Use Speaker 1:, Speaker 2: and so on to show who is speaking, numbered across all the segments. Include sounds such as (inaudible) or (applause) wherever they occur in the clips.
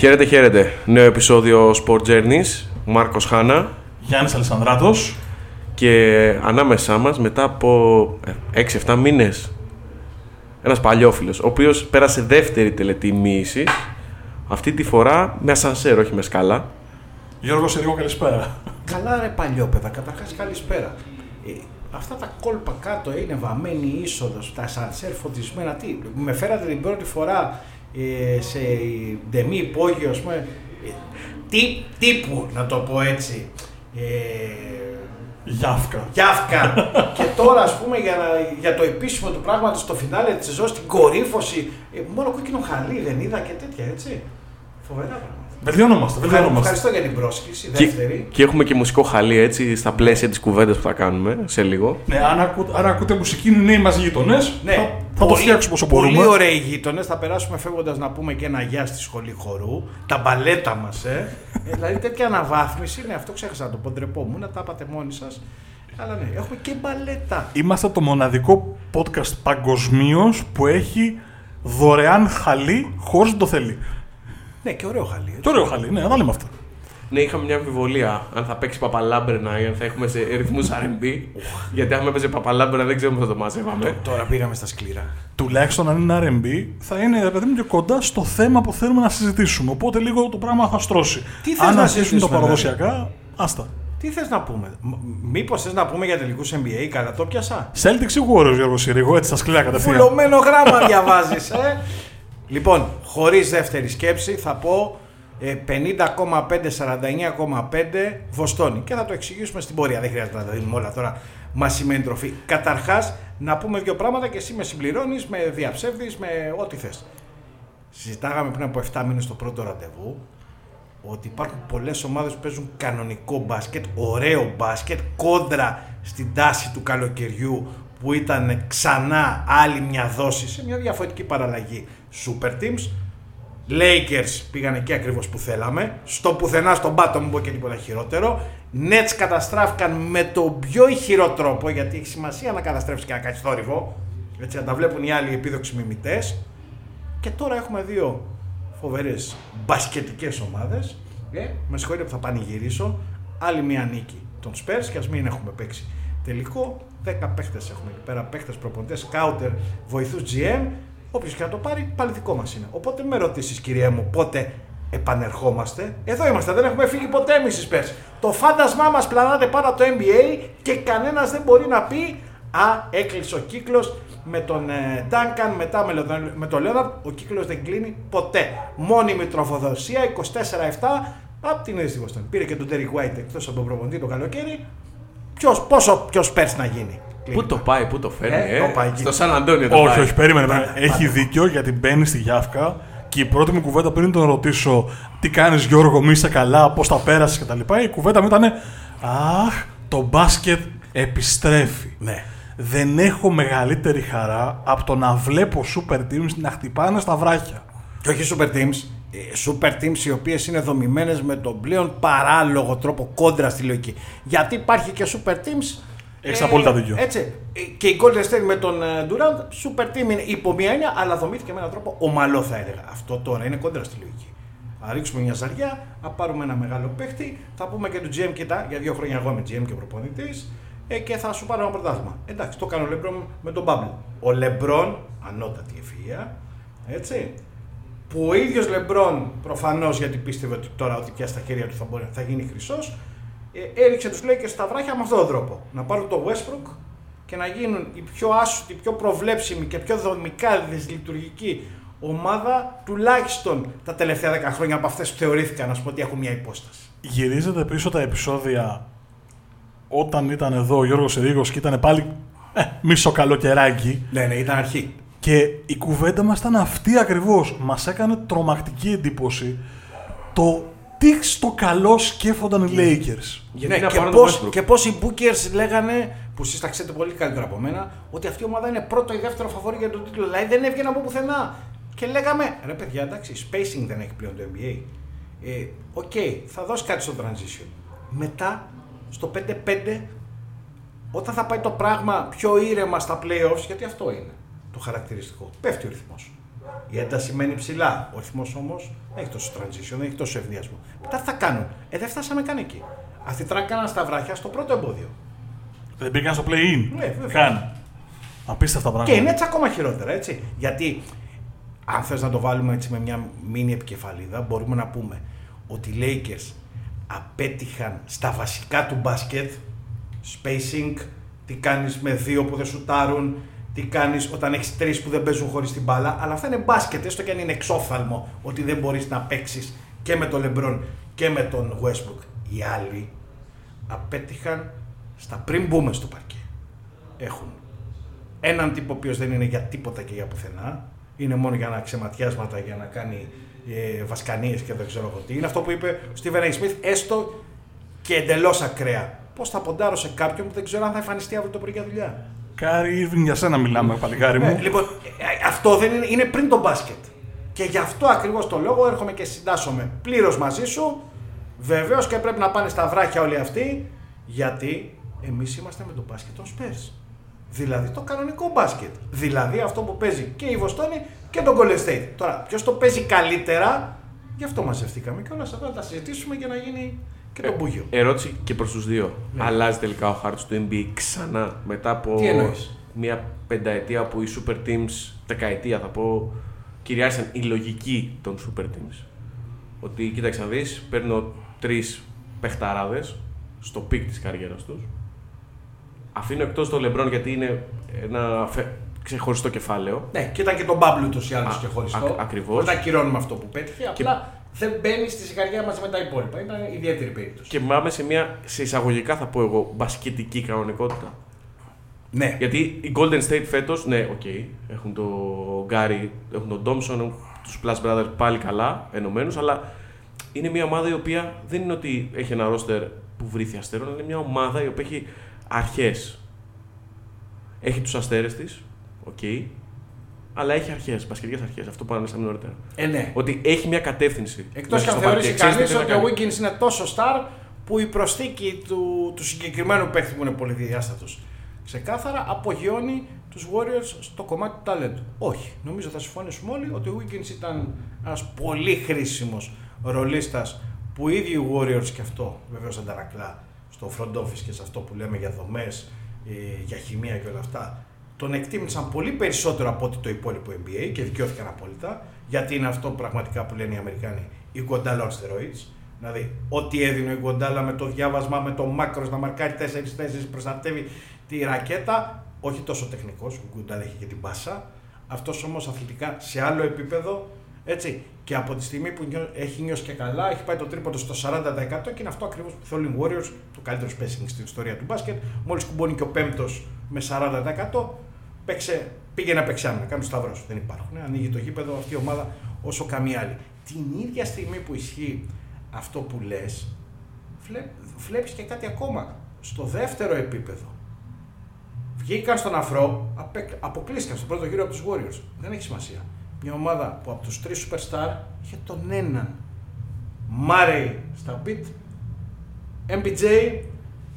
Speaker 1: Χαίρετε, χαίρετε. Νέο επεισόδιο Sport Journeys. Μάρκος Χάνα.
Speaker 2: Γιάννης Αλessandράτος.
Speaker 1: Και ανάμεσά μας μετά από 6-7 μήνες ένας παλιόφιλος, ο οποίος πέρασε δεύτερη τελετή μοίησης, αυτή τη φορά με ασανσέρ, όχι με σκάλα.
Speaker 2: Γιώργος Σερικό, καλησπέρα.
Speaker 3: Καλά ρε παλιόπαιδα, καταρχάς καλησπέρα. Ε, αυτά τα κόλπα κάτω είναι βαμμένη είσοδος, τα σανσέρ φωτισμένα, τι, με φέρατε την πρώτη φορά ε, σε ντεμή υπόγειο, ας πούμε, ε, τι, τύπου, να το πω έτσι. Ε,
Speaker 2: Γιάφκα.
Speaker 3: Γιάφκα. (laughs) και τώρα, ας πούμε, για, να- για το επίσημο του πράγματος στο φινάλε της σεζόν, στην κορύφωση, ε, μόνο κόκκινο χαλί δεν είδα και τέτοια, έτσι. Φοβερά πράγματα.
Speaker 2: Βελτιωνόμαστε, βελτιωνόμαστε.
Speaker 3: Ευχαριστώ για την πρόσκληση,
Speaker 1: Και,
Speaker 3: δεύτερη.
Speaker 1: και έχουμε και μουσικό χαλί έτσι στα πλαίσια της κουβέντας που θα κάνουμε σε λίγο.
Speaker 2: Ναι, αν, ακού, αν ακούτε μουσική είναι νέοι μας γείτονες,
Speaker 3: Ναι,
Speaker 2: θα, θα το φτιάξουμε όσο
Speaker 3: πολύ
Speaker 2: μπορούμε.
Speaker 3: ωραίοι γείτονες. Θα περάσουμε φεύγοντας να πούμε και ένα γεια στη σχολή χορού. Τα μπαλέτα μας, ε. Ε, δηλαδή τέτοια αναβάθμιση. Ναι, αυτό ξέχασα να το πω. Ντρεπόμουν, τα είπατε μόνοι σας. Αλλά ναι, έχουμε και μπαλέτα.
Speaker 2: Είμαστε το μοναδικό podcast παγκοσμίως που έχει δωρεάν χαλί χωρίς να το θέλει.
Speaker 3: Ναι, και ωραίο χαλί. έτσι.
Speaker 2: Το ωραίο χαλί, ναι, να λέμε αυτά.
Speaker 1: Ναι, είχαμε μια αμφιβολία αν θα παίξει παπαλάμπερνα ή αν θα έχουμε σε ρυθμούς R&B. γιατί αν έπαιζε παπαλάμπερνα δεν ξέρουμε πώς θα το μαζεύαμε.
Speaker 3: Τώρα πήγαμε στα σκληρά.
Speaker 2: Τουλάχιστον αν είναι RB, θα είναι ρε παιδί μου και κοντά στο θέμα που θέλουμε να συζητήσουμε. Οπότε λίγο το πράγμα θα στρώσει.
Speaker 3: Τι θες
Speaker 2: αν
Speaker 3: να
Speaker 2: αρχίσουν τα
Speaker 3: συζητήσουμε,
Speaker 2: παραδοσιακά, άστα.
Speaker 3: Τι θες να πούμε, Μήπως θες να πούμε για τελικούς NBA, καλά το πιάσα.
Speaker 2: Celtics ή Warriors, Γιώργο Συρίγο, έτσι στα σκληρά κατευθείαν.
Speaker 3: Φουλωμένο γράμμα διαβάζεις, ε. Λοιπόν, χωρίς δεύτερη σκέψη θα πω ε, 50,5-49,5 Βοστόνη. Και θα το εξηγήσουμε στην πορεία. Δεν χρειάζεται να τα δίνουμε όλα τώρα. Μας σημαίνει τροφή. Καταρχάς, να πούμε δύο πράγματα και εσύ με συμπληρώνεις, με διαψεύδεις, με ό,τι θες. Συζητάγαμε πριν από 7 μήνες το πρώτο ραντεβού ότι υπάρχουν πολλές ομάδες που παίζουν κανονικό μπάσκετ, ωραίο μπάσκετ, κόντρα στην τάση του καλοκαιριού που ήταν ξανά άλλη μια δόση σε μια διαφορετική παραλλαγή super teams. Lakers πήγαν εκεί ακριβώς που θέλαμε. Στο πουθενά στον πάτο μου πω και τίποτα χειρότερο. Nets καταστράφηκαν με τον πιο ηχηρό τρόπο γιατί έχει σημασία να καταστρέψεις και να κάτσει θόρυβο. Έτσι να τα βλέπουν οι άλλοι επίδοξοι μιμητές. Και τώρα έχουμε δύο φοβερές μπασκετικές ομάδες. Ε, με συγχωρείτε που θα πανηγυρίσω. Άλλη μία νίκη των Spurs και ας μην έχουμε παίξει τελικό. 10 παίχτες έχουμε εκεί πέρα. Παίχτες, προπονητές, σκάουτερ, βοηθούς GM. Όποιος και να το πάρει, πάλι δικό μας είναι. Οπότε με ρωτήσεις, κυρία μου, πότε επανερχόμαστε; Εδώ είμαστε, δεν έχουμε φύγει ποτέ εμείς οι Spurs. Το φάντασμά μας πλανάται πάνω από το NBA και κανένας δεν μπορεί να πει Α, έκλεισε ο κύκλος με τον ε, Duncan, μετά με, τον- με τον Leonard. Ο κύκλος δεν κλείνει ποτέ. Μόνιμη τροφοδοσία 24-7 από την ίδια Βοστόνη. Πήρε και τον Derek White εκτός από τον προπονητή το καλοκαίρι. Ποιος, πόσο πιο πέρσι να γίνει.
Speaker 1: Πού το πάει, πού το φέρνει,
Speaker 3: Ε,
Speaker 1: ε,
Speaker 3: το πάει εκεί.
Speaker 1: Στο Σαν Αντώνιο το
Speaker 2: Όχι,
Speaker 1: πάει.
Speaker 2: όχι, περίμενε.
Speaker 3: Πάντα,
Speaker 2: περίμενε. Έχει
Speaker 3: πάντα.
Speaker 2: δίκιο γιατί μπαίνει στη Γιάφκα και η πρώτη μου κουβέντα πριν τον ρωτήσω τι κάνεις Γιώργο, μη είσαι καλά, πώς τα πέρασες κτλ. Η κουβέντα μου ήταν Αχ, το μπάσκετ επιστρέφει.
Speaker 3: Ναι.
Speaker 2: Δεν έχω μεγαλύτερη χαρά από το να βλέπω super teams να χτυπάνε στα βράχια.
Speaker 3: Και όχι super teams. ε, Super teams οι οποίες είναι δομημένες με τον πλέον παράλογο τρόπο κόντρα στη λογική. Γιατί υπάρχει και super teams.
Speaker 2: Έχεις απόλυτα δίκιο.
Speaker 3: Έτσι. ε, Και η Golden State με τον ε, Durant, super team είναι υπό μία έννοια, αλλά δομήθηκε με έναν τρόπο ομαλό θα έλεγα. Αυτό τώρα είναι κόντρα στη λογική. Θα ρίξουμε μια ζαριά, θα πάρουμε ένα μεγάλο παίχτη, θα πούμε και του GM κοιτά, για δύο χρόνια εγώ είμαι GM και προπονητής, ε, και θα σου πάρω ένα πρωτάθλημα. Εντάξει, το κάνει ο Λεμπρόν με τον Bubble. Ο Λεμπρόν, ανώτατη ευφυΐα, έτσι, που ο ίδιος Λεμπρόν προφανώς γιατί πίστευε ότι τώρα ότι πια στα χέρια του θα, μπορεί, θα γίνει χρυσός ε, έριξε τους Lakers στα βράχια με αυτόν τον τρόπο. Να πάρουν το Westbrook και να γίνουν η πιο άσουτη, η πιο προβλέψιμη και πιο δομικά δυσλειτουργική ομάδα τουλάχιστον τα τελευταία 10 χρόνια από αυτές που θεωρήθηκαν να σου πω ότι έχουν μια υπόσταση.
Speaker 2: Γυρίζετε πίσω τα επεισόδια όταν ήταν εδώ ο Γιώργος Ερήγος και ήταν πάλι ε, μισό καλοκαιράκι
Speaker 3: Ναι, ναι, ήταν αρχή.
Speaker 2: και η κουβέντα μας ήταν αυτή ακριβώς. Μας έκανε τρομακτική εντύπωση το τι στο καλό σκέφτονταν οι Lakers.
Speaker 1: Γιατί
Speaker 3: ναι,
Speaker 1: να
Speaker 3: και,
Speaker 1: πάρουν τον
Speaker 3: πώς,
Speaker 1: Westbrook.
Speaker 3: και πώς οι bookers λέγανε, που εσείς τα ξέρετε πολύ καλύτερα από μένα, ότι αυτή η ομάδα είναι πρώτο ή δεύτερο φαβόρι για τον τίτλο. Δηλαδή δεν έβγαινε από πουθενά. Και λέγαμε, ρε παιδιά, εντάξει, spacing δεν έχει πλέον το NBA. Ε, Οκ, θα δώσει κάτι στο transition. Μετά, στο 5-5, όταν θα πάει το πράγμα πιο ήρεμα στα playoffs, γιατί αυτό είναι το χαρακτηριστικό, πέφτει ο ρυθμός. Η ένταση μένει ψηλά. Ο ρυθμός όμως δεν έχει τόσο transition, δεν έχει τόσο ευνηδιασμό. Μετά τι θα κάνουν; Ε, δεν φτάσαμε καν εκεί. Αυτοί τώρα έκαναν στα βράχια στο πρώτο εμπόδιο.
Speaker 2: Δεν μπήκαν στο play-in.
Speaker 3: Ναι, βέβαια.
Speaker 2: Καν. Απίστευτα
Speaker 3: Και
Speaker 2: πράγματα.
Speaker 3: είναι έτσι ακόμα χειρότερα, έτσι. Γιατί αν θες να το βάλουμε έτσι με μια μίνι επικεφαλίδα, μπορούμε να πούμε ότι οι Lakers απέτυχαν στα βασικά του μπάσκετ, spacing, τι κάνεις με δύο που δεν σουτάρουν, τι κάνεις όταν έχεις τρεις που δεν παίζουν χωρίς την μπάλα, αλλά αυτά είναι μπάσκετ, έστω και αν είναι εξόφθαλμο ότι δεν μπορείς να παίξεις και με τον LeBron και με τον Westbrook. Οι άλλοι απέτυχαν στα πριν μπούμε στο παρκέ. Έχουν έναν τύπο ο οποίος δεν είναι για τίποτα και για πουθενά. Είναι μόνο για να ξεματιάσματα, για να κάνει ε, βασκανίες και δεν ξέρω εγώ τι. Είναι αυτό που είπε ο Stephen A. Smith, έστω και εντελώς ακραία. Πώς θα ποντάρω σε κάποιον που δεν ξέρω αν θα εμφανιστεί αύριο το πρωί για δουλειά.
Speaker 2: Kyrie Irving για σένα μιλάμε, παλικάρι μου.
Speaker 3: Ε, λοιπόν, ε, αυτό δεν είναι, είναι πριν το μπάσκετ. Και γι' αυτό ακριβώς το λόγο έρχομαι και συντάσσομαι πλήρως μαζί σου. Βεβαίως και πρέπει να πάνε στα βράχια όλοι αυτοί, γιατί εμείς είμαστε με το μπάσκετ των Spurs. Δηλαδή το κανονικό μπάσκετ. Δηλαδή αυτό που παίζει και η Βοστόνη και το Golden State. Τώρα, ποιος το παίζει καλύτερα, γι' αυτό μαζευτήκαμε και όλα αυτά να τα συζητήσουμε για να γίνει και το μπούγιο.
Speaker 1: Ερώτηση και προς τους δύο.
Speaker 3: Ναι.
Speaker 1: Αλλάζει τελικά ο χάρτης του NBA ξανά μετά από
Speaker 3: Τι εννοείς;
Speaker 1: μια πενταετία που οι super teams, δεκαετία θα πω, κυριάρχησαν η λογική των super teams. Ότι κοίταξε να δεις, παίρνω τρεις παιχταράδες στο peak της καριέρας τους. Αφήνω εκτός το LeBron γιατί είναι ένα φε- ξεχωριστό κεφάλαιο.
Speaker 3: Ναι, και ήταν και το bubble ούτως ή άλλως
Speaker 1: Α,
Speaker 3: και χωριστό.
Speaker 1: ακ- ακριβώς.
Speaker 3: Χωρίς να ακυρώνουμε αυτό που πέτυχε. Απλά δεν μπαίνει στη ζυγαριά μαζί με τα υπόλοιπα. Ήταν ιδιαίτερη περίπτωση.
Speaker 1: Και πάμε σε μια, σε εισαγωγικά θα πω εγώ, μπασκετική κανονικότητα.
Speaker 3: Ναι.
Speaker 1: Γιατί οι Golden State φέτος, ναι, οκ, έχουν τον Κάρι, έχουν τον Τόμσον, έχουν τους Splash Brothers πάλι καλά ενωμένους, αλλά είναι μια ομάδα η οποία δεν είναι ότι έχει ένα ρόστερ που βρίθει αστέρων, είναι μια ομάδα η οποία έχει αρχές. Έχει τους αστέρες της, οκ, αλλά έχει αρχές, μπασκετικές αρχές. Αυτό που ανέσαμε νωρίτερα.
Speaker 3: Ε, ναι.
Speaker 1: Ότι έχει μια κατεύθυνση.
Speaker 3: Εκτός
Speaker 1: μέσα
Speaker 3: και αν
Speaker 1: στο
Speaker 3: θεωρήσει
Speaker 1: παρκέ. Ξέρεις
Speaker 3: κανείς
Speaker 1: τι θέλει
Speaker 3: ότι
Speaker 1: να
Speaker 3: ο
Speaker 1: κάνει.
Speaker 3: Wiggins είναι τόσο star που η προσθήκη του, του συγκεκριμένου παίκτη που είναι πολυδιάστατος ξεκάθαρα απογειώνει τους Warriors στο κομμάτι του ταλέντου. Όχι. Νομίζω θα συμφωνήσουμε όλοι ότι ο Wiggins ήταν ένας πολύ χρήσιμος ρολίστας που οι ίδιοι οι Warriors και αυτό βεβαίως αντανακλά στο front office και σε αυτό που λέμε για δομές, για χημεία και όλα αυτά. Τον εκτίμησαν πολύ περισσότερο από ό,τι το υπόλοιπο NBA και δικαιώθηκαν απόλυτα, γιατί είναι αυτό πραγματικά που λένε οι Αμερικάνοι, η Γκοντάλα on steroids. Δηλαδή, ό,τι έδινε η Γκοντάλα με το διάβασμα, με το μάκρος να μαρκάρει 4 θέσεις, προστατεύει τη ρακέτα. Όχι τόσο τεχνικός, ο Γκοντάλα έχει και την πάσα. Αυτός όμως αθλητικά σε άλλο επίπεδο. Έτσι. Και από τη στιγμή που νιώ- έχει νιώσει και καλά, έχει πάει το τρίποντο στο 40% και είναι αυτό ακριβώς που θέλουν οι Warriors, το καλύτερο spacing στην ιστορία του μπάσκετ. Μόλις κουμπώνει και ο πέμπτος με 40%, παίξε, πήγε να παίξει άμυνα. Κάνουν σταυρό. Δεν υπάρχουν. Ανοίγει το γήπεδο αυτή η ομάδα όσο καμία άλλη. Την ίδια στιγμή που ισχύει αυτό που λες, βλέπεις και κάτι ακόμα. Στο δεύτερο επίπεδο. Βγήκαν στον αφρό, απε- αποκλείστηκαν στο πρώτο γύρο από τους Warriors. Δεν έχει σημασία. Μια ομάδα που από τους τρεις superstar είχε τον έναν. Murray στα beat, MPJ,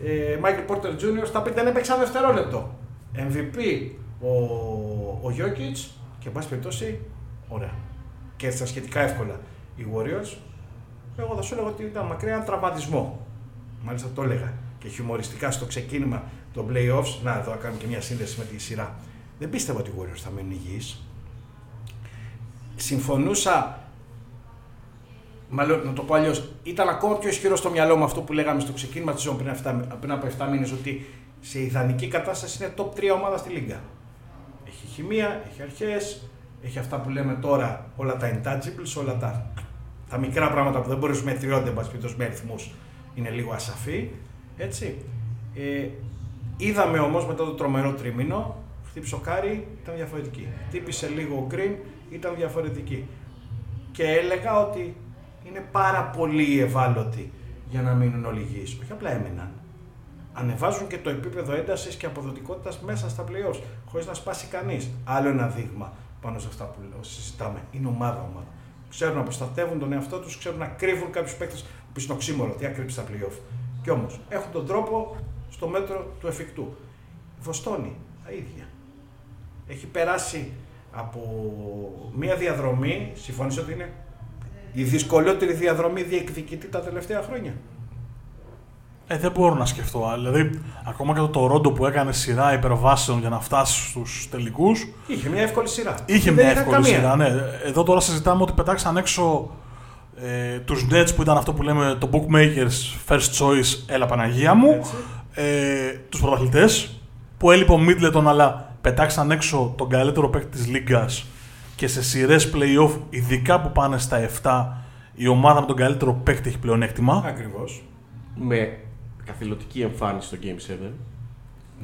Speaker 3: ε, Michael Porter Jr. στα beat δεν έπαιξε ένα δευτερόλεπτο. MVP ο, ο Jokic και εν πάση περιπτώσει, ωραία. Και στα σχετικά εύκολα οι Warriors. Εγώ θα σου έλεγα ότι ήταν μακριά ένα τραυματισμό. Μάλιστα το έλεγα και χιουμοριστικά στο ξεκίνημα των playoffs. Να, εδώ να κάνουμε και μια σύνδεση με τη σειρά. Δεν πίστευα ότι οι Warriors θα μείνουν υγιείς. Συμφωνούσα, μάλλον να το πω αλλιώς, ήταν ακόμα πιο ισχυρό στο μυαλό μου αυτό που λέγαμε στο ξεκίνημα της ζώνη πριν, αυτά- πριν από 7 μήνες, ότι σε ιδανική κατάσταση είναι top 3 ομάδα στη Λίγκα. Έχει χημεία, έχει αρχές, έχει αυτά που λέμε τώρα, όλα τα intouchables, όλα τα, τα μικρά πράγματα που δεν μπορείς να μετριώνται εν πάση περιπτώσει, με αριθμούς. Είναι λίγο ασαφή. Έτσι. Ε, είδαμε όμως μετά το τρομερό τρίμηνο, χτύπησε ο Κάρι, ήταν διαφορετική. Χτύπησε λίγο ο Γκριν, ήταν διαφορετική. Και έλεγα ότι είναι πάρα πολύ ευάλωτοι για να μείνουν όλοι υγιείς. Όχι απλά έμειναν. Ανεβάζουν και το επίπεδο έντασης και αποδοτικότητας μέσα στα playoffs, χωρίς να σπάσει κανείς. Άλλο ένα δείγμα πάνω σε αυτά που λέω, συζητάμε. Είναι ομάδα ομάδα. Ξέρουν να προστατεύουν τον εαυτό τους, ξέρουν να κρύβουν κάποιους παίκτες που είναι οξύμορο, τι ακρύψει στα playoff. Κι όμως έχουν τον τρόπο στο μέτρο του εφικτού. Η Βοστόνη, τα ίδια. Έχει περάσει από μια διαδρομή, συμφωνείς ότι είναι η δυσκολότερη διαδρομή διεκδικητή τα τελευταία χρόνια;
Speaker 2: Ε, δεν μπορώ να σκεφτώ. Δηλαδή, ακόμα και το Τορόντο που έκανε σειρά υπερβάσεων για να φτάσει στους τελικούς.
Speaker 3: Είχε μια εύκολη σειρά.
Speaker 2: Είχε
Speaker 3: Δεν
Speaker 2: μια
Speaker 3: είχα
Speaker 2: εύκολη
Speaker 3: καμία.
Speaker 2: σειρά, ναι. Εδώ τώρα συζητάμε ότι πετάξαν έξω ε, τους Nets που ήταν αυτό που λέμε το Bookmakers First Choice, έλα Παναγία μου.
Speaker 3: Έτσι.
Speaker 2: Ε, τους πρωταθλητές που έλειπε ο Μίτλετον, αλλά πετάξαν έξω τον καλύτερο παίκτη της Λίγκας και σε σειρές playoff, ειδικά που πάνε στα 7, η ομάδα με τον καλύτερο παίκτη έχει πλεονέκτημα.
Speaker 3: Ακριβώς.
Speaker 1: Με καθηλωτική εμφάνιση στο Game 7.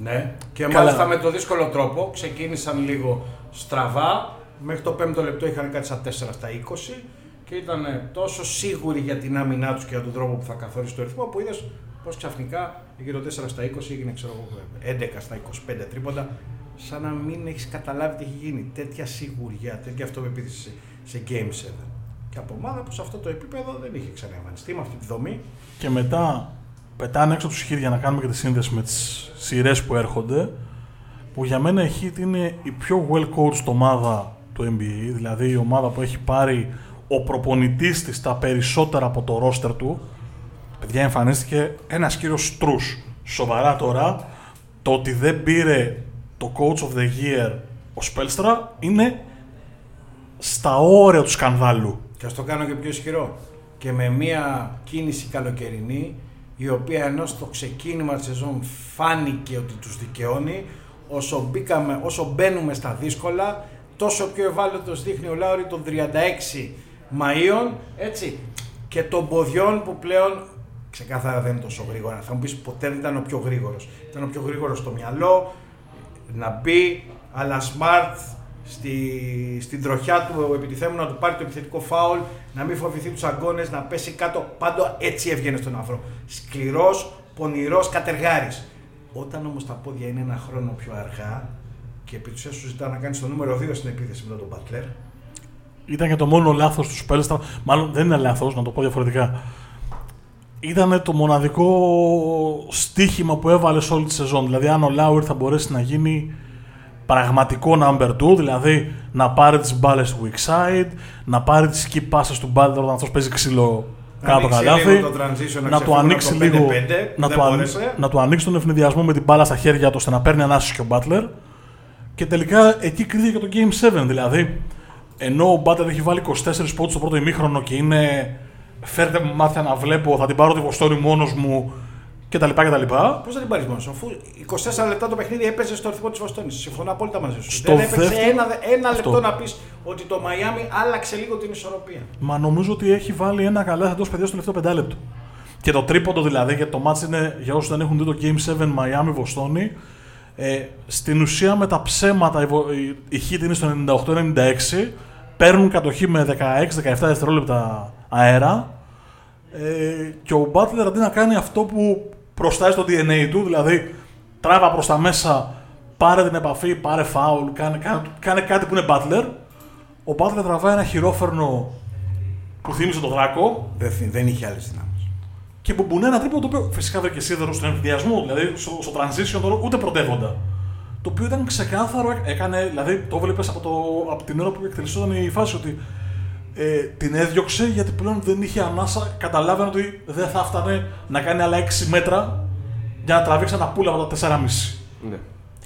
Speaker 3: Ναι. Και
Speaker 2: Καλά.
Speaker 3: μάλιστα με το δύσκολο τρόπο ξεκίνησαν λίγο στραβά. Μέχρι το 5ο λεπτό είχαν κάτι στα 4 στα 20 και ήταν τόσο σίγουροι για την άμυνά τους και για τον τρόπο που θα καθορίσει το ρυθμό που είδες πω ξαφνικά γύρω 4 στα 20 έγινε ξέρω, εγώ, 11 στα 25 τρίποντα. Σαν να μην έχεις καταλάβει τι έχει γίνει. Τέτοια σιγουριά, τέτοια αυτοπεποίθηση σε, σε Game 7. Και από ομάδα που σε αυτό το επίπεδο δεν είχε ξαναεμφανιστεί με αυτή τη δομή.
Speaker 2: Και μετά πετάνε έξω του Heat για να κάνουμε και τη σύνδεση με τις σειρές που έρχονται. Που για μένα η Heat είναι η πιο well coached ομάδα του NBA. Δηλαδή η ομάδα που έχει πάρει ο προπονητής της τα περισσότερα από το ρόστερ του. Παιδιά, εμφανίστηκε ένας κύριος Στρούς. Σοβαρά τώρα, το ότι δεν πήρε το coach of the year ο Σπέλστρα είναι στα όρια του σκανδάλου.
Speaker 3: Και ας το κάνω και πιο ισχυρό. Και με μια κίνηση καλοκαιρινή, η οποία ενώ στο ξεκίνημα της σεζόν φάνηκε ότι τους δικαιώνει, όσο, μπήκαμε, όσο μπαίνουμε στα δύσκολα, τόσο πιο ευάλωτος δείχνει ο Λάουρη των 36 Μαΐων, έτσι, και των ποδιών που πλέον ξεκάθαρα δεν είναι τόσο γρήγορα. Θα μου πεις ποτέ δεν ήταν ο πιο γρήγορος. Ήταν ο πιο γρήγορος στο μυαλό, να μπει, αλλά smart στη, στην τροχιά του επιτιθέμου να του πάρει το επιθετικό φάουλ, να μην φοβηθεί τους αγκώνε, να πέσει κάτω. Πάντα έτσι έβγαινε στον αφρό. Σκληρός, πονηρός, κατεργάρης. Όταν όμως τα πόδια είναι ένα χρόνο πιο αργά και επί του σου ζητά να κάνεις το νούμερο 2 στην επίθεση με τον Μπατλέρ,
Speaker 2: Ήταν και το μόνο λάθος του Σπέλστρα. Μάλλον δεν είναι λάθος, να το πω διαφορετικά. Ήταν το μοναδικό στίχημα που έβαλε σε όλη τη σεζόν. Δηλαδή, αν ο Λάουερ θα μπορέσει να γίνει πραγματικό number 2, δηλαδή να πάρει τις μπάλες του weak side, να πάρει τις key passes του Butler όταν αυτός παίζει ξύλο κάτω από το
Speaker 3: ανοίξει
Speaker 2: καλάθι,
Speaker 3: λίγο το transition, να
Speaker 2: να του
Speaker 3: ξεφύγουν
Speaker 2: ανοίξει
Speaker 3: από το
Speaker 2: λίγο.
Speaker 3: 5-5,
Speaker 2: Να
Speaker 3: δεν
Speaker 2: του, αν-
Speaker 3: μπόρεσε.
Speaker 2: να του ανοίξει τον ευνηδιασμό με την μπάλα στα χέρια του ώστε να παίρνει ανάσχεση και ο Butler. Και τελικά εκεί κρίθηκε το Game 7. Δηλαδή, ενώ ο Butler έχει βάλει 24 πόντους στο πρώτο ημίχρονο και είναι φέρτε μου μάτια να βλέπω, θα την πάρω τη Βοστόνη μόνος μου κτλ. κτλ.
Speaker 3: πώς θα την πάρεις μόνος σου, αφού 24 λεπτά το παιχνίδι έπαιζε στο ρυθμό της Βοστόνης. Συμφωνώ απόλυτα μαζί σου.
Speaker 2: Στο
Speaker 3: δεν έπαιξε
Speaker 2: δεύτερο-
Speaker 3: ένα, ένα
Speaker 2: Αυτό.
Speaker 3: λεπτό να πεις ότι το Μαϊάμι άλλαξε λίγο την ισορροπία.
Speaker 2: Μα νομίζω ότι έχει βάλει ένα καλά εντός παιδιά στο τελευταίο πεντάλεπτο. Και το τρίποντο δηλαδή, γιατί το μάτς είναι για όσους δεν έχουν δει το Game 7 Miami Βοστόνη. Ε, στην ουσία με τα ψέματα η, Βο- η, η Heat είναι στο 98-96. Παίρνουν κατοχή με 16-17 δευτερόλεπτα αέρα. Ε, και ο Butler αντί να κάνει αυτό που προστάζει το DNA του, δηλαδή τράβα προς τα μέσα, πάρε την επαφή, πάρε φάουλ, κάνε, κάνε, κάνε κάτι που είναι Butler. Ο Butler τραβάει ένα χειρόφερνο που θύμισε τον Δράκο
Speaker 3: Δεν, δεν είχε άλλες δυνάμεις.
Speaker 2: και μπουμπονέ ένα τρίποντο το οποίο φυσικά βρήκε σίδερο στον ενθουσιασμό, δηλαδή στο, στο transition τώρα ούτε πρωτεύοντα. Το οποίο ήταν ξεκάθαρο, έ- έκανε, δηλαδή το έβλεπε από, το, από την ώρα που εκτελισόταν η φάση ότι ε, την έδιωξε γιατί πλέον δεν είχε ανάσα. Καταλάβαινε ότι δεν θα έφτανε να κάνει άλλα 6 μέτρα για να τραβήξει ένα πουλ από τα 4,5.
Speaker 1: Ναι.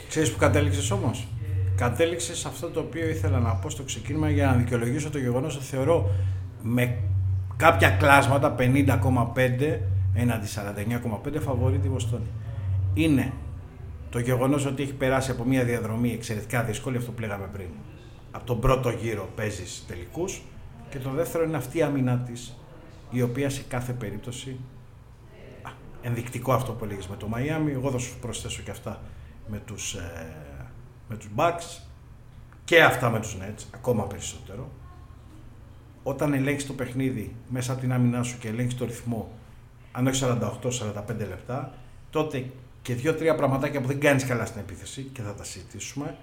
Speaker 3: Ξέρεις που κατέληξες όμως; Κατέληξες σε αυτό το οποίο ήθελα να πω στο ξεκίνημα για να δικαιολογήσω το γεγονός ότι θεωρώ με κάποια κλάσματα 50,5 έναντι 49,5 φαβορεί τη Βοστόνη. Είναι το γεγονός ότι έχει περάσει από μια διαδρομή εξαιρετικά δύσκολη, αυτό που λέγαμε πριν. Από τον πρώτο γύρο παίζεις τελικούς και το δεύτερο είναι αυτή η άμυνά της, η οποία σε κάθε περίπτωση Α, ενδεικτικό αυτό που έλεγες με το Miami. Εγώ θα σου προσθέσω και αυτά με τους, ε, με τους Bucks και αυτά με τους Nets, ακόμα περισσότερο. Όταν ελέγχεις το παιχνίδι μέσα από την άμυνά σου και ελέγχεις το ρυθμό, αν όχι 48-45 λεπτά, τότε και δύο-τρία πραγματάκια που δεν κάνεις καλά στην επίθεση και θα τα συζητήσουμε,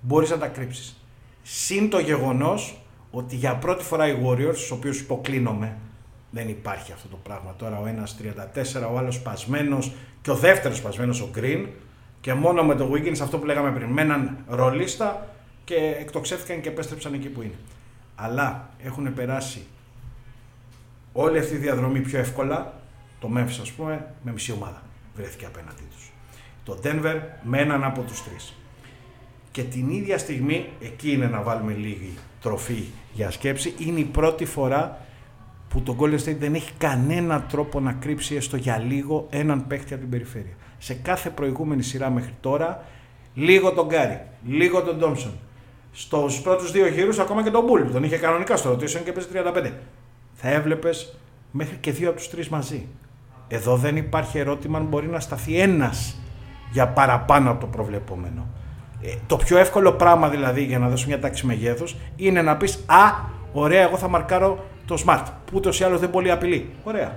Speaker 3: μπορείς να τα κρύψεις. Συν το γεγονός ότι για πρώτη φορά οι Warriors, στους οποίους υποκλίνομαι, δεν υπάρχει αυτό το πράγμα. Τώρα ο ένας 34, ο άλλος σπασμένος και ο δεύτερος σπασμένος ο Green και μόνο με το Wiggins αυτό που λέγαμε πριν, με έναν ρολίστα και εκτοξεύτηκαν και επέστρεψαν εκεί που είναι. Αλλά έχουν περάσει όλη αυτή η διαδρομή πιο εύκολα. Το Memphis, ας πούμε, με μισή ομάδα βρέθηκε απέναντί τους. Το Denver με έναν από τους τρεις. Και την ίδια στιγμή, εκεί είναι να βάλουμε λίγη τροφή για σκέψη, είναι η πρώτη φορά που το Golden State δεν έχει κανένα τρόπο να κρύψει έστω για λίγο έναν παίχτη από την περιφέρεια. Σε κάθε προηγούμενη σειρά μέχρι τώρα, λίγο τον Γκάρι, λίγο τον Ντόμσον. Στους πρώτους δύο γύρους, ακόμα και τον Μπούλ που τον είχε κανονικά στο rotation και παίζει 35. Θα έβλεπες μέχρι και δύο από τους τρεις μαζί. Εδώ δεν υπάρχει ερώτημα αν μπορεί να σταθεί ένας για παραπάνω από το προβλεπόμενο. Ε, το πιο εύκολο πράγμα δηλαδή για να δώσω μια τάξη μεγέθους είναι να πεις Α, ωραία, εγώ θα μαρκάρω το Smart. Που ούτως ή άλλως δεν πολύ απειλεί. Ωραία.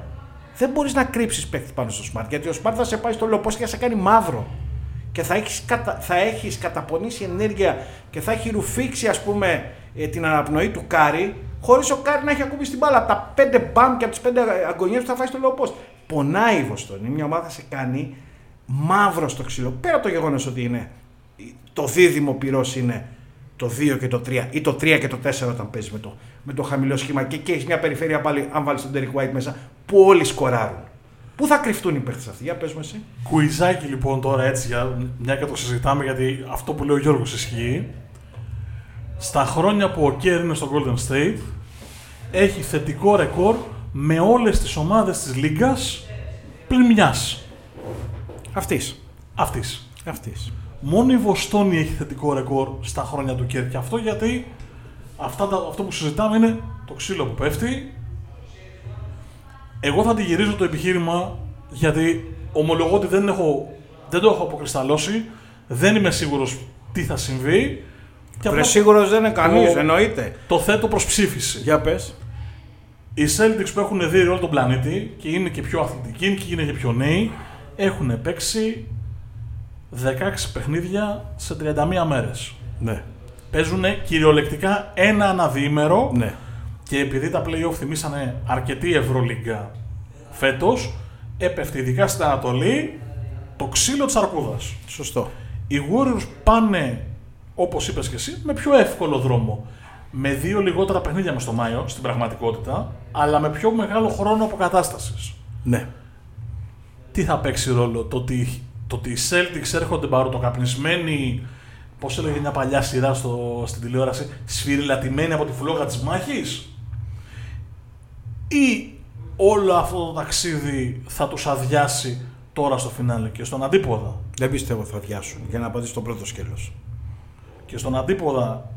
Speaker 3: Δεν μπορείς να κρύψεις παίκτη πάνω στο Smart γιατί ο Smart θα σε πάει στο low post και θα σε κάνει μαύρο. Και θα έχεις κατα... θα έχεις καταπονήσει ενέργεια και θα έχει ρουφήξει ας πούμε ε, την αναπνοή του Κάρι χωρίς ο Κάρι να έχει ακουμπήσει την μπάλα. Από τα πέντε μπαμ και από τις πέντε αγκωνιές που θα φάει στο low post. Πονάει η Βοστώνη. Μια ομάδα σε κάνει μαύρο στο ξύλο. Πέρα από το γεγονός ότι είναι το δίδυμο πυρός είναι το 2 και το 3 ή το 3 και το 4 όταν παίζεις με το, με το χαμηλό σχήμα και, και έχεις μια περιφέρεια πάλι, αν βάλεις τον Derek White μέσα, που όλοι σκοράρουν. Πού θα κρυφτούν οι παίχτες αυτοί, για πες μου εσύ.
Speaker 2: Κουιζάκι λοιπόν τώρα έτσι, για, μια και το συζητάμε, γιατί αυτό που λέει ο Γιώργος ισχύει. Στα χρόνια που ο Κέρ είναι στο Golden State, έχει θετικό ρεκόρ με όλες τις ομάδες της Λίγκας πλην μιας.
Speaker 3: Αυτής.
Speaker 2: Αυτής.
Speaker 3: Αυτής.
Speaker 2: Μόνο η Βοστόνη έχει θετικό ρεκόρ στα χρόνια του Κέρ. Και αυτό γιατί αυτά, τα- αυτό που συζητάμε είναι το ξύλο που πέφτει. Εγώ θα τη γυρίζω το επιχείρημα γιατί ομολογώ ότι δεν, έχω, δεν το έχω αποκρισταλώσει. Δεν είμαι σίγουρος τι θα συμβεί. Και
Speaker 3: Βρε
Speaker 2: απλά
Speaker 3: σίγουρος δεν είναι κανείς,
Speaker 2: το-
Speaker 3: εννοείται.
Speaker 2: το θέτω προς ψήφιση.
Speaker 3: Για πες.
Speaker 2: Οι Celtics που έχουν δει όλο τον πλανήτη και είναι και πιο αθλητικοί και είναι και πιο νέοι έχουν παίξει 16 παιχνίδια σε 31 μέρες.
Speaker 3: Ναι.
Speaker 2: Παίζουν κυριολεκτικά ένα αναδίμερο
Speaker 3: Ναι.
Speaker 2: και επειδή τα play-off θυμήσανε αρκετή Ευρωλίγκα φέτος, έπεφτε ειδικά στην Ανατολή το ξύλο της αρκούδας.
Speaker 3: Σωστό.
Speaker 2: Οι Warriors πάνε, όπως είπες και εσύ, με πιο εύκολο δρόμο. Με δύο λιγότερα παιχνίδια μες στο Μάιο, στην πραγματικότητα, αλλά με πιο μεγάλο χρόνο αποκατάστασης.
Speaker 3: Ναι.
Speaker 2: Τι θα παίξει ρόλο, το ότι, το ότι οι Celtics έρχονται μπαρουτοκαπνισμένοι, πώς έλεγε μια παλιά σειρά στο, στην τηλεόραση, σφυριλατημένοι από τη φλόγα της μάχης, ή όλο αυτό το ταξίδι θα τους αδειάσει τώρα στο φινάλε και στον αντίποδα;
Speaker 3: Δεν πιστεύω θα διάσουν για να απαντήσω το πρώτο σκέλος.
Speaker 2: και στον αντίποδα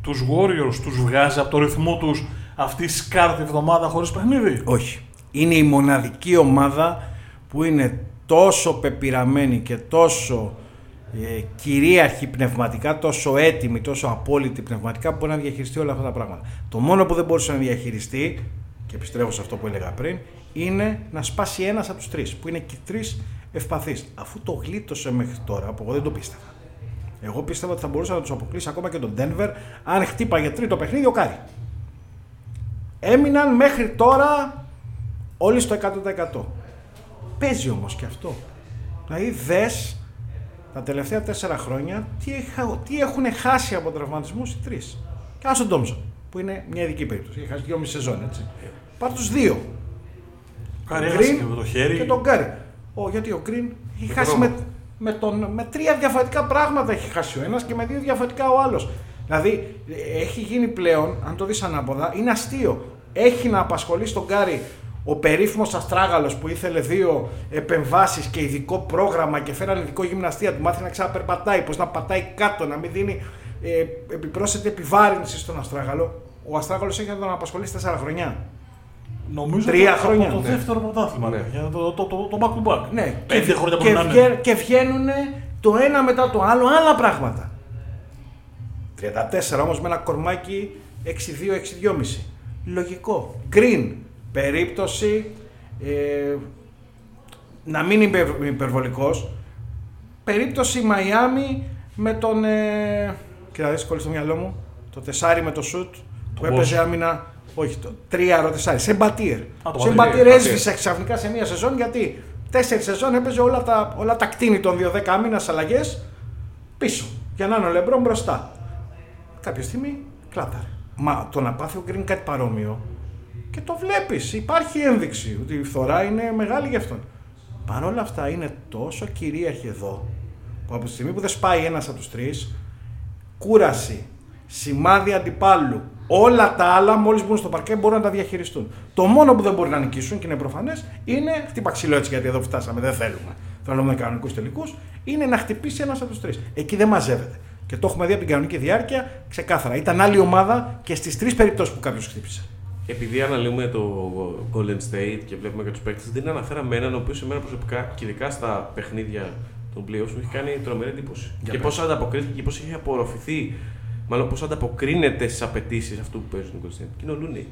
Speaker 2: τους Warriors τους βγάζει από το ρυθμό τους αυτή η σκάρτη εβδομάδα χωρίς παιχνίδι;
Speaker 3: Όχι. Είναι η μοναδική ομάδα που είναι τόσο πεπειραμένη και τόσο ε, κυρίαρχη πνευματικά, τόσο έτοιμη, τόσο απόλυτη πνευματικά που μπορεί να διαχειριστεί όλα αυτά τα πράγματα. Το μόνο που δεν μπορούσε να διαχειριστεί, και επιστρέφω σε αυτό που έλεγα πριν, είναι να σπάσει ένας από τους τρεις, που είναι και οι τρεις ευπαθείς. Αφού το γλίτωσε μέχρι τώρα, που εγώ δεν το πίστευα. Εγώ πίστευα ότι θα μπορούσε να τους αποκλείσει ακόμα και τον Denver αν χτύπαγε τρίτο παιχνίδι ο Κάρι. Έμειναν μέχρι τώρα όλοι στο 100%. Παίζει όμως και αυτό. Δηλαδή δες τα τελευταία τέσσερα χρόνια τι, έχα- τι έχουν χάσει από τραυματισμούς οι τρεις. Και άσ' τον Τόμσον, που είναι μια ειδική περίπτωση. Έχει χάσει δυόμιση σεζόν, έτσι. Πάρ' τους δύο.
Speaker 2: Κάρι
Speaker 3: Green
Speaker 2: έχασε και με το χέρι.
Speaker 3: Και τον Κάρι. Ο, γιατί ο Γκριν έχει χάσει με, με, τον, με τρία διαφορετικά πράγματα έχει χάσει ο ένας και με δύο διαφορετικά ο άλλος. Δηλαδή ε, έχει γίνει πλέον, αν το δεις ανάποδα, είναι αστείο. Έχει να απασχολήσει τον Κάρι ο περίφημος Αστράγαλος που ήθελε δύο επεμβάσεις και ειδικό πρόγραμμα και φέραν ειδικό γυμναστή, να του μάθει να ξαναπερπατάει, πώς να πατάει κάτω, να μην δίνει ε, επιπρόσθετη επιβάρυνση στον Αστράγαλο. Ο Αστράγαλος έχει να τον απασχολήσει τέσσερα χρονιά.
Speaker 2: Νομίζω
Speaker 3: Τρία
Speaker 2: από
Speaker 3: χρόνια.
Speaker 2: το
Speaker 3: Ναι.
Speaker 2: δεύτερο πρωτάθλημα.
Speaker 1: Ναι.
Speaker 2: Για το, το, το, το back to back.
Speaker 3: Ναι,
Speaker 2: Πέντε χρόνια
Speaker 3: και,
Speaker 2: μπορεί να
Speaker 3: βγα-
Speaker 2: είναι.
Speaker 3: και βγαίνουν το ένα μετά το άλλο άλλα πράγματα. 34 όμως με ένα κορμάκι 6-2-6-2,5. Λογικό. Green. Περίπτωση ε, να μην είμαι υπερ- υπερβολικός. Περίπτωση Μαϊάμι με τον... Ε, κοίτα δεις κόλλησε στο μυαλό μου. Το τεσάρι με το σουτ που
Speaker 2: Bosch.
Speaker 3: έπαιζε άμυνα. Όχι, το τρίαρο τεσάρι. Σε μπατήρ.
Speaker 2: το
Speaker 3: Σε
Speaker 2: Μπατήρ,
Speaker 3: μπατήρ
Speaker 1: Μπατήρ.
Speaker 3: έσβησε ξαφνικά σε μία σεζόν γιατί τέσσερις σεζόν έπαιζε όλα τα, όλα τα κτίνη των 2-10 άμυνας αλλαγές πίσω. Για να είναι ο Λεμπρόν μπροστά. κάποια στιγμή κλάταρε. Μα το να πάθει ο Green κάτι παρόμοιο και το βλέπεις. Υπάρχει ένδειξη ότι η φθορά είναι μεγάλη για αυτόν. Παρ' όλα αυτά είναι τόσο κυρίαρχη εδώ που από τη στιγμή που δεν σπάει ένας από τους τρεις, κούραση, σημάδι αντιπάλου, όλα τα άλλα μόλις μπουν στο παρκέ μπορούν να τα διαχειριστούν. Το μόνο που δεν μπορεί να νικήσουν και είναι προφανές είναι χτύπα ξύλο έτσι γιατί εδώ φτάσαμε, δεν θέλουμε. Θέλουμε κανονικούς τελικούς, είναι να χτυπήσει ένας από τους τρεις. Εκεί δεν μαζεύεται. Και το έχουμε δει από την κανονική διάρκεια ξεκάθαρα. Ήταν άλλη ομάδα και στις τρεις περιπτώσεις που κάποιος χτύπησε.
Speaker 1: Επειδή αναλύουμε το Golden State και βλέπουμε και τους παίκτες, δεν αναφέραμε έναν ο οποίος σε μένα προσωπικά και ειδικά στα παιχνίδια των playoffs μου έχει κάνει τρομερή εντύπωση.
Speaker 3: Για
Speaker 1: και
Speaker 3: πες.
Speaker 1: πώς ανταποκρίθηκε και πώς έχει απορροφηθεί, μάλλον πώς ανταποκρίνεται στις απαιτήσεις αυτού που παίζουν τον Golden State. Και είναι ο Looney.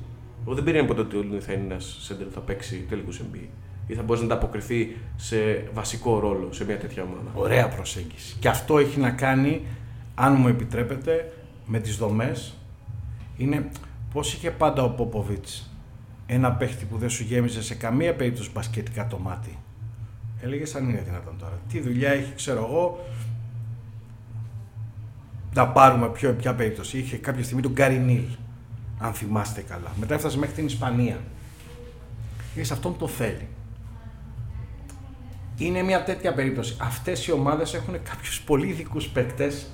Speaker 1: Εγώ δεν περίμενα ποτέ ότι ο Looney θα είναι ένας center που θα παίξει τελικούς NBA ή θα μπορεί να ανταποκριθεί σε βασικό ρόλο σε μια τέτοια ομάδα.
Speaker 3: Ωραία προσέγγιση. Και αυτό έχει να κάνει, αν μου επιτρέπετε, με τις δομές. Είναι πώς είχε πάντα ο Πόποβιτς ένα παίχτη που δεν σου γέμιζε σε καμία περίπτωση μπασκετικά το μάτι. Έλεγες αν είναι δυνατόν τώρα. Τι δουλειά έχει, ξέρω εγώ, να πάρουμε πιο, ποια περίπτωση. Είχε κάποια στιγμή τον Γκάρι Νίλ, αν θυμάστε καλά. Μετά έφτασε μέχρι την Ισπανία. Είδες αυτόν το θέλει. Είναι μια τέτοια περίπτωση. Αυτές οι ομάδες έχουν κάποιους πολύ ειδικούς παίκτες,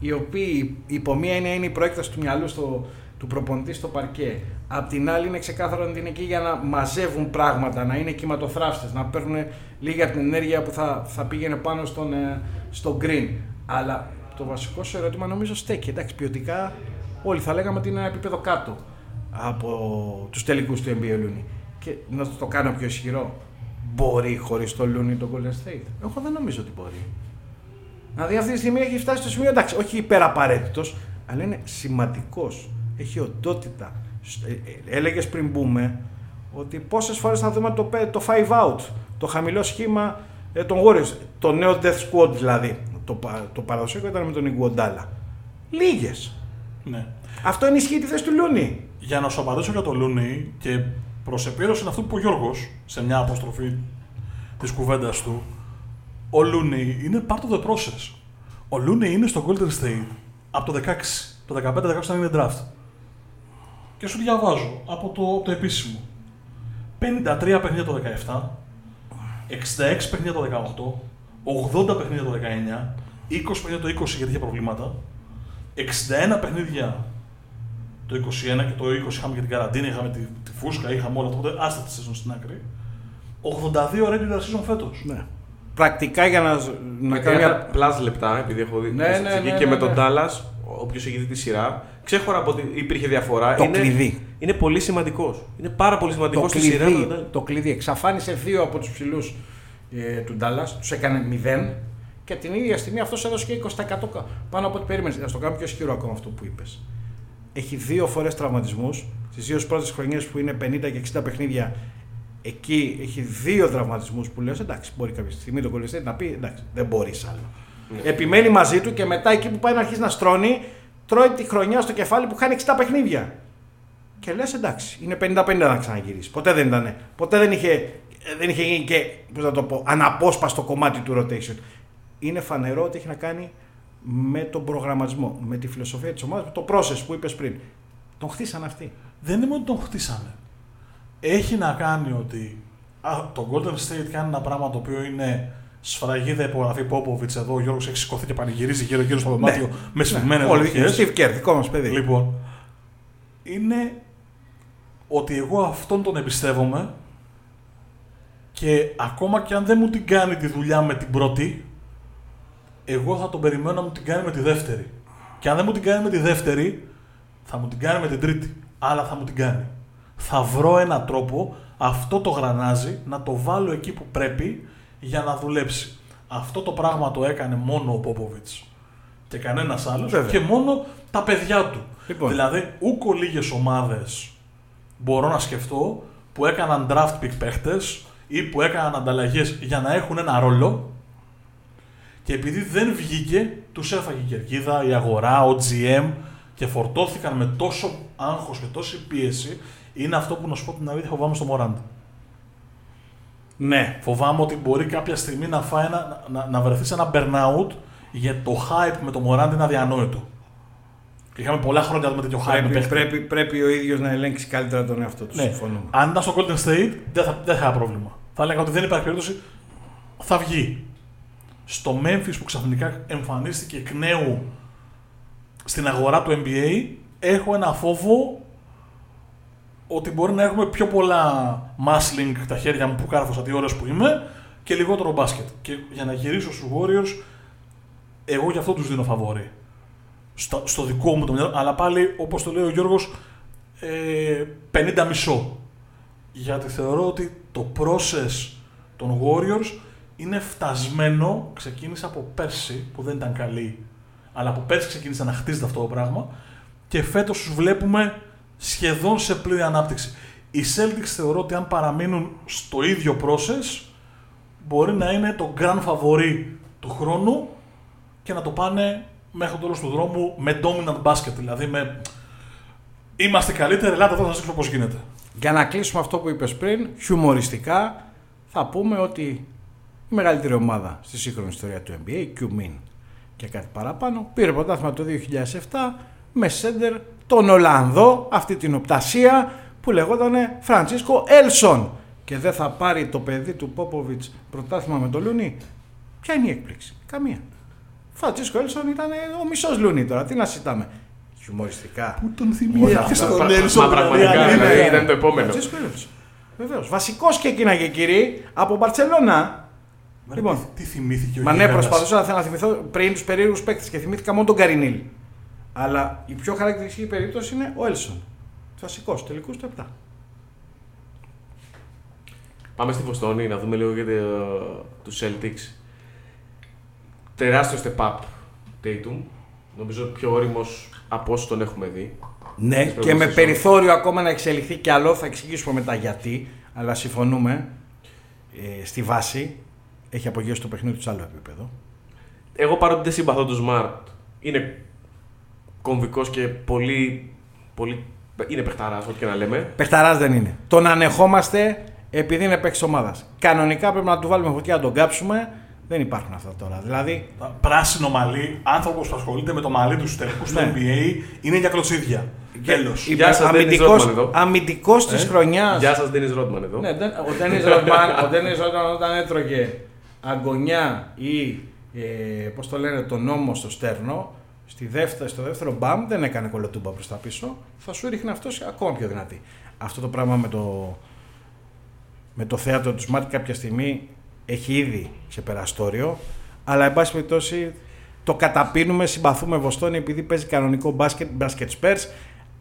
Speaker 3: οι οποίοι υπό μία έννοια είναι η προέκταση του μυαλού στο, του προπονητή στο παρκέ. Απ' την άλλη είναι ξεκάθαρο ότι είναι εκεί για να μαζεύουν πράγματα, να είναι κυματοθράφστες, να παίρνουν λίγη από την ενέργεια που θα, θα πήγαινε πάνω στον, ε, στο green. Αλλά το βασικό σου ερώτημα νομίζω στέκει. Εντάξει, ποιοτικά όλοι θα λέγαμε ότι είναι ένα επίπεδο κάτω από τους τελικούς του NBA Looney. Και να το, το κάνω πιο ισχυρό. Μπορεί χωρίς το Looney το Golden State; Εγώ δεν νομίζω ότι μπορεί. Δηλαδή αυτή τη στιγμή έχει φτάσει στο σημείο, εντάξει, όχι υπεραπαραίτητος, αλλά είναι σημαντικός. Έχει οντότητα. Έλεγες πριν μπούμε ότι πόσες φορές θα δούμε το, πέ- το five out, το χαμηλό σχήμα ε, των Warriors, το νέο death squad δηλαδή. Το, πα- το παραδοσιακό ήταν με τον Ιγουοντάλα. Λίγες.
Speaker 2: Ναι.
Speaker 3: Αυτό ενισχύει τη θέση του Λούνι.
Speaker 2: Για να σου απαντήσω για το Λούνι και προς επίρρωση είναι αυτό που είπε ο Γιώργος σε μια αποστροφή της κουβέντας του. Ο Λούνι είναι part of the process. Ο Λούνι είναι στο Golden State από το 16. Το 15-16 ήταν είναι draft. Και σου διαβάζω από το, από το επίσημο. 53 παιχνίδια το 17, 66 παιχνίδια το 18, 80 παιχνίδια το 19, 20 παιχνίδια το 20 γιατί είχε προβλήματα, 61 παιχνίδια το 21 και το 20 είχαμε και την καραντίνα, είχαμε τη, τη φούσκα, είχαμε όλα τότε, άστα τη σεζόν στην άκρη. 82 regular season φέτος.
Speaker 3: Ναι. Πρακτικά για να, να κάνω μια.
Speaker 1: πλάς λεπτά, επειδή έχω δει
Speaker 3: Ναι,
Speaker 1: τη
Speaker 3: ναι,
Speaker 1: στατιστική
Speaker 3: ναι,
Speaker 1: και
Speaker 3: ναι,
Speaker 1: με τον
Speaker 3: ναι.
Speaker 1: Ντάλλα, όποιος έχει δει τη σειρά, ξέχωρα από ότι υπήρχε διαφορά.
Speaker 3: Το
Speaker 1: είναι,
Speaker 3: κλειδί.
Speaker 1: Είναι πολύ σημαντικός. Είναι πάρα πολύ σημαντικός
Speaker 3: το
Speaker 1: στη σειρά. με τον
Speaker 3: κλειδί,
Speaker 1: Dallas.
Speaker 3: το κλειδί. Εξαφάνισε δύο από τους ψηλούς ε, του Ντάλλας, τους έκανε 0 και την ίδια στιγμή αυτός έδωσε και 20% κα- πάνω από ό,τι περίμενες. Να το κάνω πιο ισχυρό ακόμα αυτό που είπες. Έχει δύο φορές τραυματισμούς. Στις δύο πρώτες χρονιές που είναι 50 και 60 παιχνίδια, εκεί έχει δύο τραυματισμούς που λες: Εντάξει, μπορεί κάποια στιγμή το Golden State να πει: Εντάξει, δεν μπορείς άλλο.
Speaker 1: Ναι.
Speaker 3: Επιμένει μαζί του και μετά εκεί που πάει να αρχίσει να στρώνει, τρώει τη χρονιά στο κεφάλι που χάνει 60 παιχνίδια. Και λες εντάξει, είναι 50-50 να ξαναγυρίσει. Ποτέ δεν ήταν. Ποτέ δεν είχε, δεν είχε γίνει και πώς να το πω, αναπόσπαστο κομμάτι του rotation. Είναι φανερό ότι έχει να κάνει με τον προγραμματισμό, με τη φιλοσοφία της ομάδας, με το process που είπες πριν. Τον χτίσαν αυτοί.
Speaker 2: Δεν είναι μόνο ότι τον χτίσανε. Έχει να κάνει ότι α, το Golden State κάνει ένα πράγμα το οποίο είναι σφραγίδα υπογραφή Πόποβιτς εδώ. Ο Γιώργος έχει σηκωθεί και πανηγυρίζει γύρω-γύρω στο δωμάτιο με σφιγμένε
Speaker 3: Όλοι
Speaker 2: δοχές.
Speaker 3: Steve Kerr, δικό μας παιδί.
Speaker 2: Λοιπόν, είναι ότι εγώ αυτόν τον εμπιστεύομαι και ακόμα και αν δεν μου την κάνει τη δουλειά με την πρώτη, εγώ θα τον περιμένω να μου την κάνει με τη δεύτερη. Και αν δεν μου την κάνει με τη δεύτερη, θα μου την κάνει με την τρίτη. Αλλά θα μου την κάνει. Θα βρω έναν τρόπο αυτό το γρανάζι να το βάλω εκεί που πρέπει για να δουλέψει. Αυτό το πράγμα το έκανε μόνο ο Πόποβιτς και κανένας άλλος
Speaker 3: Βέβαια.
Speaker 2: και μόνο τα παιδιά του.
Speaker 3: Λοιπόν.
Speaker 2: Δηλαδή, ούκο λίγες ομάδες μπορώ να σκεφτώ που έκαναν draft pick παίχτες ή που έκαναν ανταλλαγές για να έχουν ένα ρόλο και επειδή δεν βγήκε, τους έφαγε η κερκίδα, η αγορά, ο GM και φορτώθηκαν με τόσο άγχος και τόση πίεση είναι αυτό που να σου πω την αλήθεια φοβάμαι στο Μωράντ.
Speaker 3: Ναι.
Speaker 2: Φοβάμαι ότι μπορεί κάποια στιγμή να, φάει ένα, να, να βρεθεί σε ένα burnout γιατί το hype με το Μωράντ είναι αδιανόητο. Και είχαμε πολλά χρόνια με τέτοιο hype. με
Speaker 3: Πρέπει,
Speaker 2: παίχτη.
Speaker 3: πρέπει, πρέπει ο ίδιος να ελέγξει καλύτερα τον εαυτό του.
Speaker 2: Ναι.
Speaker 3: Συμφωνούμε.
Speaker 2: Αν ήταν στο Golden State, δεν θα, δεν θα είχα πρόβλημα. Θα έλεγα ότι δεν υπάρχει περίπτωση. Θα βγει. Στο Memphis που ξαφνικά εμφανίστηκε εκ νέου στην αγορά του NBA, έχω ένα φόβο ότι μπορεί να έχουμε πιο πολλά muscling τα χέρια μου που κάρφωσα τι ώρες που είμαι και λιγότερο μπάσκετ. Και για να γυρίσω στους Warriors, εγώ γι' αυτό τους δίνω φαβόρη. Στο, στο δικό μου το μυαλό, αλλά πάλι όπως το λέει ο Γιώργος, ε, 50 μισό. Γιατί θεωρώ ότι το process των Warriors είναι φτασμένο, ξεκίνησε από πέρσι που δεν ήταν καλή, αλλά από πέρσι ξεκίνησε να χτίζεται αυτό το πράγμα και φέτος τους βλέπουμε σχεδόν σε πλήρη ανάπτυξη. Οι Celtics θεωρώ ότι αν παραμείνουν στο ίδιο process μπορεί να είναι το grand favori του χρόνου και να το πάνε μέχρι το τέλος του δρόμου με dominant basket, δηλαδή με είμαστε καλύτεροι, ελάτε εδώ να σας δείξω πώς γίνεται.
Speaker 3: Για να κλείσουμε αυτό που είπες πριν, χιουμοριστικά θα πούμε ότι η μεγαλύτερη ομάδα στη σύγχρονη ιστορία του NBA, η Q-Min και κάτι παραπάνω, πήρε πρωτάθλημα το 2007 με σέντερ τον Ολλανδό, αυτή την οπτασία που λεγόταν Φραντσίσκο Έλσον. Και δεν θα πάρει το παιδί του Πόποβιτς πρωτάθλημα με τον Λούνι. Ποια είναι η έκπληξη; Καμία. Φραντσίσκο Έλσον ήταν ο μισός Λούνι τώρα. Τι να συζητάμε. Χιουμοριστικά.
Speaker 2: Πού τον
Speaker 3: Όλα
Speaker 2: θυμίζει
Speaker 3: αυτά.
Speaker 2: στον
Speaker 1: Μα-
Speaker 2: Έλσον,
Speaker 1: μα πραγματικά,
Speaker 2: δηλαδή,
Speaker 1: δηλαδή,
Speaker 2: είναι-
Speaker 1: ήταν το επόμενο.
Speaker 3: Φραντσίσκο Έλσον. Βεβαίως. Βασικός και εκείνα κύριοι από Μπαρσελόνα.
Speaker 2: Ρε,
Speaker 3: Λοιπόν.
Speaker 2: τι- τι θυμήθηκε ο
Speaker 3: Μα ναι,
Speaker 2: Γίγαντας.
Speaker 3: προσπαθούσα να θυμηθώ πριν τους περίεργους παίκτες και θυμήθηκα μόνο τον Καρινίλ. Αλλά η πιο χαρακτηριστική περίπτωση είναι ο Έλσον. Βασικός, τελικούς του 7.
Speaker 1: Πάμε στη Βοστόνη να δούμε λίγο για τους Celtics. Τεράστιο step up Tatum. Νομίζω πιο όριμος από όσο τον έχουμε δει.
Speaker 3: Ναι,
Speaker 1: Στις
Speaker 3: και με
Speaker 1: προηγούμενες
Speaker 3: περιθώριο ακόμα να εξελιχθεί κι άλλο, θα εξηγήσουμε μετά γιατί. Αλλά συμφωνούμε ε, στη βάση. Έχει απογειώσει το παιχνίδι του σε άλλο επίπεδο.
Speaker 1: Εγώ παρότι δεν συμπαθώ τον Smart, είναι κομβικός και πολύ. πολύ είναι παιχταράς, ό,τι και να λέμε.
Speaker 3: Πεχταρά δεν είναι. Τον ανεχόμαστε επειδή είναι παίκτης ομάδας. Κανονικά πρέπει να του βάλουμε φωτιά να τον κάψουμε. Δεν υπάρχουν αυτά τώρα. Δηλαδή,
Speaker 2: Πράσινο μαλλί, άνθρωπος που ασχολείται με το μαλλί του στου τελικού του
Speaker 3: Ναι.
Speaker 2: NBA είναι για κλωτσίδια. Τέλος.
Speaker 1: Γεια σας, Ντένις Ρότμαν εδώ.
Speaker 3: αμυντικός της
Speaker 1: Ε,
Speaker 3: χρονιάς.
Speaker 1: Γεια σας, Ντένι Ρότμαν εδώ.
Speaker 3: Ναι, δεν- ο Ντένις Ρότμαν, ο Ντένις Ρότμαν όταν έτρωγε αγκονιά ή ε, πώς το λένε τον νόμο στο στέρνο, στη δεύτερη, στο δεύτερο μπαμ δεν έκανε κολοτούμπα προς τα πίσω, θα σου ρίχνει αυτός ακόμα πιο δυνατή. Αυτό το πράγμα με το, με το θέατρο του Smart κάποια στιγμή έχει ήδη ξεπεραστόριο, αλλά εν πάση περιπτώσει το καταπίνουμε, συμπαθούμε Βοστόνη επειδή παίζει κανονικό μπάσκετ, μπάσκετ Spurs,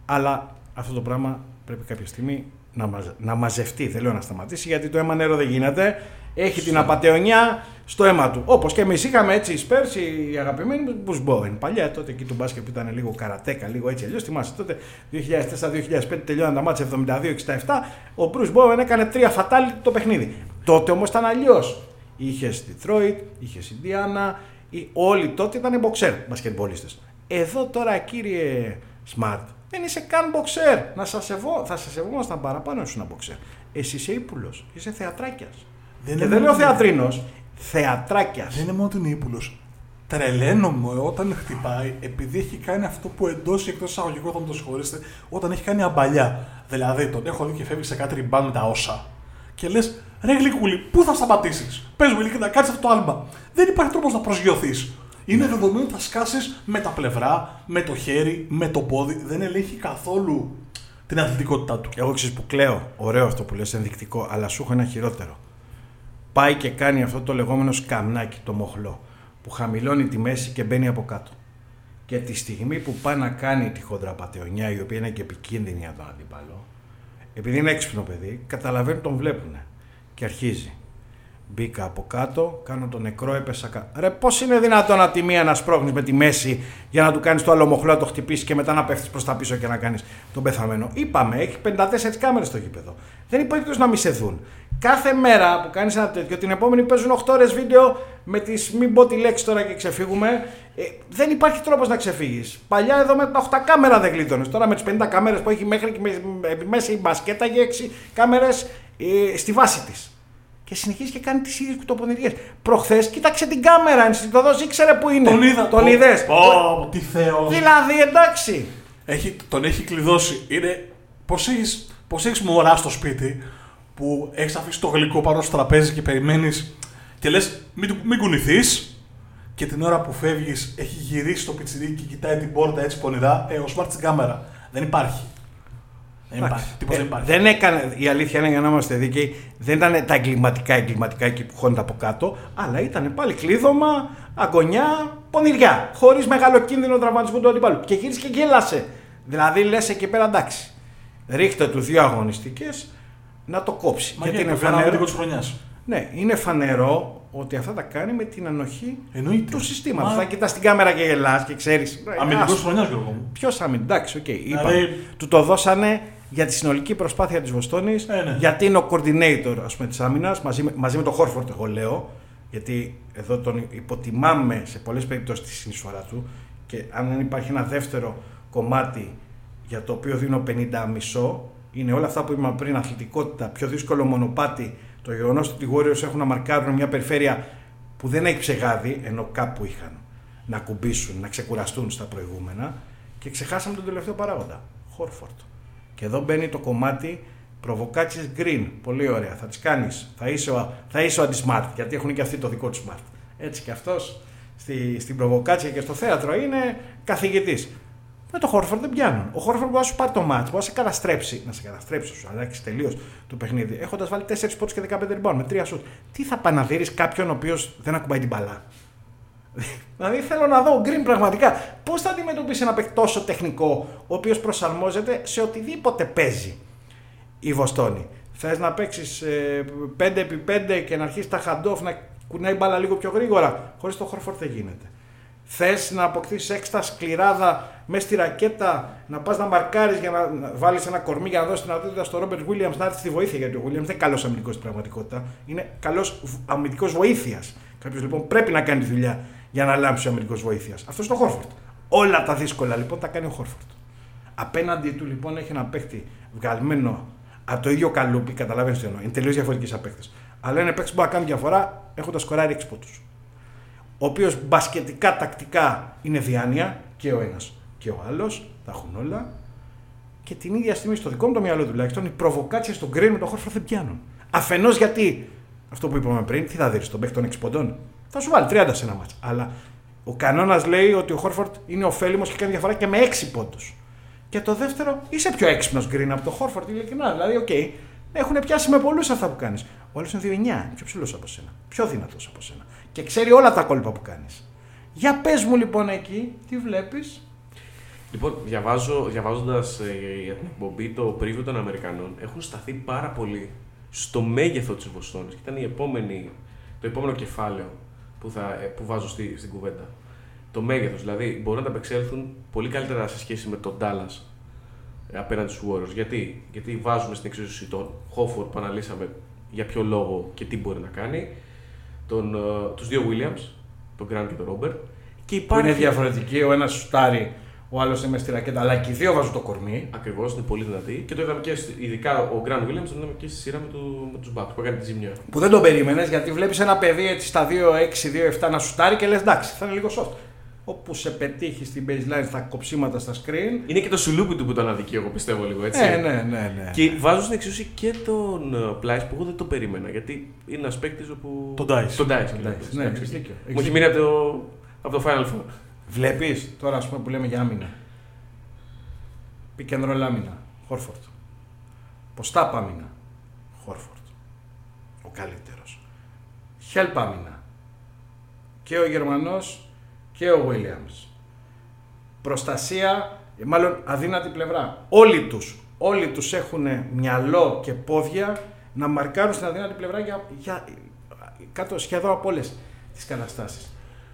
Speaker 3: αλλά αυτό το πράγμα πρέπει κάποια στιγμή να, μαζε, να μαζευτεί. Δεν λέω να σταματήσει γιατί το αίμα νερό δεν γίνεται. Έχει την απαταιωνιά στο αίμα του. Όπως και εμείς είχαμε έτσι οι Spurs, οι αγαπημένοι του Bruce Bowen. Παλιά τότε εκεί του μπάσκετ που ήταν λίγο καρατέκα, λίγο έτσι αλλιώς. Θυμάσαι τότε 2004-2005 τελειώναν τα μάτια 72-67. Ο Bruce Bowen έκανε τρία φατάλι το παιχνίδι. Τότε όμως ήταν αλλιώς. Είχε Detroit, είχε Indiana, οι- όλοι τότε ήταν μποξέρ μπασκετμπολίστες. Εδώ τώρα κύριε Smart δεν είσαι καν μποξέρ. Να σας σεβώ, θα σε σεβόμασταν παραπάνω ήσουν ένα μποξέρ. Εσύ είσαι ύπουλος, είσαι θεατράκιας.
Speaker 2: Δεν
Speaker 3: Και
Speaker 2: είναι
Speaker 3: δεν λέω
Speaker 2: μόνο-
Speaker 3: θεατρίνος, θεατράκιας.
Speaker 2: Δεν είναι μόνο ότι είναι ύπουλο. Τρελαίνομαι όταν χτυπάει επειδή έχει κάνει αυτό που εντός ή εκτός εισαγωγικών θα μου το συγχωρήσετε, όταν έχει κάνει αμπαλιά. Δηλαδή τον έχω δει και φεύγει σε κάτι ριμπάν με τα όσα. Και λες, ρε γλυκούλη, πού θα σταματήσεις; Πες μου και να κάτσει αυτό το άλμπα. Δεν υπάρχει τρόπος να προσγειωθείς. Είναι δεδομένο ότι θα σκάσεις με τα πλευρά, με το χέρι, με το πόδι. Δεν ελέγχει καθόλου την αθλητικότητά του.
Speaker 3: Εγώ ξέρεις που κλαίω. Ωραίο αυτό που λες, ενδεικτικό, αλλά σου έχω ένα χειρότερο. Πάει και κάνει αυτό το λεγόμενο σκαμνάκι, το μοχλό, που χαμηλώνει τη μέση και μπαίνει από κάτω. Και τη στιγμή που πάει να κάνει τη χοντραπατεωνιά, η οποία είναι και επικίνδυνη για τον αντίπαλο, επειδή είναι έξυπνο παιδί, καταλαβαίνει τον βλέπουν. Και αρχίζει. Μπήκα από κάτω, κάνω το νεκρό, έπεσα κάτω. Ρε, πώς είναι δυνατόν από τη μία να σπρώχνεις με τη μέση για να του κάνεις το άλλο μοχλό, να το χτυπήσεις και μετά να πέφτεις προς τα πίσω και να κάνεις τον πεθαμένο. Είπαμε, έχει 54 κάμερες στο γήπεδο. Δεν υπάρχει περίπτωση να μη σε δουν. Κάθε μέρα που κάνεις ένα τέτοιο, την επόμενη παίζουν 8 ώρες βίντεο με τις μην πω τη λέξη τώρα και ξεφύγουμε. Ε, δεν υπάρχει τρόπος να ξεφύγεις. Παλιά εδώ με τα 8 κάμερα δεν γλίτωνες. Τώρα με τις 50 κάμερες που έχει μέχρι και με- με- μέσα η μπασκέτα για 6 κάμερες ε, στη βάση της. και συνεχίζεις και κάνεις τις ίδιες κουτοπονηριές. Προχθές κοίταξε την κάμερα, ενστικτοδό ήξερε που είναι.
Speaker 2: Τον είδα.
Speaker 3: Τον
Speaker 2: Ω,
Speaker 3: είδες.
Speaker 2: ω, τι θεός.
Speaker 3: Δηλαδή εντάξει.
Speaker 2: Έχει, τον έχει κλειδώσει. Είναι. Πώς έχεις πώς έχεις μωρά στο σπίτι που έχεις αφήσει το γλυκό πάνω στο τραπέζι και περιμένεις και λες: Μην, μην κουνηθείς. Και την ώρα που φεύγεις, έχει γυρίσει το πιτσιρίκι και κοιτάει την πόρτα έτσι πονηρά. Ε, ο smart στην κάμερα. Δεν υπάρχει. Δεν υπάρχει. Τίποτα
Speaker 3: Ε,
Speaker 2: δεν υπάρχει.
Speaker 3: δεν έκανε, η αλήθεια είναι για να είμαστε δίκαιοι, δεν ήταν τα εγκληματικά εγκληματικά εκεί που χώνεται από κάτω, αλλά ήταν πάλι κλείδωμα, αγκωνιά, πονηριά. Χωρίς μεγάλο κίνδυνο τραυματισμού του αντιπάλου. Και γύρισε και γέλασε. Δηλαδή λες εκεί πέρα εντάξει. Ρίχτε τους δύο αγωνιστικές να το κόψει.
Speaker 2: Μα
Speaker 3: Γιατί είναι
Speaker 2: το
Speaker 3: φανερό.
Speaker 2: δικό της χρονιάς.
Speaker 3: Ναι, είναι φανερό ότι αυτά τα κάνει με την ανοχή
Speaker 2: Εννοείται.
Speaker 3: του συστήματος.
Speaker 2: Μα-
Speaker 3: Θα κοιτάς την κάμερα και γελάς και ξέρεις.
Speaker 2: Αμυντικός χρονιάς, Γιώργο μου.
Speaker 3: Ποιος αμυντικό, εντάξει, οκ. είπα.
Speaker 2: Δηλαδή-
Speaker 3: Του το δώσανε για τη συνολική προσπάθεια της Βοστόνης.
Speaker 2: Ε, ναι.
Speaker 3: Γιατί είναι ο coordinator ας πούμε, της άμυνας μαζί, με- μαζί με τον Χόρφορντ, εγώ λέω. Γιατί εδώ τον υποτιμάμε σε πολλές περιπτώσεις τη συνεισφορά του. Και αν δεν υπάρχει ένα δεύτερο κομμάτι για το οποίο δίνω 50 μισό, είναι όλα αυτά που είπαμε πριν, αθλητικότητα, πιο δύσκολο μονοπάτι, το γεγονός ότι οι Warriors έχουν να μαρκάρουν μια περιφέρεια που δεν έχει ψεγάδι, ενώ κάπου είχαν να κουμπίσουν, να ξεκουραστούν στα προηγούμενα και ξεχάσαμε τον τελευταίο παράγοντα, Χόρφορντ. Και εδώ μπαίνει το κομμάτι προβοκάτσιες green. Πολύ ωραία. Θα τις κάνεις. Θα είσαι ο, θα είσαι ο αντι-smart, γιατί έχουν και αυτοί το δικό τους smart. Έτσι και αυτός στη, στην προβοκάτσια και στο θέατρο είναι καθηγητής. Με το Χόρφορντ δεν πιάνουν. Ο Χόρφορντ μπορεί να σου πάρει το μάτς, μπορεί να σε καταστρέψει, να σε καταστρέψει, να σου αλλάξει τελείως το παιχνίδι, έχοντας βάλει 4 πόντους και 15 rebound με 3 σουτ. Τι θα πάει να δεις κάποιον ο οποίος δεν ακουμπάει την μπαλά; (laughs) Δηλαδή θέλω να δω ο Green πραγματικά πώς θα αντιμετωπίσει ένα παίκτη τόσο τεχνικό, ο οποίος προσαρμόζεται σε οτιδήποτε παίζει η Βοστόνη. Θες να παίξεις 5x5 και να αρχίσεις τα handoff να κουνάει μπάλα λίγο πιο γρήγορα. Χωρίς το Χόρφορντ δεν γίνεται. Θες να αποκτήσεις έξτρα σκληράδα μέσα στη ρακέτα, να πας να μαρκάρεις για να, να βάλεις ένα κορμί για να δώσεις την αδότητα στο Ρόμπερτ Βίλιαμ να έρθεις στη βοήθεια. Γιατί ο Βίλιαμ δεν είναι καλός αμυντικός στην πραγματικότητα. Είναι καλός αμυντικός βοήθειας. Κάποιος λοιπόν πρέπει να κάνει τη δουλειά για να λάμψει ο αμυντικός βοήθειας. Αυτό είναι ο Χόρφορντ. Όλα τα δύσκολα λοιπόν τα κάνει ο Χόρφορντ. Απέναντί του λοιπόν έχει ένα παίχτη βγαλμένο από το ίδιο καλούπι, καταλαβαίνει τι εννοώ. Είναι τελείως διαφορετικοί απέκτε. Αλλά είναι παίχτη που μπορεί να κάνει διαφορά έχοντας σκοράρει 6 πόντους. Ο οποίος μπασκετικά, τακτικά είναι διάνοια και ο ένας και ο άλλος, τα έχουν όλα. Και την ίδια στιγμή στο δικό μου το μυαλό τουλάχιστον οι προβοκάτσια στον Γκριν με τον Χόρφορντ δεν πιάνουν. Αφενός γιατί αυτό που είπαμε πριν, τι θα δεις, τον παίχτη των 6 ποντών. Θα σου βάλει 30 σε ένα μάτς. Αλλά ο κανόνας λέει ότι ο Χόρφορντ είναι ωφέλιμος και κάνει διαφορά και με 6 πόντους. Και το δεύτερο, είσαι πιο έξυπνος Γκριν από τον Χόρφορντ, ειλικρινά. Δηλαδή, οκ, έχουν πιάσει με πολλούς αυτά που κάνεις. Ο άλλος είναι 2-9, είναι πιο ψηλός από σένα. Πιο δυνατός από σένα. Και ξέρει όλα τα κόλπα που κάνεις. Για πες μου λοιπόν εκεί, τι βλέπεις;
Speaker 1: Λοιπόν, διαβάζω, διαβάζοντας ε, για την εκπομπή το preview των Αμερικανών, έχουν σταθεί πάρα πολύ στο μέγεθο της Βοστόνης. Και ήταν η επόμενη, το επόμενο κεφάλαιο που, θα, ε, που βάζω στη, στην κουβέντα. Το μέγεθος, δηλαδή μπορούν να τα απεξέλθουν πολύ καλύτερα σε σχέση με τον Dallas ε, απέναντι στους Warriors. Γιατί, Γιατί βάζουμε στην εξίσωση τον Hofford που αναλύσαμε για ποιο λόγο και τι μπορεί να κάνει, τον, ε, τους δύο Williams, τον Grant και τον Robert. Και
Speaker 3: Που
Speaker 1: υπάρχει...
Speaker 3: είναι διαφορετική, ο ένας σουτάρει, ο άλλος είναι μες στη ρακέτα, αλλά και οι δύο βάζουν το κορμί.
Speaker 1: Ακριβώς, είναι πολύ δυνατή. Και το είδαμε και στη- ειδικά ο Γκραν Williams τον είδαμε και στη σειρά με, του, με τους Bucks που έκανε τη ζημιά.
Speaker 3: Που δεν τον περίμενες γιατί βλέπεις ένα παιδί έτσι στα 2-6-2-7 να σουτάρει και λες εντάξει, θα είναι λίγο soft. Όπου σε πετύχει στην baseline στα κοψίματα στα screen.
Speaker 1: Είναι και το σουλούπι του που τον αδικεί, εγώ πιστεύω λίγο έτσι.
Speaker 3: Ναι, ναι, ναι. ναι.
Speaker 1: Και βάζω στην εξίσωση και τον Πλάις που εγώ δεν τον περίμενα. Γιατί είναι ένας παίκτης όπου.
Speaker 2: Τον Dice.
Speaker 1: Τον Dice.
Speaker 3: Τον Dice, ναι, έχεις δίκιο, έχεις
Speaker 1: Μου έχει
Speaker 3: δίκιο.
Speaker 1: μείνει από το, από το Final Four.
Speaker 3: Βλέπεις τώρα ας πούμε, που λέμε για άμυνα. Pick and roll άμυνα. Χόρφορντ. Ποστά άμυνα. Χόρφορντ. Ο καλύτερος. Help άμυνα. Και ο Γερμανός και ο Williams. Προστασία, ε, μάλλον αδύνατη πλευρά. Όλοι τους, όλοι τους έχουν μυαλό και πόδια να μαρκάρουν στην αδύνατη πλευρά για, για κάτω σχεδόν από όλες τις καταστάσεις.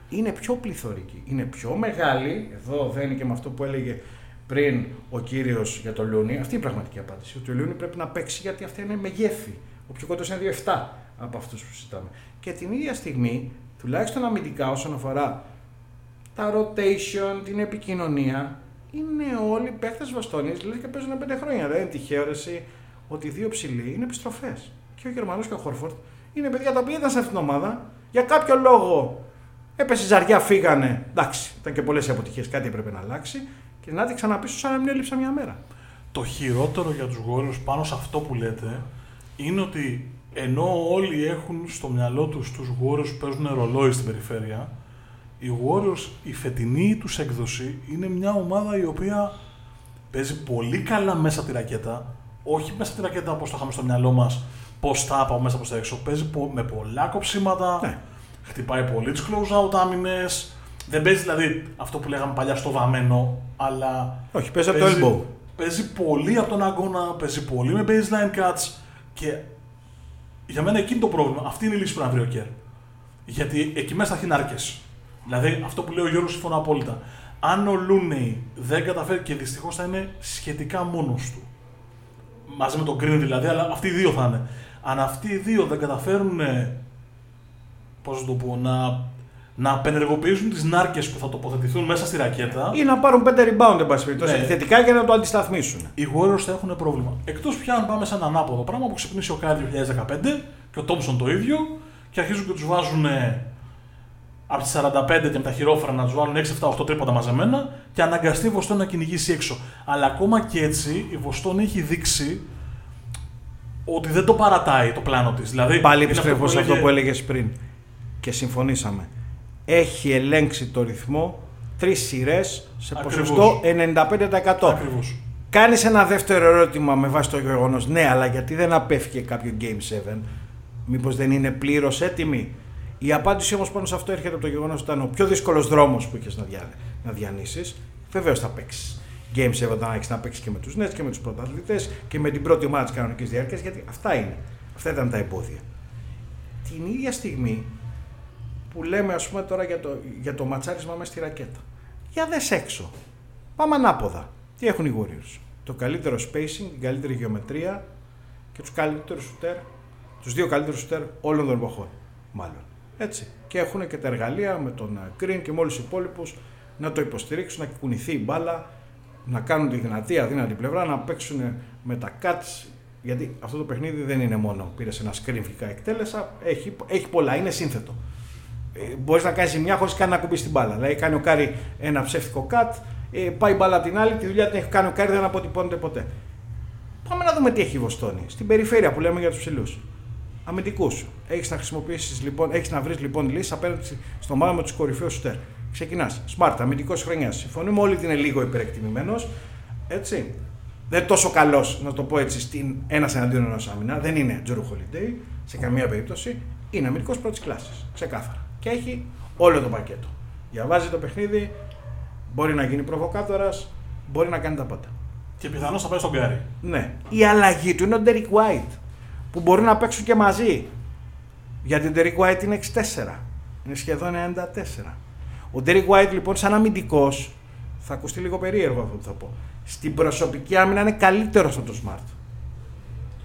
Speaker 3: Είναι πιο πληθωρική, είναι πιο μεγάλη, εδώ δεν είναι και με αυτό που έλεγε πριν ο κύριος για τον Λούνι, αυτή είναι η πραγματική απάντηση, ότι ο Λούνι πρέπει να παίξει γιατί αυτά είναι μεγέθη. Ο πιο κοντός είναι 2-7 από αυτούς που συζητάμε. Και την ίδια στιγμή, τουλάχιστον αμυντικά όσον αφορά τα rotation, την επικοινωνία, είναι όλοι παίχτες Βοστόνη, δηλαδή και παίζουν 5 χρόνια. Δεν είναι τυχαίο ρε, εσύ, ότι οι δύο ψηλοί είναι επιστροφές. Και ο Γερμανός και ο Χόρφορντ Είναι παιδιά τα οποία ήταν σε αυτήν την ομάδα. Για κάποιο λόγο έπεσε ζαριά, φύγανε. Εντάξει, ήταν και πολλές αποτυχίες, κάτι έπρεπε να αλλάξει. Και να τη ξαναπίσω σαν να μην έλειψα μια μέρα.
Speaker 2: Το χειρότερο για τους Warriors πάνω σε αυτό που λέτε είναι ότι ενώ όλοι έχουν στο μυαλό τους τους Warriors που παίζουν ρολόι στην περιφέρεια, οι Warriors, η φετινή τους έκδοση είναι μια ομάδα η οποία παίζει πολύ καλά μέσα από τη ρακέτα, όχι μέσα από τη ρακέτα όπως το είχαμε στο μυαλό μας, πώς θα πάω μέσα από τα έξω, παίζει πο- με πολλά κοψίματα,
Speaker 3: Ναι.
Speaker 2: χτυπάει πολύ τις close out άμυνες, δεν παίζει δηλαδή αυτό που λέγαμε παλιά στο βαμμένο, αλλά
Speaker 3: Όχι, παίζει από το elbow.
Speaker 2: Παίζει πολύ από τον αγώνα, παίζει πολύ με baseline cuts και για μένα εκεί είναι το πρόβλημα. Αυτή είναι η λύση που να βρει ο Κέρ. Γιατί εκεί μέσα θα έχει νάρκες. Δηλαδή αυτό που λέει ο Γιώργος συμφωνώ απόλυτα. Αν ο Λούνεϊ δεν καταφέρει και δυστυχώς θα είναι σχετικά μόνος του. Μαζί με τον Green δηλαδή, αλλά αυτοί οι δύο θα είναι. Αν αυτοί οι δύο δεν καταφέρουν. Πώς να το πω, να, να απενεργοποιήσουν τις νάρκες που θα τοποθετηθούν μέσα στη ρακέτα.
Speaker 3: Ή να πάρουν 5 rebound, εν πάση περιπτώσει,
Speaker 2: Ναι.
Speaker 3: επιθετικά για να το αντισταθμίσουν.
Speaker 2: οι Warriors θα έχουν πρόβλημα. Εκτός πια αν πάμε σε ένα ανάποδο πράγμα που ξυπνήσει ο Κάι 2015 και ο Τόμψον το ίδιο και αρχίζουν και τους βάζουν ε, από τις 45 και με τα χειρόφρανα να του βάλουν 6-7-8 τρίποτα μαζεμένα και αναγκαστεί η Βοστόνη να κυνηγήσει έξω. Αλλά ακόμα και έτσι η Βοστόνη έχει δείξει ότι δεν το παρατάει το πλάνο της. Δηλαδή,
Speaker 3: Πάλι
Speaker 2: είναι
Speaker 3: επιστρέφω σε αυτό
Speaker 2: έλεγε-
Speaker 3: που έλεγες πριν και συμφωνήσαμε. Έχει ελέγξει το ρυθμό τρεις σειρές σε
Speaker 2: Ακριβώς.
Speaker 3: ποσοστό 95%.
Speaker 2: Ακριβώς.
Speaker 3: Κάνεις ένα δεύτερο ερώτημα με βάση το γεγονός. Ναι, αλλά γιατί δεν απέφυγε κάποιο Game 7, Μήπως δεν είναι πλήρως έτοιμη; Η απάντηση όμως πάνω σε αυτό έρχεται από το γεγονός ότι ήταν ο πιο δύσκολος δρόμος που είχες να, δια, να διανύσεις. Βεβαίως θα παίξεις. Game 7 όταν έχει να παίξεις και με τους Nets και με τους πρωταθλητές και με την πρώτη ομάδα της κανονικής διάρκειας, γιατί αυτά είναι. Αυτά ήταν τα εμπόδια. Την ίδια στιγμή που λέμε, ας πούμε, τώρα για το, για το ματσάρισμα μέσα στη ρακέτα. Για δες έξω. Πάμε ανάποδα. Τι έχουν οι Warriors. Το καλύτερο spacing, την καλύτερη γεωμετρία και τους καλύτερους σουτέρ, τους δύο καλύτερους σουτέρ όλων των εποχών. Μάλλον. Έτσι. Και έχουν και τα εργαλεία με τον ε, Green και με όλους τους υπόλοιπους να το υποστηρίξουν, να κουνηθεί η μπάλα, να κάνουν τη δυνατή αδύνατη πλευρά, να παίξουν με τα cuts. Γιατί αυτό το παιχνίδι δεν είναι μόνο πήρες ένα screen φυσικά εκτέλεσα, έχει, έχει πολλά, είναι σύνθετο. Ε, Μπορείς να κάνεις μια χωρίς καν ν' ακουμπήσει την μπάλα. Δηλαδή, κάνει ο Κάρι ένα ψεύτικο cut, ε, πάει η μπάλα απ' την άλλη, τη δουλειά την έχει κάνει ο Κάρι, δεν αποτυπώνεται ποτέ. Πάμε να δούμε τι έχει η Βοστόνη. Στην περιφέρεια που λέμε για τους ψηλούς. Αμυντικούς. Έχεις να χρησιμοποιήσεις λοιπόν, έχεις να βρεις λοιπόν λύσεις απέναντι στο μάμα με του κορυφαίου σουτέρ. Ξεκινάς. Smart, αμυντικός χρονιάς. Συμφωνούμε όλοι ότι είναι λίγο υπερεκτιμημένος. Έτσι. Δεν είναι τόσο καλός, να το πω έτσι, στην ένας εναντίον ενός άμυνα. Δεν είναι Τζορου Holiday σε καμία περίπτωση. Είναι αμυντικός πρώτης κλάσης. Ξεκάθαρα. Και έχει όλο το πακέτο. Διαβάζει το παιχνίδι, μπορεί να γίνει προβοκάτορας, μπορεί να κάνει τα πάντα.
Speaker 2: Και πιθανώς θα πάει στον Γκάρι.
Speaker 3: Ναι. Η αλλαγή του είναι ο Derek White. Που μπορεί να παίξουν και μαζί. Γιατί ο Derek White είναι 6-4. Είναι σχεδόν 94. Ο Derek White λοιπόν, σαν αμυντικός, θα ακουστεί λίγο περίεργο αυτό που θα πω. Στην προσωπική άμυνα είναι καλύτερος από το Smart.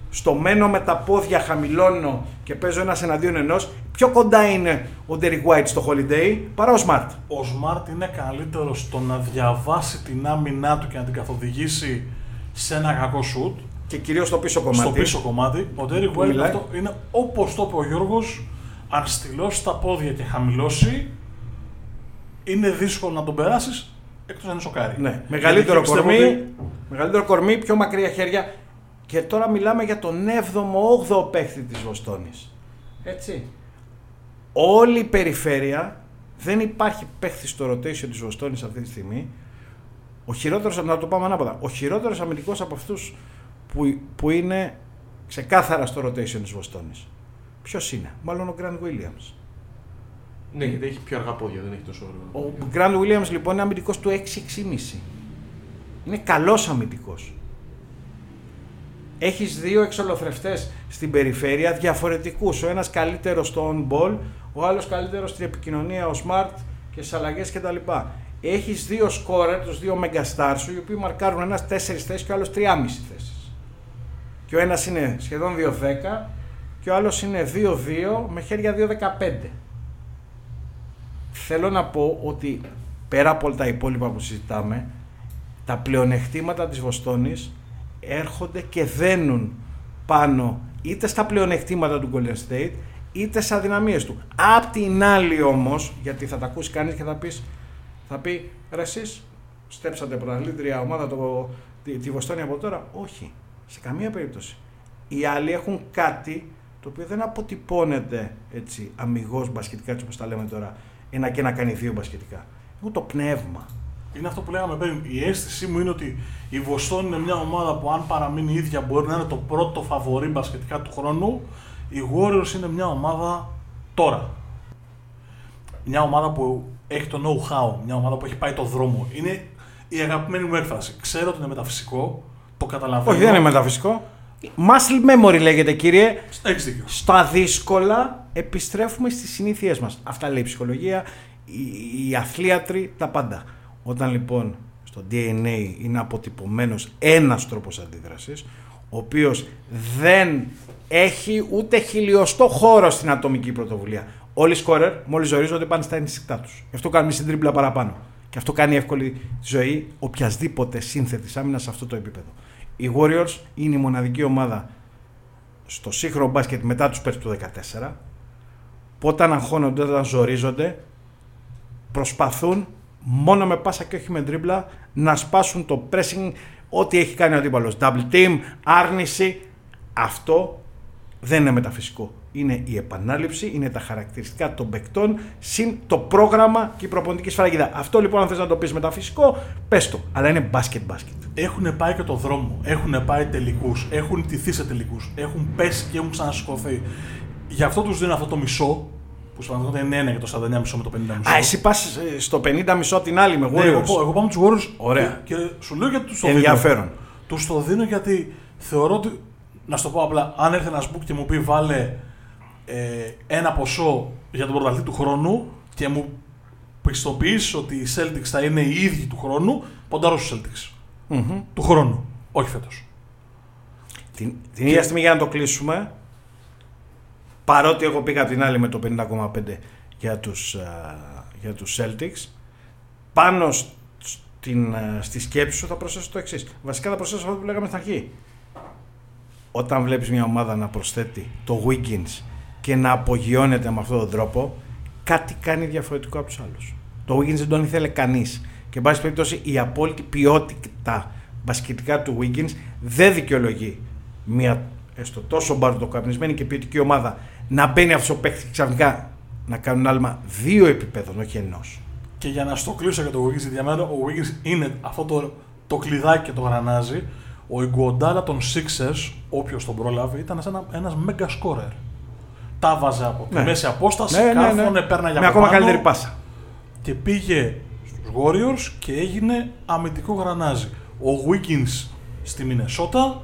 Speaker 3: Στο μένω με τα πόδια, χαμηλώνω και παίζω ένα εναντίον ενός. Πιο κοντά είναι ο Derek White στο Holiday παρά ο Smart.
Speaker 2: Ο Smart είναι καλύτερος στο να διαβάσει την άμυνά του και να την καθοδηγήσει σε ένα κακό σουτ.
Speaker 3: Και κυρίως στο πίσω κομμάτι.
Speaker 2: Στο πίσω κομμάτι. Ο Derek
Speaker 3: Που
Speaker 2: White
Speaker 3: μιλάει.
Speaker 2: αυτό είναι όπως το είπε ο Γιώργος, αν στυλώσει τα πόδια και χαμηλώσει, είναι δύσκολο να τον περάσεις εκτός αν σοκάρει.
Speaker 3: Ναι, μεγαλύτερο
Speaker 2: Γιατί πιστεύω
Speaker 3: κορμί,
Speaker 2: ότι-
Speaker 3: μεγαλύτερο κορμί, πιο μακριά χέρια. Και τώρα μιλάμε για τον 7ο-8ο παίχτη της Βοστόνης. Έτσι. Όλη η περιφέρεια, δεν υπάρχει παίχτης στο rotation της Βοστόνης αυτή τη στιγμή. Ο χειρότερος, να το πάμε ανάποδα, ο χειρότερος αμυντικός από αυτούς που, που είναι ξεκάθαρα στο rotation της Βοστόνης. Ποιος είναι, μάλλον ο Grant Williams.
Speaker 1: Ναι, γιατί έχει πιο αργά πόδια, δεν έχει τόσο όργανο.
Speaker 3: Ο Grant Williams λοιπόν είναι αμυντικός του 6-6,5. Είναι καλός αμυντικός. Έχεις δύο εξολοθρευτές στην περιφέρεια διαφορετικούς. Ο ένας καλύτερος στο on-ball, ο άλλος καλύτερος στην επικοινωνία, ο smart και στις αλλαγές κτλ. Έχεις δύο σκόρερ, τους δύο megastar σου, οι οποίοι μαρκάρουν ένας 4 θέσεις και ο άλλος 3,5 θέσεις. Και ο ένας είναι σχεδόν 2-10 και ο άλλος είναι 2-2 με χέρια 2-15. Θέλω να πω ότι πέρα από όλα τα υπόλοιπα που συζητάμε, τα πλεονεκτήματα της Βοστόνης έρχονται και δένουν πάνω είτε στα πλεονεκτήματα του Golden State, είτε στις αδυναμίες του. Απ' την άλλη όμως, γιατί θα τα ακούσει κανείς και θα, πεις, θα πει ρε εσείς στέψατε πρωταθλήτρια ομάδα το, τη, τη Βοστόνη από τώρα. Όχι, σε καμία περίπτωση. Οι άλλοι έχουν κάτι το οποίο δεν αποτυπώνεται έτσι αμυγός μπασκετικά έτσι όπως τα λέμε τώρα ένα και να κάνει δύο μπασκετικά. Έχουν το πνεύμα.
Speaker 2: Είναι αυτό που λέγαμε πριν. Η αίσθησή μου είναι ότι η Βοστόνη είναι μια ομάδα που αν παραμείνει ίδια μπορεί να είναι το πρώτο φαβορή μπασκετικά του χρόνου. Η Warriors είναι μια ομάδα τώρα. Μια ομάδα που έχει το know-how, μια ομάδα που έχει πάει το δρόμο. Είναι η αγαπημένη μου έκφραση. Ξέρω ότι είναι μεταφυσικό, το καταλαβαίνω.
Speaker 3: Όχι, δεν είναι μεταφυσικό. Muscle memory λέγεται, κύριε.
Speaker 2: Έχεις δίκιο.
Speaker 3: Στα δύσκολα επιστρέφουμε στις συνήθειές μας. Αυτά λέει η ψυχολογία, οι, οι αθλίατροι, τα πάντα. Όταν λοιπόν στο DNA είναι αποτυπωμένος ένας τρόπος αντίδρασης, ο οποίος δεν έχει ούτε χιλιοστό χώρο στην ατομική πρωτοβουλία. Όλοι οι σκόρερ, μόλις ζορίζονται, πάνε στα ενσυκτά τους. Γι' αυτό κάνουμε συντρίμπλα παραπάνω. Και αυτό κάνει εύκολη τη ζωή οποιασδήποτε σύνθετης άμυνας σε αυτό το επίπεδο. Οι Warriors είναι η μοναδική ομάδα στο σύγχρονο μπάσκετ μετά τους πέρσι του 2014 που όταν αγχώνονται, όταν ζορίζονται, προσπαθούν μόνο με πάσα και όχι με τρίμπλα να σπάσουν το pressing, ό,τι έχει κάνει ο αντίπαλος. Double team, άρνηση. Αυτό δεν είναι μεταφυσικό. Είναι η επανάληψη, είναι τα χαρακτηριστικά των παικτών, συν το πρόγραμμα και η προπονητική σφραγίδα. Αυτό λοιπόν, αν θες να το πεις μεταφυσικό, πες το. Αλλά είναι μπάσκετ μπάσκετ.
Speaker 2: Έχουν πάει και το δρόμο. Έχουν πάει τελικούς. Έχουν τηθεί σε τελικούς. Έχουν πέσει και έχουν ξανασηκωθεί. Γι' αυτό τους δίνω αυτό το μισό. Που στην πραγματικότητα είναι ένα για το 49 μισό με το 50 μισό.
Speaker 3: Α, εσύ πας στο 50 μισό την άλλη με
Speaker 2: Ναι, εγώ,
Speaker 3: Warriors.
Speaker 2: πάω- εγώ πάω με τους Warriors.
Speaker 3: Ωραία.
Speaker 2: Και, και σου λέω γιατί τους το δίνω.
Speaker 3: Ενδιαφέρον.
Speaker 2: Τους το δίνω γιατί θεωρώ ότι. Να σου το πω απλά, αν έρθει ένας book και μου πει βάλε ε, ένα ποσό για τον πρωταθλητή του χρόνου και μου πιστοποιήσει ότι οι Celtics θα είναι οι ίδιοι του χρόνου, ποντάρω στους Celtics.
Speaker 3: Μμμ.
Speaker 2: Του χρόνου. Όχι φέτος.
Speaker 3: Την, την ίδια στιγμή για να το κλείσουμε, παρότι εγώ πήγα την άλλη με το 50,5 για τους, α, για τους Celtics, πάνω σ- στην, α, στη σκέψη σου θα προσθέσω το εξής. Βασικά θα προσθέσω αυτό που λέγαμε στην αρχή. Όταν βλέπεις μια ομάδα να προσθέτει το Wiggins και να απογειώνεται με αυτόν τον τρόπο, κάτι κάνει διαφορετικό από τους άλλους. Το Wiggins δεν τον ήθελε κανείς. Και εν πάση περιπτώσει η απόλυτη ποιότητα μπασκετικά του Wiggins δεν δικαιολογεί μια έστω τόσο μπαρτοκαπνισμένη και ποιοτική ομάδα να μπαίνει αυτός ο παίκτης ξαφνικά να κάνουν άλμα δύο επιπέδων, όχι ενός.
Speaker 2: Και για να στο κλείσω για το Wiggins, γιατί για μένα ο Wiggins είναι αυτό το, το κλειδάκι και το γρανάζι. Ο Ιγκουοντάλα των Sixers, όποιος τον πρόλαβε, ήταν σαν ένα, ένας mega scorer. Τα βάζε από
Speaker 3: Ναι.
Speaker 2: τη μέση απόσταση,
Speaker 3: Ναι, ναι, ναι.
Speaker 2: κάρφωνε, παίρνα για
Speaker 3: Με
Speaker 2: από
Speaker 3: ακόμα
Speaker 2: πάνω
Speaker 3: καλύτερη πάσα.
Speaker 2: Και πήγε στους Warriors και έγινε αμυντικό γρανάζι. Ο Wiggins στη Μινεσότα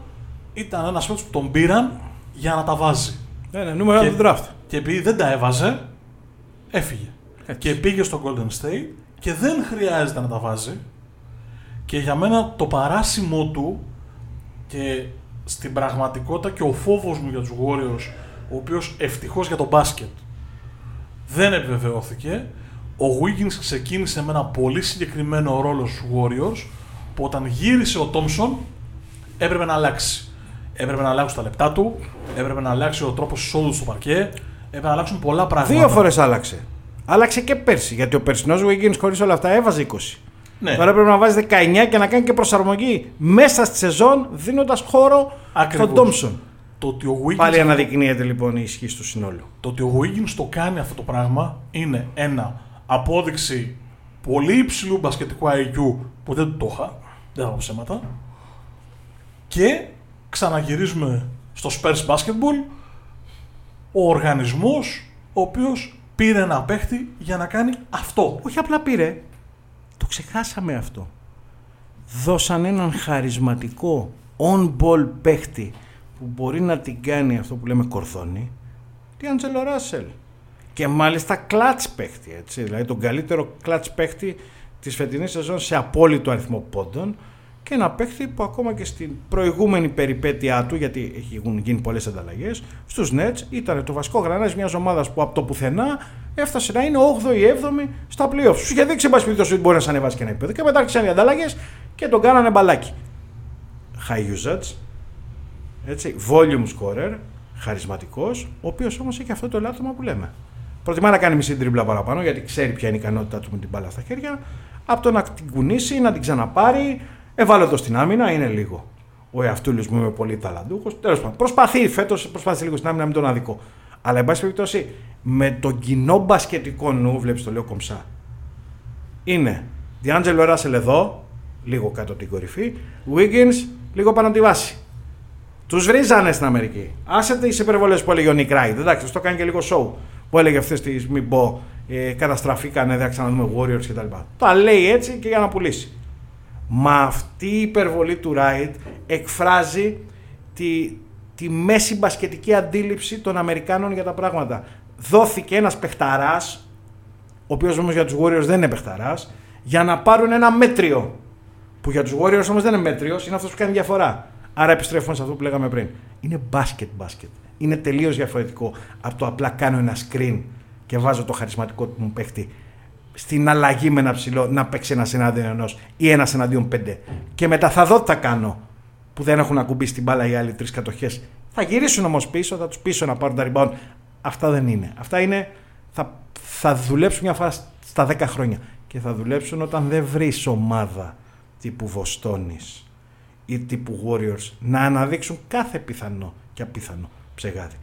Speaker 2: ήταν ένας παίκτης που τον πήραν για να τα βάζει.
Speaker 3: Ναι, ναι, νούμερο
Speaker 2: Και-
Speaker 3: ένα του draft.
Speaker 2: Και επειδή δεν τα έβαζε, έφυγε.
Speaker 3: Έτσι.
Speaker 2: Και πήγε στο Golden State και δεν χρειάζεται να τα βάζει. Και για μένα το παράσημο του και στην πραγματικότητα και ο φόβος μου για τους Warriors, ο οποίος ευτυχώς για το μπάσκετ δεν επιβεβαιώθηκε, ο Wiggins ξεκίνησε με ένα πολύ συγκεκριμένο ρόλο στους Warriors που όταν γύρισε ο Thompson έπρεπε να αλλάξει. Έπρεπε να αλλάξουν τα λεπτά του, έπρεπε να αλλάξει ο τρόπος εισόδου στο παρκέ, έπρεπε να αλλάξουν πολλά πράγματα.
Speaker 3: Δύο φορές άλλαξε. Άλλαξε και πέρσι. Γιατί ο περσινός Wiggins χωρίς όλα αυτά έβαζε 20.
Speaker 2: Ναι.
Speaker 3: Τώρα πρέπει να βάζει 19 και να κάνει και προσαρμογή μέσα στη σεζόν δίνοντας χώρο
Speaker 2: Ακριβώς.
Speaker 3: στον Τόμψον.
Speaker 2: Το ότι ο Wiggins
Speaker 3: Πάλι αναδεικνύεται λοιπόν η ισχύ του συνόλου.
Speaker 2: Το ότι ο Wiggins το κάνει αυτό το πράγμα είναι ένα απόδειξη πολύ υψηλού μπασκετικού IQ που δεν του το είχα, δεν θα πω ψέματα. Και ξαναγυρίζουμε στο Spurs Basketball, ο οργανισμός ο οποίος πήρε ένα παίχτη για να κάνει αυτό.
Speaker 3: Όχι απλά πήρε. Το ξεχάσαμε αυτό. Δώσαν έναν χαρισματικό on-ball παίχτη που μπορεί να την κάνει αυτό που λέμε κορδόνι. Τι Άντζελο Ράσελ. Και μάλιστα clutch παίχτη. Έτσι, δηλαδή τον καλύτερο clutch παίχτη της φετινής σεζόν σε απόλυτο αριθμό πόντων και ένα παίχτη που ακόμα και στην προηγούμενη περιπέτειά του, γιατί έχουν γίνει πολλές ανταλλαγές, στους Nets ήταν το βασικό γρανάζι μιας ομάδας που από το πουθενά έφτασε να είναι 8η ή 7η στα playoffs. Σου είχε δείξει, εν πάση περιπτώσει, ότι μπορεί να σε ανεβάσει και ένα επίπεδο. Και μετά άρχισαν οι ανταλλαγές και τον κάνανε μπαλάκι. High usage, έτσι, volume scorer, χαρισματικός, ο οποίος όμως έχει αυτό το ελάττωμα που λέμε. Προτιμά να κάνει μισή τρίμπλα παραπάνω γιατί ξέρει ποια είναι η ικανότητά του με την μπάλα στα χέρια, από το να την κουνήσει, να την ξαναπάρει. Ευάλωτο στην άμυνα είναι λίγο. Ο εαυτούλιος μου είμαι πολύ ταλαντούχος. Τέλος πάντων, προσπαθεί φέτος, προσπάθησε λίγο στην άμυνα, να μην τον αδικό. Αλλά, εν πάση περιπτώσει, με τον κοινό μπασκετικό νου, βλέπεις το λέω κομψά. Είναι Διάντζελο Ράσελ εδώ, λίγο κάτω από την κορυφή. Wiggins, λίγο πάνω από τη βάση. Τους βρίζανε στην Αμερική. Άσε τις υπερβολές που έλεγε ο Νικ Ράιτ. Εντάξει, το κάνει και λίγο show. Που έλεγε αυτές τις μην πω, ε, καταστραφήκανε, δεν ξαναδούμε Warriors κτλ. Τα λέει έτσι και για να πουλήσει. Μα αυτή η υπερβολή του Ράιτ εκφράζει τη, τη μέση μπασκετική αντίληψη των Αμερικάνων για τα πράγματα. Δόθηκε ένας παιχταράς, ο οποίος όμως για τους Warriors δεν είναι παιχταράς, για να πάρουν ένα μέτριο. Που για τους Warriors όμως δεν είναι μέτριος, είναι αυτός που κάνει διαφορά. Άρα επιστρέφουμε σε αυτό που λέγαμε πριν. Είναι μπάσκετ μπάσκετ. Είναι τελείως διαφορετικό από το απλά κάνω ένα screen και βάζω το χαρισματικό του μου παίχτη στην αλλαγή με ένα ψηλό να παίξει ένας εναντίον ενός ή ένας εναντίον πέντε. Και μετά θα δω τι θα κάνω που δεν έχουν ακουμπήσει την μπάλα οι άλλοι τρεις κατοχές. Θα γυρίσουν όμως πίσω, θα τους πίσω να πάρουν τα rebound. Αυτά δεν είναι. Αυτά είναι. Θα, θα δουλέψουν μια φορά στα 10 χρόνια. Και θα δουλέψουν όταν δεν βρεις ομάδα τύπου Βοστόνης ή τύπου Warriors να αναδείξουν κάθε πιθανό και απίθανο ψεγάδι.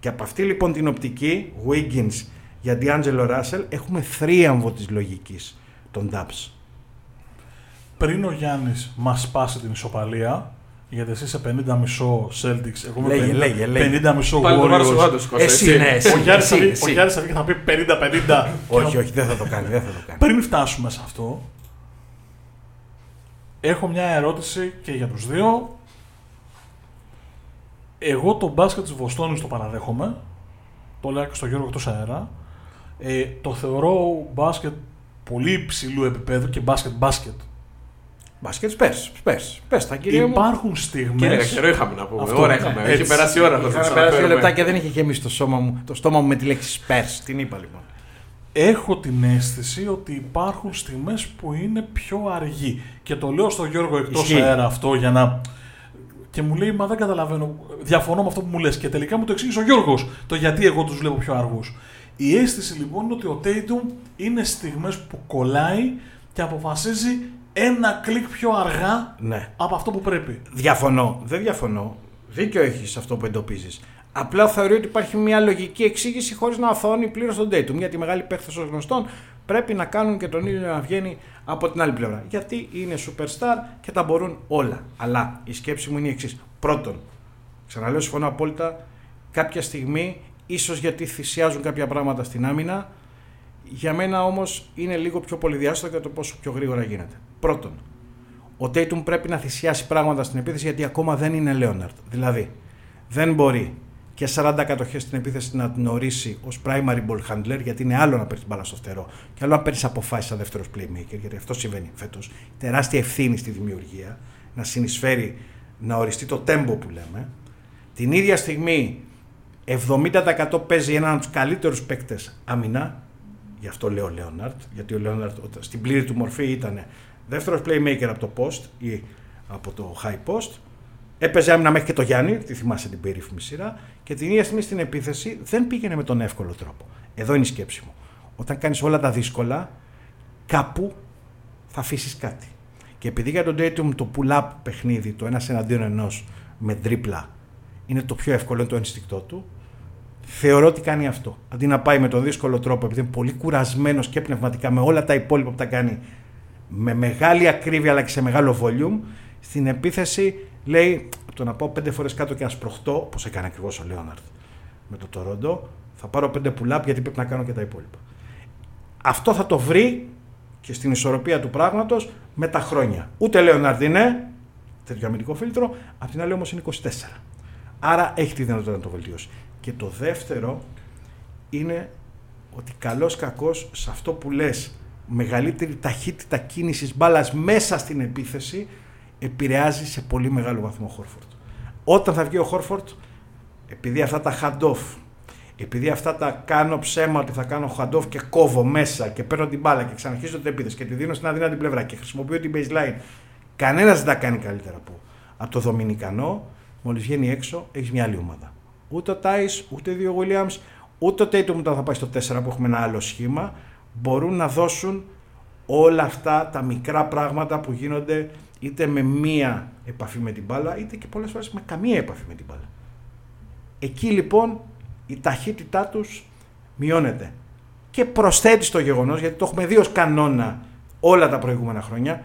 Speaker 3: Και από αυτή λοιπόν την οπτική, Wiggins για D'Angelo Russell, έχουμε θρίαμβο της λογικής των Dubs.
Speaker 2: Πριν ο Γιάννης μας πάσει την ισοπαλία, γιατί εσύ είσαι 50 μισό Celtics, εγώ είμαι
Speaker 3: Λέγε,
Speaker 2: 50,
Speaker 3: λέγε, λέγε.
Speaker 2: 50 μισό
Speaker 1: Πάλι το βάρος ο
Speaker 2: Warriors.
Speaker 1: Άντος, Κώστα,
Speaker 3: Εσύ,
Speaker 1: έτσι.
Speaker 3: ναι, εσύ.
Speaker 2: Ο Γιάννης θα βγει-
Speaker 3: εσύ.
Speaker 2: ο Γιάννης θα βγει και θα πει 50-50.
Speaker 3: όχι, όχι, δεν θα το κάνει, δεν θα το κάνει.
Speaker 2: Πριν φτάσουμε σε αυτό, έχω μια ερώτηση και για τους δύο. Εγώ το μπάσκετ της Βοστόνης το παραδέχομαι. Το λέω και στο Γιώργο εκτός αέρα. Ε, το θεωρώ μπάσκετ πολύ υψηλού επίπεδου και μπάσκετ μπάσκετ.
Speaker 3: Μπάσκετ, πες, πες, πες τα κύριε μου.
Speaker 2: Υπάρχουν
Speaker 1: Και
Speaker 2: στιγμές...
Speaker 1: καιρό είχαμε να πούμε.
Speaker 2: Αυτό,
Speaker 1: Ώρα
Speaker 2: ναι,
Speaker 1: είχαμε.
Speaker 2: έτσι.
Speaker 1: Έχει περάσει η ώρα. θα το
Speaker 3: Είχαμε περάσει
Speaker 1: ξαναφέρουμε.
Speaker 3: δύο λεπτά και δεν είχε γεμίσει το, σώμα μου, το στόμα μου με τη λέξη Spurs. Την είπα λοιπόν.
Speaker 2: Έχω την αίσθηση ότι υπάρχουν στιγμές που είναι πιο αργοί. Και το λέω στο Γιώργο εκτός
Speaker 3: Ισχύει.
Speaker 2: αέρα αυτό για να... Και μου λέει, μα δεν καταλαβαίνω, διαφωνώ με αυτό που μου λες. Και τελικά μου το εξήγησε ο Γιώργος, το γιατί εγώ τους βλέπω πιο αργούς. Η αίσθηση λοιπόν είναι ότι ο Tatum είναι στιγμές που κολλάει και αποφασίζει ένα κλικ πιο αργά
Speaker 3: Ναι.
Speaker 2: από αυτό που πρέπει.
Speaker 3: Διαφωνώ. Δεν διαφωνώ. Δίκιο έχεις σε αυτό που εντοπίζεις. Απλά θεωρεί ότι υπάρχει μια λογική εξήγηση χωρίς να αθώνει πλήρως τον Tatum. Γιατί οι μεγάλοι παίχτες ως γνωστόν πρέπει να κάνουν και τον ίδιο να βγαίνει από την άλλη πλευρά. Γιατί είναι superstar και τα μπορούν όλα. Αλλά η σκέψη μου είναι η εξής. Πρώτον, ξαναλέω, συμφωνώ απόλυτα, κάποια στιγμή, ίσως γιατί θυσιάζουν κάποια πράγματα στην άμυνα, για μένα όμως είναι λίγο πιο πολυδιάστατο για το πόσο πιο γρήγορα γίνεται. Πρώτον, ο Tatum πρέπει να θυσιάσει πράγματα στην επίθεση γιατί ακόμα δεν είναι Λέοναρτ. Δηλαδή, δεν μπορεί και 40 κατοχές στην επίθεση να την ορίσει ως primary ball handler, γιατί είναι άλλο να παίρνεις μπάλα στο φτερό και άλλο να παίρνεις αποφάσεις σαν δεύτερος playmaker, γιατί αυτό συμβαίνει φέτος. Τεράστια ευθύνη στη δημιουργία, να συνεισφέρει να οριστεί το tempo που λέμε. Την ίδια στιγμή 70% παίζει έναν από τους καλύτερους παίκτες άμυνα, γι' αυτό λέω Λέοναρτ, γιατί ο Λέοναρτ στην πλήρη του μορφή ήταν δεύτερος playmaker από το post ή από το high post. Έπαιζε άμυνα μέχρι και το Γιάννη, τη θυμάσαι την περίφημη σειρά, και την ίδια στιγμή στην επίθεση δεν πήγαινε με τον εύκολο τρόπο. Εδώ είναι η σκέψη μου. Όταν κάνεις όλα τα δύσκολα, κάπου θα αφήσεις κάτι. Και επειδή για τον Tatum το pull-up παιχνίδι, το ένας εναντίον ενός με τρίπλα, είναι το πιο εύκολο, είναι το ενστικτό του, θεωρώ ότι κάνει αυτό. Αντί να πάει με τον δύσκολο τρόπο, επειδή είναι πολύ κουρασμένος και πνευματικά με όλα τα υπόλοιπα που τα κάνει με μεγάλη ακρίβεια αλλά και σε μεγάλο volume, στην επίθεση λέει από το να πάω πέντε φορές κάτω και να σπροχτώ, όπω έκανε ακριβώς ο Λέοναρτ με το Τορόντο, θα πάρω πέντε pull-up γιατί πρέπει να κάνω και τα υπόλοιπα. Αυτό θα το βρει και στην ισορροπία του πράγματος με τα χρόνια. Ούτε Λέοναρτ είναι τέτοιο αμυντικό φίλτρο, απ' την άλλη όμως είναι 24. Άρα έχει τη δυνατότητα να το βελτιώσει. Και το δεύτερο είναι ότι καλός κακός σε αυτό που λες μεγαλύτερη ταχύτητα κίνησης μπάλας μέσα στην επίθεση επηρεάζει σε πολύ μεγάλο βαθμό ο Χόρφορντ. Όταν θα βγει ο Χόρφορντ, επειδή αυτά τα hand-off, επειδή αυτά τα κάνω ψέμα ότι θα κάνω hand-off και κόβω μέσα και παίρνω την μπάλα και ξαναρχίζω την επίθεση και τη δίνω στην αδύνατη πλευρά και χρησιμοποιώ την baseline, κανένας δεν τα κάνει καλύτερα από, από το Δομινικανό. Μόλις βγαίνει έξω, έχεις μια άλλη ομάδα. ούτε ο Τάις, ούτε ο δύο Williams, ούτε ο Tatum όταν θα πάει στο 4 που έχουμε ένα άλλο σχήμα, μπορούν να δώσουν όλα αυτά τα μικρά πράγματα που γίνονται είτε με μία επαφή με την μπάλα, είτε και πολλές φορές με καμία επαφή με την μπάλα. Εκεί λοιπόν η ταχύτητά τους μειώνεται. Και προσθέτει στο γεγονός, γιατί το έχουμε δει ως κανόνα όλα τα προηγούμενα χρόνια,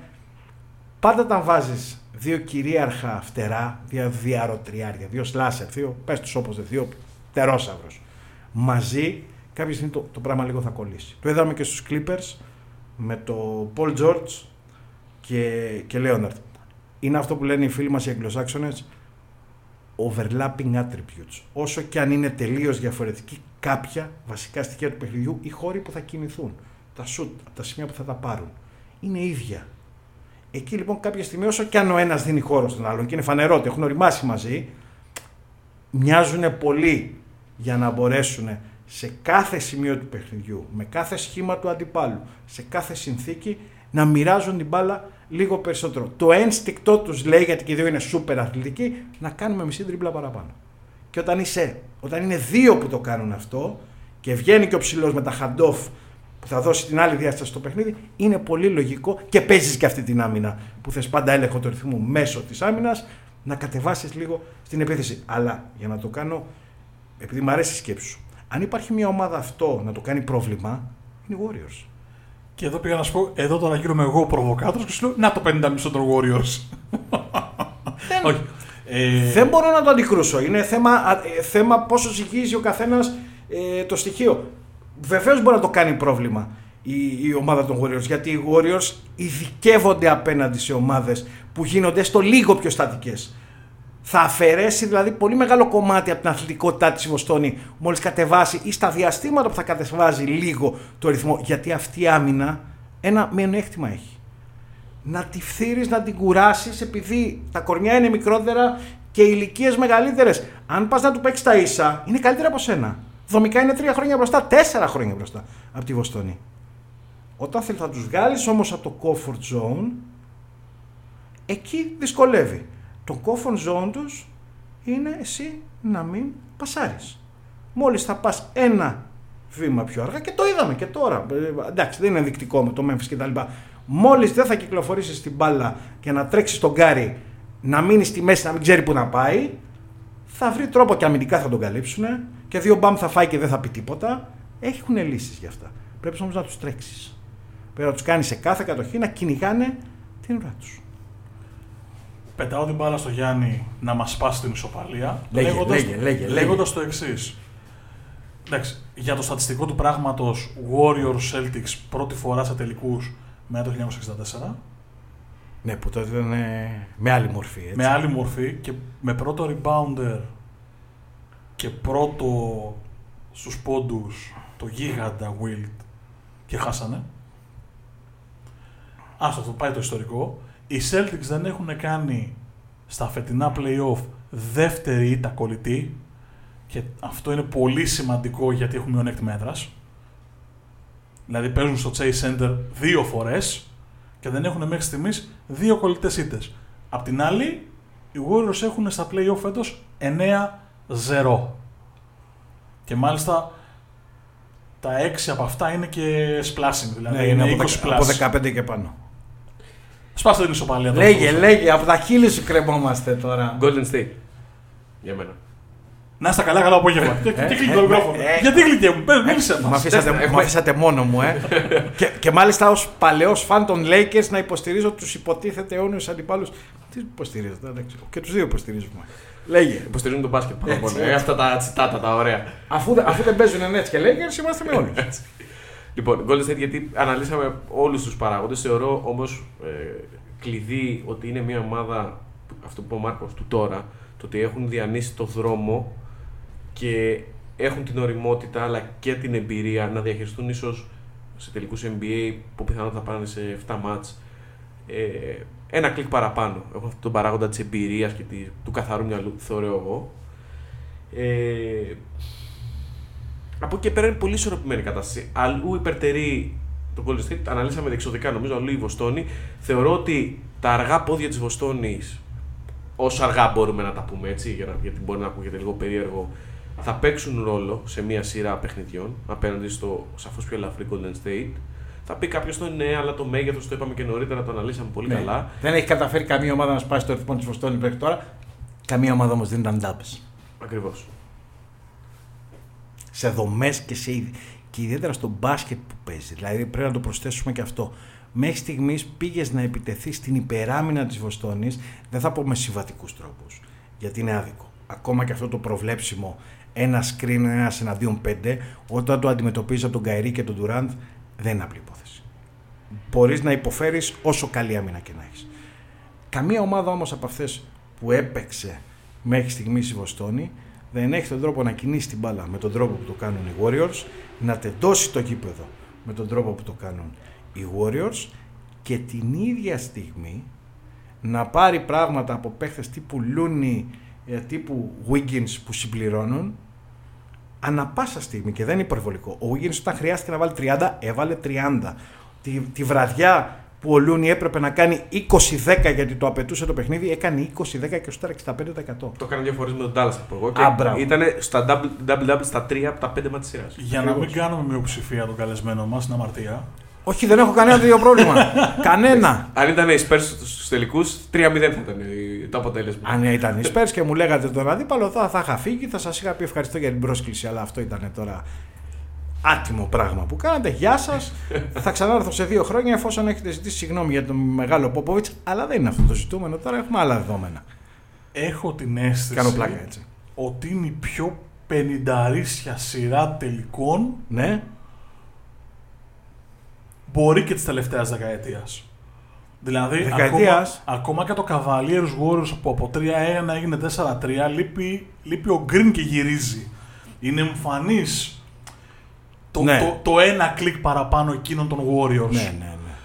Speaker 3: πάντα όταν βάζεις δύο κυρίαρχα φτερά, δύο διαρροτριάρια, δύο σλάσερ, δύο, πες τους όπως δεν, δύο τερόσαυρος, μαζί κάποια στιγμή το, το πράγμα λίγο θα κολλήσει. Το είδαμε και στους Clippers με το Paul George και, και Leonard. Είναι αυτό που λένε οι φίλοι μας οι Αγγλοσάξονες overlapping attributes. Όσο και αν είναι τελείως διαφορετικοί κάποια βασικά στοιχεία του παιχνιδιού, οι χώροι που θα κινηθούν, τα shoot, τα σημεία που θα τα πάρουν, είναι ίδια. Εκεί λοιπόν κάποια στιγμή όσο και αν ο ένας δίνει χώρο στον άλλον και είναι φανερό ότι έχουν οριμάσει μαζί, μοιάζουν πολύ για να μπορέσουν σε κάθε σημείο του παιχνιδιού, με κάθε σχήμα του αντιπάλου, σε κάθε συνθήκη να μοιράζουν την μπάλα λίγο περισσότερο. Το ένστικτό τους λέει, γιατί και οι δύο είναι σούπερ αθλητικοί, να κάνουμε μισή τριμπλά παραπάνω. Και όταν, είσαι, όταν είναι δύο που το κάνουν αυτό και βγαίνει και ο ψηλός με τα χαντόφ που θα δώσει την άλλη διάσταση στο παιχνίδι, είναι πολύ λογικό και παίζεις και αυτή την άμυνα που θες πάντα έλεγχο του ρυθμού μέσω της άμυνας να κατεβάσεις λίγο στην επίθεση. Αλλά για να το κάνω, επειδή μου αρέσει η σκέψη σου, αν υπάρχει μια ομάδα αυτό να το κάνει πρόβλημα, είναι οι Warriors.
Speaker 2: Και εδώ πήγα να σου πω, εδώ τώρα γίνομαι εγώ προβοκάτορ και σου λέω Να το 50 μισό των Warriors.
Speaker 3: Όχι. Ε... Δεν μπορώ να το αντικρούσω. Είναι θέμα, ε, θέμα πόσο ζυγίζει ο καθένας ε, το στοιχείο. Βεβαίως μπορεί να το κάνει πρόβλημα η, η ομάδα των Warriors. Γιατί οι Warriors ειδικεύονται απέναντι σε ομάδες που γίνονται στο λίγο πιο στατικές. Θα αφαιρέσει δηλαδή πολύ μεγάλο κομμάτι από την αθλητικότητά της η Βοστόνη μόλις κατεβάσει ή στα διαστήματα που θα κατεβάζει λίγο το ρυθμό. Γιατί αυτή η άμυνα ένα μειονέκτημα έχει. Να τη φθείρεις, να την κουράσεις επειδή τα κορμιά είναι μικρότερα και οι ηλικίες μεγαλύτερες. Αν πας να του παίξεις τα ίσα, είναι καλύτερα από σένα. Δομικά είναι τρία χρόνια μπροστά, τέσσερα χρόνια μπροστά από τη Βοστόνη. Όταν θέλει θα τους βγάλεις όμως από το comfort zone, εκεί δυσκολεύει. Το comfort zone τους είναι εσύ να μην πασάρεις. Μόλις θα πας ένα βήμα πιο αργά και το είδαμε και τώρα. Ε, εντάξει, δεν είναι ενδεικτικό με το Memphis κτλ. Μόλις δεν θα κυκλοφορήσεις την μπάλα και να τρέξεις τον Γκάρι να μείνεις στη μέση, να μην ξέρει που να πάει, θα βρει τρόπο και αμυντικά θα τον καλύψουν και δύο μπαμ θα φάει και δεν θα πει τίποτα. Έχουν λύσεις γι' αυτά. Πρέπει όμως να τους τρέξεις. Πρέπει να τους κάνεις σε κάθε κατοχή να κυνηγάνε την ουρά τους.
Speaker 2: Πετάω την μπάλα στο Γιάννη να μας σπάσει την ισοπαλία.
Speaker 3: Λέγε, λέγοντας, λέγε, λέγε,
Speaker 2: λέγοντας το εξής. Εντάξει, για το στατιστικό του πράγματος Warriors Celtics πρώτη φορά σε τελικούς μετά το 1964.
Speaker 3: Ναι, που τότε ήταν με άλλη μορφή. Έτσι.
Speaker 2: Με άλλη μορφή και με πρώτο rebounder και πρώτο στους πόντους το γίγαντα Wild και χάσανε. Άστο, αυτό πάει το ιστορικό. Οι Celtics δεν έχουν κάνει στα φετινά playoff δεύτερη ήττα κολλητή και αυτό είναι πολύ σημαντικό γιατί έχουν μειονέκτημα μέτρας. Δηλαδή παίζουν στο Chase Center δύο φορές και δεν έχουν μέχρι στιγμής δύο κολλητές ήττες. Απ' την άλλη, οι Warriors έχουν στα playoff φέτος 9-0. Και μάλιστα τα 6 από αυτά είναι και splashing, δηλαδή
Speaker 3: ναι,
Speaker 2: είναι,
Speaker 3: από
Speaker 2: 20 plus.
Speaker 3: Από 15 και πάνω.
Speaker 2: Σπάστε την ισοπαλία.
Speaker 3: Λέγε, λέγε, από τα χείλη σου κρεμόμαστε τώρα.
Speaker 1: Golden State. Για μένα.
Speaker 2: Να είστε καλά, καλό απόγευμα. Τι κλείνει το μικρόφωνο. Γιατί κλείνει, μίλησε
Speaker 3: Μ'
Speaker 2: μας.
Speaker 3: αφήσατε, μ' αφήσατε μόνο μου, ε. (laughs) και, και μάλιστα ως παλαιός φαν των Lakers να υποστηρίζω τους υποτίθεται αιώνιους αντιπάλους. Τι υποστηρίζετε, δεν ξέρω. Και τους δύο υποστηρίζουμε. Λέγε.
Speaker 1: Υποστηρίζουν τον μπάσκετ πάνω
Speaker 3: Έτσι,
Speaker 1: μόνο.
Speaker 3: έτσι.
Speaker 1: Ε, αυτά τα τσιτάτα τα ωραία.
Speaker 3: Αφού, δε- αφού δεν παίζουν Nets και Lakers, είμαστε με όλους.
Speaker 1: Λοιπόν, Golden State γιατί αναλύσαμε όλους τους παράγοντες. Θεωρώ όμως ε, κλειδί ότι είναι μια ομάδα, αυτό που είπε ο Μάρκος του τώρα, το ότι έχουν διανύσει το δρόμο και έχουν την οριμότητα αλλά και την εμπειρία να διαχειριστούν ίσως σε τελικούς NBA που πιθανότατα θα πάνε σε 7 μάτς ε, ένα κλικ παραπάνω. Έχουν αυτόν τον παράγοντα της εμπειρίας και τη- του καθαρού μυαλού, θεωρώ εγώ. Ε, από εκεί και πέρα είναι πολύ ισορροπημένη η κατάσταση. Αλλού υπερτερεί το Golden State, αναλύσαμε διεξοδικά νομίζω, αλλού η Βοστόνη. Θεωρώ ότι τα αργά πόδια της Βοστόνης, όσο αργά μπορούμε να τα πούμε έτσι, για να- γιατί μπορεί να ακούγεται λίγο περίεργο, θα παίξουν ρόλο σε μια σειρά παιχνιδιών απέναντι στο σαφώς πιο ελαφρύ Golden State. Θα πει κάποιος το ναι, αλλά το μέγεθος το είπαμε και νωρίτερα, το αναλύσαμε πολύ
Speaker 3: Ναι.
Speaker 1: καλά.
Speaker 3: Δεν έχει καταφέρει καμία ομάδα να σπάσει το ρυθμό της Βοστόνη μέχρι τώρα. Καμία ομάδα όμως δεν ήταν ντάμπε.
Speaker 1: Ακριβώς.
Speaker 3: Σε δομές και, σε, ιδ- και ιδιαίτερα στο μπάσκετ που παίζει. Δηλαδή πρέπει να το προσθέσουμε και αυτό. Μέχρι στιγμής πήγες να επιτεθείς στην υπεράμυνα της Βοστόνης, δεν θα πω με συμβατικούς τρόπους. Γιατί είναι άδικο. Ακόμα και αυτό το προβλέψιμο ένα screen, ένα εναντίον πέντε, όταν το αντιμετωπίζεις από τον Καϊρή και τον Ντουράντ, δεν είναι απλή υπόθεση. Μπορείς να υποφέρεις όσο καλή άμυνα και να έχεις. Καμία ομάδα όμως από αυτές που έπαιξε μέχρι στιγμής η Βοστόνη δεν έχει τον τρόπο να κινήσει την μπάλα με τον τρόπο που το κάνουν οι Warriors, να τεντώσει το γήπεδο με τον τρόπο που το κάνουν οι Warriors και την ίδια στιγμή να πάρει πράγματα από παίχτες τύπου Looney, ε, τύπου Wiggins που συμπληρώνουν ανα πάσα στιγμή και δεν είναι υπερβολικό. Ο Wiggins όταν χρειάστηκε να βάλει 30, έβαλε 30. Τη, τη βραδιά που ο Λούνι έπρεπε να κάνει 20-10 γιατί το απαιτούσε το παιχνίδι, έκανε 20-10 και στο 65%.
Speaker 1: Το έκανα δύο φορές με τον Dallas, θα πω εγώ. Και
Speaker 3: Α, μπράβο.
Speaker 1: ήταν στα double, double, double στα τρία από τα πέντε μάτια σειράς.
Speaker 2: Για να μην κάνουμε μειοψηφία τον καλεσμένο μας στην αμαρτία.
Speaker 3: Όχι, δεν έχω κανένα τέτοιο πρόβλημα. (laughs) κανένα.
Speaker 1: Αν ήταν οι Spurs στους τελικούς, 3-0 θα ήταν το αποτέλεσμα.
Speaker 3: Αν ήταν οι Spurs και μου λέγατε τον αντίπαλο, θα, θα είχα φύγει, θα σας είχα πει ευχαριστώ για την πρόσκληση, αλλά αυτό ήταν τώρα άτιμο πράγμα που κάνατε. Γεια σας. θα ξανάρθω σε δύο χρόνια εφόσον έχετε ζητήσει συγγνώμη για τον μεγάλο Πόποβιτς, αλλά δεν είναι αυτό το ζητούμενο. Τώρα έχουμε άλλα δεδομένα.
Speaker 2: Έχω την αίσθηση
Speaker 3: Κάνω πλάκα έτσι.
Speaker 2: ότι είναι η πιο πενινταρίσια σειρά τελικών
Speaker 3: Ναι,
Speaker 2: μπορεί και της τελευταίας δεκαετίας. Δηλαδή,
Speaker 3: Δεκαετίας;
Speaker 2: ακόμα, ακόμα και το Cavaliers Warriors που από 3-1 έγινε 4-3, λείπει, λείπει ο Green και γυρίζει. Είναι εμφανής το,
Speaker 3: Ναι.
Speaker 2: το, το ένα κλικ παραπάνω εκείνων των Warriors.
Speaker 3: ναι, ναι. ναι.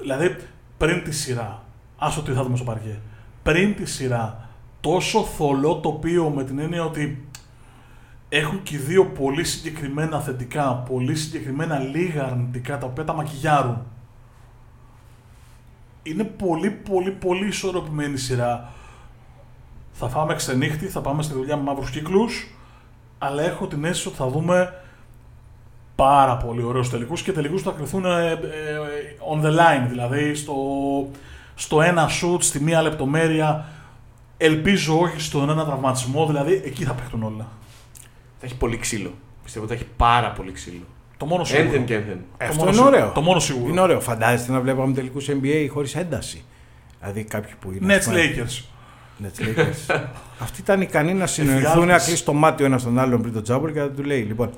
Speaker 2: Δηλαδή, πριν τη σειρά, άσο τι θα δούμε στο παρκέ, πριν τη σειρά, τόσο θολό τοπίο με την έννοια ότι έχουν και οι δύο πολύ συγκεκριμένα θετικά, πολύ συγκεκριμένα λίγα αρνητικά, τα οποία τα μακιγιάρουν. Είναι πολύ, πολύ, πολύ ισορροπημένη σειρά. Θα φάμε ξενύχτη, θα πάμε στη δουλειά με μαύρους κύκλους, αλλά έχω την αίσθηση ότι θα δούμε πάρα πολύ ωραίους τελικούς και τελικούς που θα κρυθούν ε, ε, on the line, δηλαδή στο, στο ένα shoot, στη μία λεπτομέρεια, ελπίζω όχι στον ένα τραυματισμό, δηλαδή εκεί θα παίχτουν όλα.
Speaker 1: Θα έχει πολύ ξύλο. Πιστεύω ότι θα έχει πάρα πολύ ξύλο.
Speaker 2: Το μόνο σίγουρο.
Speaker 1: Ένθεν και ένθεν.
Speaker 3: Ε,
Speaker 2: Το
Speaker 3: αυτό
Speaker 2: μόνο
Speaker 3: είναι
Speaker 2: σίγουρο.
Speaker 3: ωραίο.
Speaker 2: Το μόνο σίγουρο.
Speaker 3: Είναι ωραίο. Φαντάζεστε να βλέπαμε τελικούς NBA χωρίς ένταση. Δηλαδή κάποιοι που είναι. ας
Speaker 2: Nets
Speaker 3: πούμε,
Speaker 2: Lakers.
Speaker 3: Nets Lakers. (laughs) Αυτοί ήταν ικανοί να συνοηθούν, να
Speaker 2: Εφιάλτης.
Speaker 3: κλείσει το μάτι ο ένας τον άλλον πριν τον τζάμπορ και να του λέει: Λοιπόν,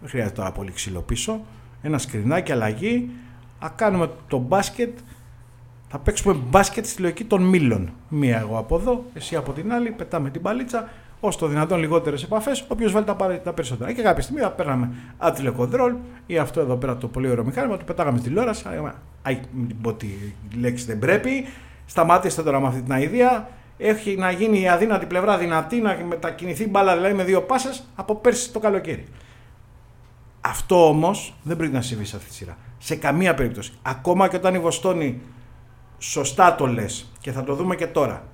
Speaker 3: δεν χρειάζεται τώρα πολύ ξύλο πίσω. Ένα σκρινάκι, αλλαγή. Α κάνουμε το μπάσκετ. Θα παίξουμε μπάσκετ στη λογική των μήλων. Μία εγώ από εδώ, εσύ από την άλλη. Πετάμε την παλίτσα. Όσο το δυνατόν λιγότερες επαφές. Όποιος βάλει τα, παρα- τα περισσότερα. Και κάποια στιγμή θα παίρναμε ατυλεκοντρόλ ή αυτό εδώ πέρα το πολύ ωραίο μηχάνημα. Το πετάγαμε στη τηλεόραση. Α, Αϊ, μην πω τη λέξη δεν πρέπει. Σταμάτηστε τώρα με αυτή την αηδία. Έχει να γίνει η αδύνατη πλευρά δυνατή, να μετακινηθεί η μπάλα δηλαδή με δύο πάσες από πέρσι το καλοκαίρι. Αυτό όμως δεν πρέπει να συμβεί σε αυτή τη σειρά. Σε καμία περίπτωση. Ακόμα και όταν η Βοστόνη σωστά το λες και θα το δούμε και τώρα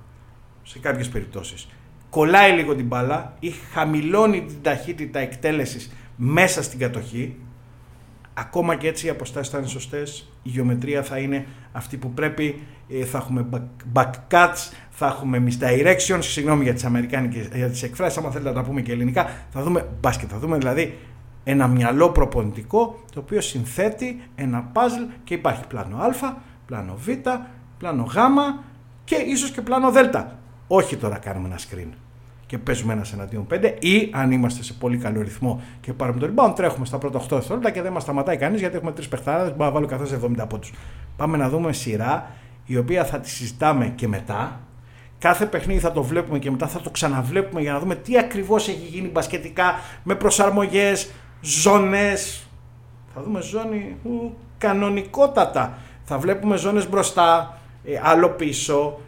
Speaker 3: σε κάποιες περιπτώσεις. Κολλάει λίγο την μπάλα ή χαμηλώνει την ταχύτητα εκτέλεσης μέσα στην κατοχή. Ακόμα και έτσι οι αποστάσεις θα είναι σωστές, η γεωμετρία θα είναι αυτή που πρέπει, ε, θα έχουμε back, back cuts, θα έχουμε misdirections, συγγνώμη για τις αμερικάνικες, για τις εκφράσεις, άμα θέλετε να τα πούμε και ελληνικά, θα δούμε μπάσκετ, θα δούμε δηλαδή ένα μυαλό προπονητικό το οποίο συνθέτει ένα puzzle και υπάρχει πλάνο α, πλάνο β, πλάνο γ και ίσως και πλάνο δ. Όχι τώρα κάνουμε ένα screen και παίζουμε ένας εναντίον 5 ή αν είμαστε σε πολύ καλό ρυθμό και πάρουμε το rebound, τρέχουμε στα πρώτα 8 δευτερόλεπτα και δεν μας σταματάει κανείς γιατί έχουμε τρεις παιχτάράδε που μπορεί να βάλω καθένα 70 πόντου. Πάμε να δούμε σειρά η οποία θα τη συζητάμε και μετά. Κάθε παιχνίδι θα το βλέπουμε και μετά θα το ξαναβλέπουμε για να δούμε τι ακριβώς έχει γίνει μπασκετικά με προσαρμογές, ζώνες. Θα δούμε ζώνη ου, κανονικότατα. Θα βλέπουμε ζώνες μπροστά, ε, άλλο πίσω.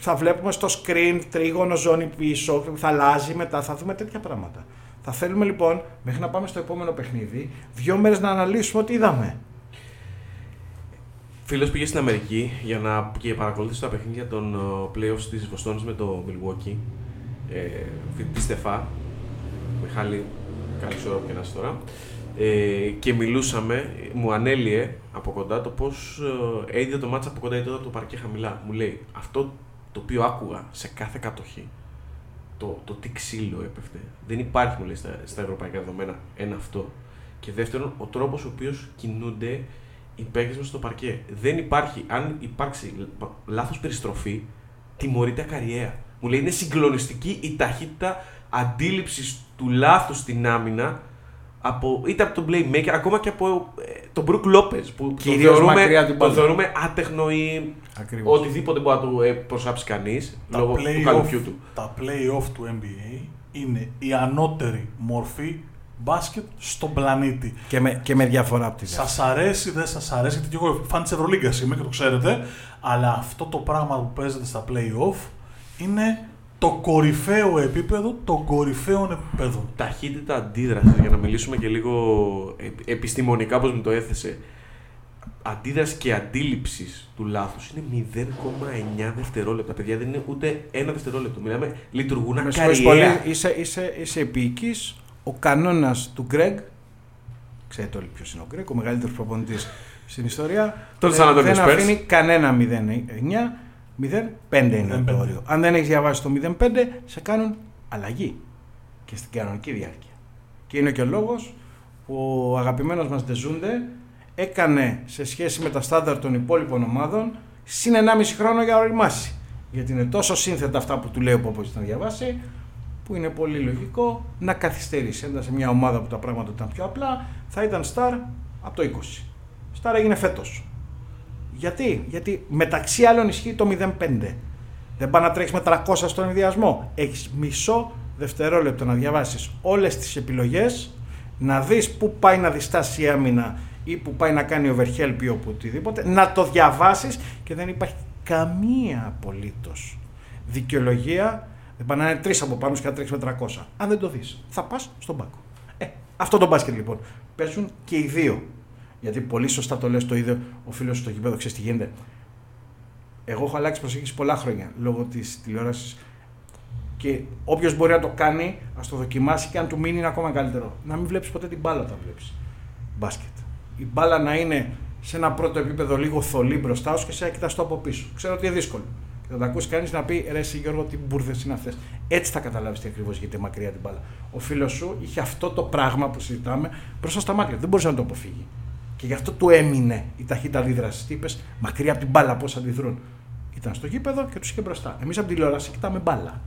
Speaker 3: Θα βλέπουμε στο screen τρίγωνο ζώνη πίσω, θα αλλάζει μετά, θα δούμε τέτοια πράγματα. Θα θέλουμε λοιπόν, μέχρι να πάμε στο επόμενο παιχνίδι, δύο μέρες να αναλύσουμε ό,τι είδαμε.
Speaker 1: Φίλος πήγε στην Αμερική για να και παρακολούθησε τα παιχνίδια των ε, playoffs της Βοστόνης με το Milwaukee. Ε, φοιτητή Στεφά. Μιχάλη, καλή ώρα που και να είσαι τώρα. Ε, και μιλούσαμε, μου ανέλυε από κοντά το πώς ε, έδινε το μάτσα από κοντά ή το παρκέ χαμηλά. Μου λέει αυτό το οποίο άκουγα σε κάθε κατοχή, το, το τι ξύλο έπεφτε. Δεν υπάρχει, μου λέει, στα, στα ευρωπαϊκά δεδομένα ένα αυτό. Και δεύτερον, ο τρόπος ο οποίος κινούνται οι παίκτες μας στο παρκέ. Δεν υπάρχει, αν υπάρξει λάθος περιστροφή, τιμωρείται ακαριέα. Μου λέει είναι συγκλονιστική η ταχύτητα αντίληψης του λάθους στην άμυνα από, είτε από τον Playmaker, ακόμα και από ε, τον Brook Lopez που το θεωρούμε, το θεωρούμε άτεχνο ή Ακριβώς. οτιδήποτε μπορεί να του ε, προσάψει κανείς λόγω του καλοπιού του.
Speaker 2: Τα play-off του NBA είναι η ανώτερη μορφή μπάσκετ στον πλανήτη.
Speaker 3: Και με, και με διαφορά από τη
Speaker 2: Σας αρέσει, δεν σας αρέσει, γιατί και εγώ φαν της Ευρωλίγκας είμαι και το ξέρετε, αλλά αυτό το πράγμα που παίζεται στα play-off είναι το κορυφαίο επίπεδο των κορυφαίων επίπεδων.
Speaker 1: Ταχύτητα αντίδρασης, για να μιλήσουμε και λίγο επιστημονικά όπως μου το έθεσε. Αντίδραση και αντίληψης του λάθους είναι 0,9 δευτερόλεπτα. Παιδιά δεν είναι ούτε ένα δευτερόλεπτο. Μιλάμε, λειτουργούν ακαριέα.
Speaker 3: Είσαι, είσαι, είσαι επίοικης. Ο κανόνας του Γκρέγκ, ξέρετε όλοι ποιος είναι ο Γκρέγκ, ο μεγαλύτερος προπονητής στην ιστορία.
Speaker 1: δεν, δεν
Speaker 3: αφήνει κανένα 0,9 0,5 είναι το όριο. Αν δεν έχεις διαβάσει το 0,5, σε κάνουν αλλαγή και στην κανονική διάρκεια. Και είναι και ο λόγος που ο αγαπημένος μας Ντεζούντε έκανε σε σχέση με τα στάνταρ των υπόλοιπων ομάδων συν 1,5 χρόνο για οριμάσει. Γιατί είναι τόσο σύνθετα αυτά που του λέει ο Πόπος να διαβάσει, που είναι πολύ λογικό να καθυστερήσει. Έντα σε μια ομάδα που τα πράγματα ήταν πιο απλά, θα ήταν star από το 20. Star έγινε φέτος. Γιατί, Γιατί μεταξύ άλλων ισχύει το 0,5. Δεν πάει να τρέχεις με 300 στον ενδιασμό. Έχεις μισό δευτερόλεπτο να διαβάσεις όλες τις επιλογές, να δεις πού πάει να διστάσει η άμυνα ή πού πάει να κάνει overhelp ή οπουδήποτε, να το διαβάσεις και δεν υπάρχει καμία απολύτως δικαιολογία. Δεν πάει να είναι τρεις από πάνω και να τρέξει με 300. Αν δεν το δεις, θα πας στον πάκο. Ε, αυτό το μπάσκετ λοιπόν. Παίζουν και οι δύο. Γιατί πολύ σωστά το λες, το είδε ο φίλος στο γήπεδο, ξέρεις τι γίνεται. Εγώ έχω αλλάξει προσέγγιση πολλά χρόνια λόγω της τηλεόρασης. Και όποιος μπορεί να το κάνει, ας το δοκιμάσει και αν του μείνει είναι ακόμα καλύτερο. Να μην βλέπεις ποτέ την μπάλα όταν βλέπεις μπάσκετ. Η μπάλα να είναι σε ένα πρώτο επίπεδο λίγο θολή μπροστά σου και σε κοιτάς το από πίσω. Ξέρω ότι είναι δύσκολο. Και θα τα ακούσει κανείς να πει ρε, εσύ Γιώργο, τι μπουρδες είναι αυτές. Έτσι θα καταλάβεις τι ακριβώς γιατί μακριά την μπάλα. Ο φίλος σου είχε αυτό το πράγμα που συζητάμε μπροστά στα μάτια. Δεν μπορούσε να το αποφύγει. Και γι' αυτό του έμεινε η ταχύτητα αντίδρασης. Τι είπες, μακριά από την μπάλα πώς αντιδρούν. Ήταν στο γήπεδο και τους είχε μπροστά. Εμείς από την τηλεόραση κοιτάμε μπάλα.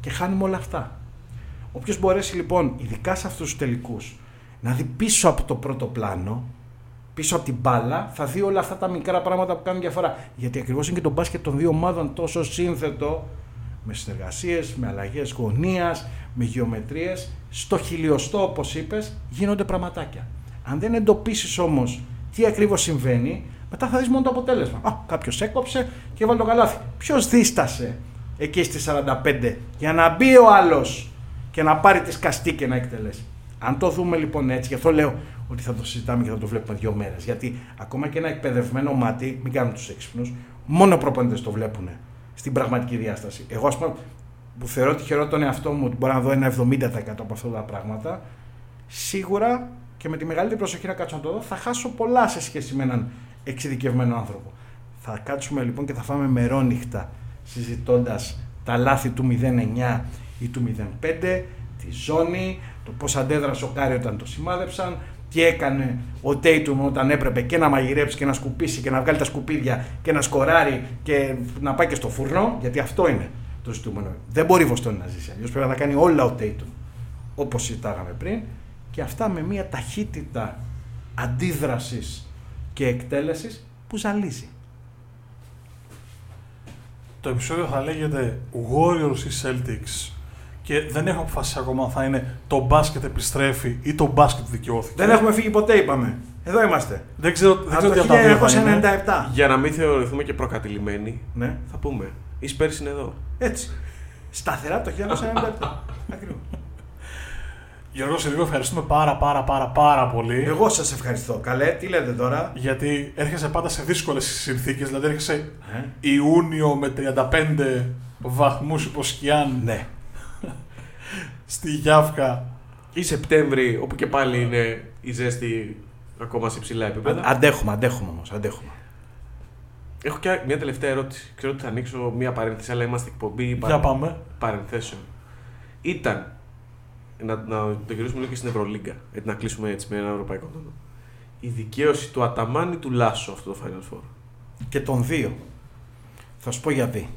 Speaker 3: Και χάνουμε όλα αυτά. Όποιος μπορέσει λοιπόν, ειδικά σε αυτούς τους τελικούς, να δει πίσω από το πρώτο πλάνο, πίσω από την μπάλα, θα δει όλα αυτά τα μικρά πράγματα που κάνουν διαφορά. Γιατί ακριβώς είναι και το μπάσκετ των δύο ομάδων τόσο σύνθετο, με συνεργασίες, με αλλαγές γωνίας, με γεωμετρίες. Στο χιλιοστό, όπως είπες, γίνονται πραγματάκια. Αν δεν εντοπίσεις όμως τι ακριβώς συμβαίνει, μετά θα δεις μόνο το αποτέλεσμα. Α, κάποιος έκοψε και έβαλε το καλάθι. Ποιος δίστασε εκεί στις 45 για να μπει ο άλλος και να πάρει τη σκαστή και να εκτελέσει. Αν το δούμε λοιπόν έτσι, γι' αυτό λέω ότι θα το συζητάμε και θα το βλέπουμε δύο μέρες. Γιατί ακόμα και ένα εκπαιδευμένο μάτι, μην κάνουμε τους έξυπνους, μόνο προπονητές το βλέπουν στην πραγματική διάσταση. Εγώ, ας πούμε, που θεωρώ τυχερό τον εαυτό μου ότι μπορώ να δω ένα 70% από αυτά τα πράγματα, σίγουρα και με τη μεγαλύτερη προσοχή να κάτσω να το δω, θα χάσω πολλά σε σχέση με έναν εξειδικευμένο άνθρωπο. Θα κάτσουμε λοιπόν και θα φάμε μερόνυχτα συζητώντας τα λάθη του 09 ή του 05, τη ζώνη, το πώς αντέδρασε ο Κάρι όταν το σημάδεψαν, τι έκανε ο Τέιτουμ όταν έπρεπε και να μαγειρέψει και να σκουπίσει και να βγάλει τα σκουπίδια και να σκοράρει και να πάει και στο φουρνό, γιατί αυτό είναι το ζητούμενο. Δεν μπορεί η Βοστόνη να ζήσει αλλιώς. Πρέπει να κάνει όλα ο Τέιτουμ όπως συζητάγαμε πριν και αυτά με μια ταχύτητα αντίδρασης και εκτέλεσης που ζαλίζει.
Speaker 2: Το επεισόδιο θα λέγεται Warriors ή Celtics και δεν έχω αποφασίσει ακόμα αν θα είναι το μπάσκετ επιστρέφει ή το μπάσκετ δικαιώθηκε.
Speaker 3: Δεν έχουμε φύγει ποτέ, είπαμε. Εδώ είμαστε.
Speaker 2: Δεν ξέρω, δεν ξέρω
Speaker 3: τι θα
Speaker 1: Για να μην θεωρηθούμε και προκατηλημένοι,
Speaker 3: ναι.
Speaker 1: θα πούμε. Η Σπέρση είναι εδώ.
Speaker 3: Έτσι. Σταθερά το 1997. (laughs) Ακριβώς.
Speaker 2: Γιώργο, σε λίγο ευχαριστούμε πάρα πάρα πάρα πάρα πολύ.
Speaker 3: Εγώ σας ευχαριστώ. Καλέ, τι λέτε τώρα;
Speaker 2: Γιατί έρχεσαι πάντα σε δύσκολες συνθήκες. Δηλαδή έρχεσαι ε; Ιούνιο με 35 βαθμούς υποσκιάν.
Speaker 3: Ναι. (laughs)
Speaker 2: στη Γιάφκα
Speaker 1: ή Σεπτέμβρη, όπου και πάλι είναι η ζέστη ακόμα σε υψηλά επίπεδα.
Speaker 3: Α- Αντέχουμε, αντέχουμε όμως. Αντέχουμε.
Speaker 1: Έχω και μια τελευταία ερώτηση. Ξέρω ότι θα ανοίξω μια παρένθεση, αλλά είμαστε εκπομπή
Speaker 2: Για πάμε.
Speaker 1: παρενθέσεων. Ήταν να, να το γυρίσουμε λίγο και στην Ευρωλίγκα, γιατί να κλείσουμε έτσι με ένα ευρωπαϊκό τόνο. Η δικαίωση του Αταμάνη του Λάσο αυτό το Final Four.
Speaker 3: Και των δύο. Θα σου πω γιατί.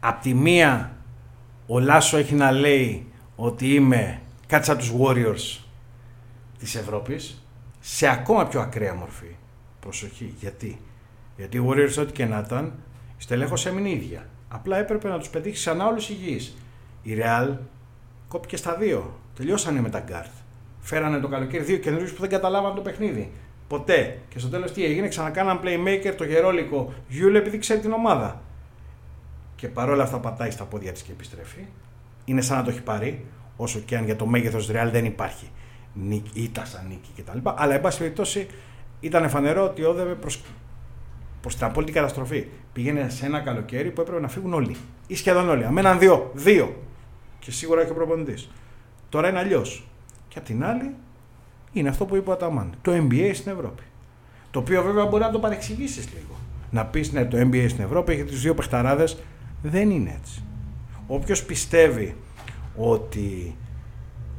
Speaker 3: Απ' τη μία, ο Λάσο έχει να λέει ότι είμαι κάτι σαν τους Warriors της Ευρώπης σε ακόμα πιο ακραία μορφή. Προσοχή. Γιατί. Γιατί οι Warriors ό,τι και να ήταν, η στελέχος έμεινε ίδια. Απλά έπρεπε να τους πετύχει ξανά όλους υγιείς. Η Real κόπηκε στα δύο. Τελειώσανε με τα guard. Φέρανε το καλοκαίρι δύο καινούριους που δεν καταλάβαν το παιχνίδι. Ποτέ. Και στο τέλος τι έγινε, ξανακάναν playmaker το γερόλικο Γιούλε επειδή ξέρει την ομάδα. Και παρόλα αυτά πατάει στα πόδια της και επιστρέφει. Είναι σαν να το έχει πάρει, όσο και αν για το μέγεθος Real δεν υπάρχει νίκη, ήττα σαν νίκη κτλ. Αλλά εν πάση περιπτώσει ήταν φανερό ότι όδευε προς προς την απόλυτη καταστροφή. Πήγαινε σε ένα καλοκαίρι που έπρεπε να φύγουν όλοι. Ή σχεδόν όλοι. Αμέναν δύο. Δύο. Και σίγουρα και ο προπονητής. Τώρα είναι αλλιώς. Και απ' την άλλη είναι αυτό που είπε ο Αταμάν. Το NBA στην Ευρώπη. Το οποίο βέβαια μπορεί να το παρεξηγήσεις λίγο. Να πεις ναι, το NBA στην Ευρώπη έχει του δύο παιχταράδες. Δεν είναι έτσι. Όποιος πιστεύει ότι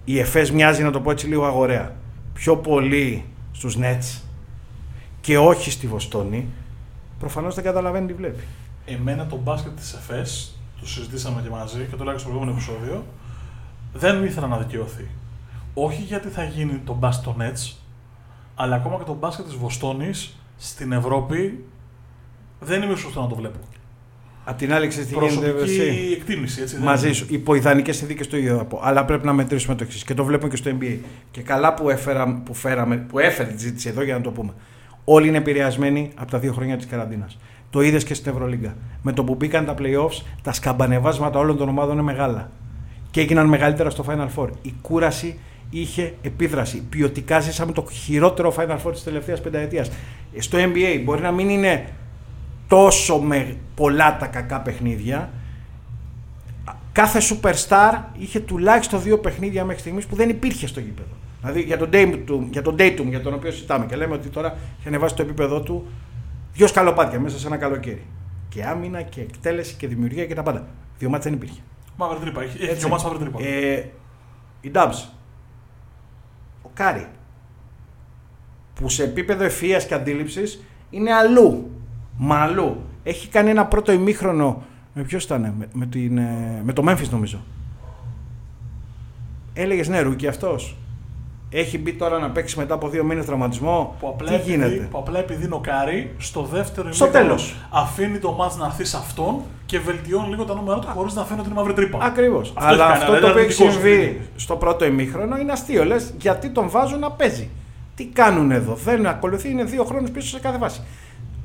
Speaker 3: η ΕΦΕΣ μοιάζει, να το πω έτσι λίγο αγοραία, πιο πολύ στους Nets και όχι στη Βοστόνη, προφανώς δεν καταλαβαίνει τι βλέπει.
Speaker 2: Εμένα το μπάσκετ της ΕΦΕΣ, το συζητήσαμε και μαζί και το λέγαμε στο προηγούμενο επεισόδιο, δεν ήθελα να δικαιωθεί. Όχι γιατί θα γίνει το μπάσκετ των Nets, αλλά ακόμα και το μπάσκετ της Βοστόνης στην Ευρώπη δεν είμαι σωστό να το βλέπω.
Speaker 3: Απ' την άλλη, ξέρεις τι γίνεται.
Speaker 2: Προσωπική
Speaker 3: εσύ;
Speaker 2: εκτίμηση, έτσι. δεν
Speaker 3: Μαζί
Speaker 2: είναι.
Speaker 3: σου. Υπό ιδανικέ συνθήκες το ίδιο θα πω. Αλλά πρέπει να μετρήσουμε το εξής. Και το βλέπουμε και στο NBA. Και καλά που, έφερα, που, φέραμε, που έφερε τη ζήτηση εδώ για να το πούμε. Όλοι είναι επηρεασμένοι από τα δύο χρόνια της καραντίνας. Το είδες και στην Ευρωλίγκα. Με το που μπήκαν τα playoffs, τα σκαμπανεβάσματα όλων των ομάδων είναι μεγάλα. Και έγιναν μεγαλύτερα στο Final Four. Η κούραση είχε επίδραση. Ποιοτικά ζήσαμε το χειρότερο Final Four της τελευταίας πενταετίας. Στο NBA μπορεί να μην είναι τόσο με πολλά τα κακά παιχνίδια. Κάθε superstar είχε τουλάχιστον δύο παιχνίδια μέχρι στιγμής που δεν υπήρχε στο γήπεδο. Δηλαδή για τον Dayton, για τον, Dayton, για τον οποίο συζητάμε και λέμε ότι τώρα έχει ανεβάσει το επίπεδο του δύο σκαλοπάτια μέσα σε ένα καλοκαίρι. Και άμυνα και εκτέλεση και δημιουργία και τα πάντα. Δύο μάτια δεν υπήρχε.
Speaker 2: Μαύρη τρύπα. Έχει, έχει
Speaker 3: Έτσι.
Speaker 2: δυο μάτς μαύρη τρύπα.
Speaker 3: Ε, η Dubs. Ο Κάρι. Που σε επίπεδο ευφυΐας και αντίληψης είναι αλλού. Μα αλλού. Έχει κάνει ένα πρώτο ημίχρονο. Με ποιος ήταν, με, με, την, ε, με το Memphis νομίζω. Έλεγες ναι, ρούκι αυτός. Έχει μπει τώρα να παίξει μετά από δύο μήνες τραυματισμό;
Speaker 2: που, απλά
Speaker 3: Τι
Speaker 2: επειδή,
Speaker 3: γίνεται;
Speaker 2: που απλά επειδή νοκάρει, στο δεύτερο
Speaker 3: Στο
Speaker 2: ημίχρονο
Speaker 3: τέλος.
Speaker 2: αφήνει το μάτς να έρθει σε αυτόν και βελτιώνει λίγο τα νούμερα του χωρίς να φαίνεται ότι είναι μαύρη τρύπα.
Speaker 3: Ακριβώς.
Speaker 2: Αυτό
Speaker 3: Αλλά
Speaker 2: έχει κάνει,
Speaker 3: αυτό
Speaker 2: αλλά
Speaker 3: το
Speaker 2: ήταν
Speaker 3: οποίο έχει
Speaker 2: αρνητικός
Speaker 3: συμβεί
Speaker 2: αυτή.
Speaker 3: στο πρώτο ημίχρονο είναι αστείο. Λες γιατί τον βάζουν να παίζει. Τι κάνουν εδώ; Θέλουν να ακολουθεί, είναι δύο χρόνους πίσω σε κάθε βάση.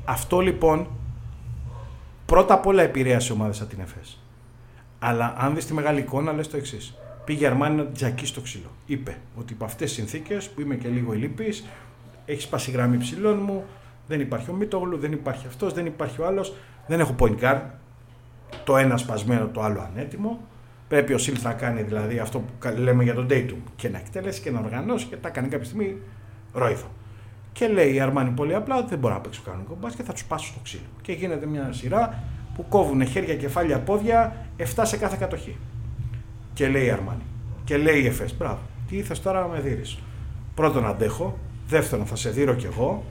Speaker 3: Αυτό λοιπόν πρώτα απ' όλα επηρέασε ομάδες σαν την ΕΦΕΣ. Αλλά αν δεις τη μεγάλη εικόνα, λες το εξής. Πήγε η Αρμάνι να την τζακίσει στο ξύλο. Είπε ότι υπό αυτές τις συνθήκες που είμαι και λίγο ηλίπη, έχεις σπάσει γραμμή ψηλών μου, δεν υπάρχει ο Μίτογλου, δεν υπάρχει αυτός, δεν υπάρχει ο άλλος, δεν έχω point guard. Το ένα σπασμένο, το άλλο ανέτοιμο. Πρέπει ο Σίλτ να κάνει δηλαδή αυτό που κα- λέμε για τον Dayton και να εκτελέσει και να οργανώσει και τα κάνει κάποια στιγμή ρόιδο. Και λέει η Αρμάνι πολύ απλά ότι δεν μπορώ να παίξω κανονικό μπάσκετ, θα τους πάσω στο ξύλο. Και γίνεται μια σειρά που κόβουν χέρια, κεφάλια, πόδια, 7 σε κάθε κατοχή. Και λέει η Αρμάνι. Και λέει η Εφές, μπράβο, τι ήθες τώρα να με δίνεις; Πρώτον αντέχω, δεύτερον θα σε δίνω κι εγώ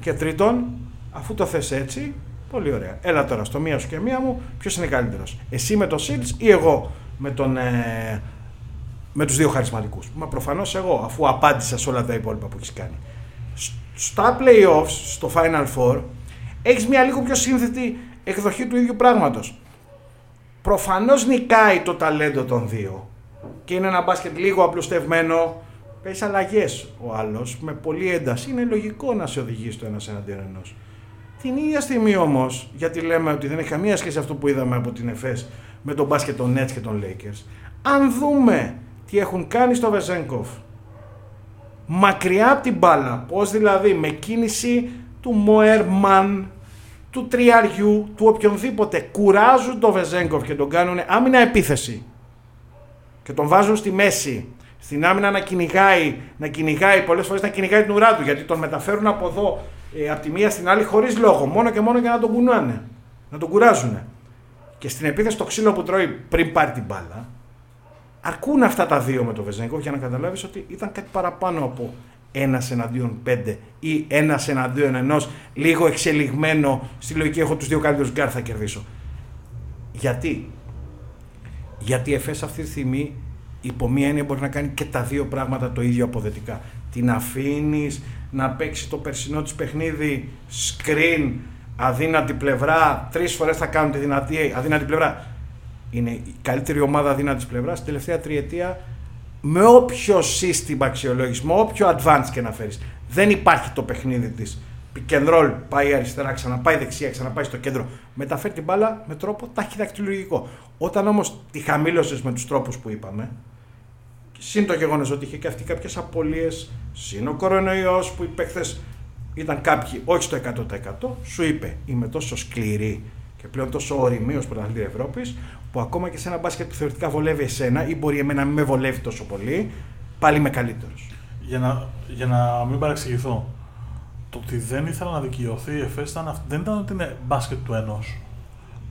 Speaker 3: και τρίτον, αφού το θες έτσι, πολύ ωραία. Έλα τώρα στο μία σου και μία μου, ποιος είναι καλύτερος. Εσύ με το Σίλτς ή εγώ με, τον, ε, με τους δύο χαρισματικούς; Μα προφανώς εγώ, αφού απάντησα σε όλα τα υπόλοιπα που έχεις κάνει. Σ- Στα playoffs, στο Final Four, έχεις μια λίγο πιο σύνθετη εκδοχή του ίδιου πράγματος. Προφανώς νικάει το ταλέντο των δύο και είναι ένα μπάσκετ λίγο απλουστευμένο. Παίζει αλλαγές ο άλλος με πολλή ένταση. Είναι λογικό να σε οδηγήσει το ένα εναντίον ενός. Την ίδια στιγμή όμως, γιατί λέμε ότι δεν έχει καμία σχέση αυτό που είδαμε από την ΕΦΕΣ με τον μπάσκετ των Nets και των Lakers, αν δούμε τι έχουν κάνει στο Βεζέγκοφ μακριά από την μπάλα, πώς δηλαδή με κίνηση του Μοέρμαν, του τριαριού, του οποιονδήποτε κουράζουν τον Βεζέγκοφ και τον κάνουν άμυνα επίθεση και τον βάζουν στη μέση Στην άμυνα να κυνηγάει, να κυνηγάει πολλές φορές να κυνηγάει την ουρά του γιατί τον μεταφέρουν από εδώ ε, από τη μία στην άλλη χωρίς λόγο. Μόνο και μόνο για να τον κουνάνε. Να τον κουράζουν. Και στην επίθεση το ξύλο που τρώει πριν πάρει την μπάλα, αρκούν αυτά τα δύο με το Βεζένκοφ για να καταλάβεις ότι ήταν κάτι παραπάνω από ένας εναντίον πέντε ή ένας εναντίον ενός λίγο εξελιγμένο στη λογική έχω τους δύο καλύτερους γκαρντ θα κερδίσω. Γιατί, γιατί η ΕΦΕΣ αυτή τη στιγμή υπό μία έννοια μπορεί να κάνει και τα δύο πράγματα το ίδιο αποδοτικά. Την αφήνεις να παίξει το περσινό της παιχνίδι screen, αδύνατη πλευρά, τρεις φορές θα κάνουν τη δυνατή αδύνατη πλευρά. Είναι η καλύτερη ομάδα αδύνατης πλευράς. Στην τελευταία τριετία με όποιο σύστημα αξιολόγησης, όποιο advance και να φέρεις. Δεν υπάρχει το παιχνίδι της. Pick and roll, πάει αριστερά, ξαναπάει δεξιά, ξαναπάει στο κέντρο. Μεταφέρει την μπάλα με τρόπο ταχυδακτηλουργικό. Όταν όμως τη χαμήλωσες με τους τρόπους που είπαμε, συν το γεγονός ότι είχε και αυτή κάποιες απολύε, συν ο κορονοϊός που οι παίχτε ήταν κάποιοι, όχι στο 100%, σου είπε Είμαι τόσο σκληρή και πλέον τόσο ορειμή ω πρωταθλήτρια Ευρώπης, που ακόμα και σε ένα μπάσκετ που θεωρητικά βολεύει εσένα ή μπορεί εμένα να μην με βολεύει τόσο πολύ, πάλι είμαι καλύτερος.
Speaker 2: Για να, για να μην παρεξηγηθώ, το ότι δεν ήθελα να δικαιωθεί η ΕΦΕΣ δεν ήταν ότι είναι μπάσκετ του ενός.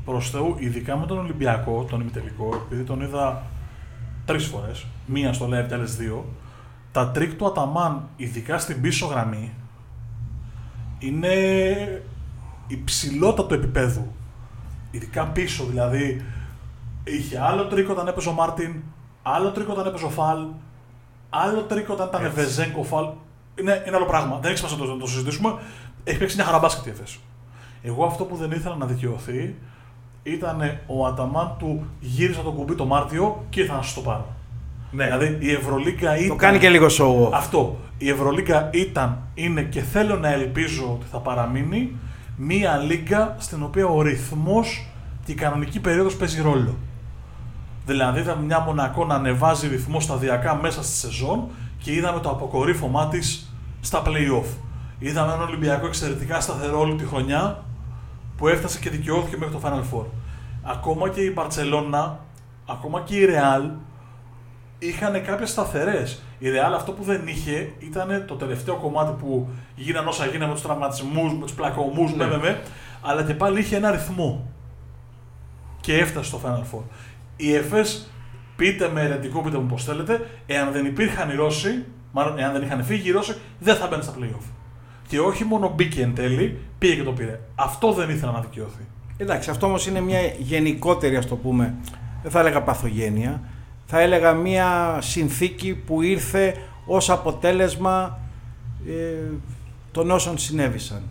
Speaker 2: Προς Θεού, ειδικά με τον Ολυμπιακό, τον ημιτελικό, επειδή τον είδα τρεις φορές, μία στο live και άλλες δύο, τα τρίκ του Αταμάν, ειδικά στην πίσω γραμμή, είναι υψηλοτάτου επιπέδου. Ειδικά πίσω, δηλαδή είχε άλλο τρικ όταν έπαιζε ο Μάρτιν, άλλο τρικ όταν έπαιζε ο Φαλ, άλλο τρικ όταν ήταν Βεζένκοφ, Φαλ. Είναι, είναι άλλο πράγμα. Δεν έχει σημασία να το, το συζητήσουμε. Έχει παίξει μια χαρά μπάσκετ η ΕΦΕΣ. Εγώ αυτό που δεν ήθελα να δικαιωθεί ήταν ο Αταμάν του γύρισα το κουμπί το Μάρτιο και ήρθα να σου το πάρω. Ναι. Δηλαδή η Ευρωλίγκα ήταν.
Speaker 3: Το κάνει και λίγο show
Speaker 2: Αυτό. Η Ευρωλίγκα ήταν, είναι και θέλω να ελπίζω ότι θα παραμείνει μία λίγκα στην οποία ο ρυθμός και η κανονική περίοδος παίζει ρόλο. Δηλαδή είδαμε μια Μονακό να ανεβάζει ρυθμό σταδιακά μέσα στη σεζόν και είδαμε το αποκορύφωμά της στα play-off. Είδαμε ένα Ολυμπιακό εξαιρετικά σταθερό όλη τη χρονιά που έφτασε και δικαιώθηκε μέχρι το Final Four. Ακόμα και η Μπαρσελόνα, ακόμα και η Real είχαν κάποιες σταθερές. Η Real αυτό που δεν είχε ήταν το τελευταίο κομμάτι που γίνανε όσα γίνανε με τους τραυματισμούς, με τους πλακωμούς, ναι. με, αλλά και πάλι είχε ένα ρυθμό. Και έφτασε στο Final Four. Η ΕΦΕΣ, πείτε με ερετικό, πείτε μου πώς θέλετε, εάν δεν υπήρχαν οι Ρώσοι, μάλλον εάν δεν είχαν φύγει οι Ρώσοι, δεν θα μπαίνει στα playoff. Και όχι μόνο μπήκε εν τέλει, πήγε και το πήρε. Αυτό δεν ήθελα να δικαιωθεί.
Speaker 3: Εντάξει, αυτό όμως είναι μια γενικότερη, ας το πούμε, δεν θα έλεγα παθογένεια, θα έλεγα μια συνθήκη που ήρθε ως αποτέλεσμα ε, των όσων συνέβησαν.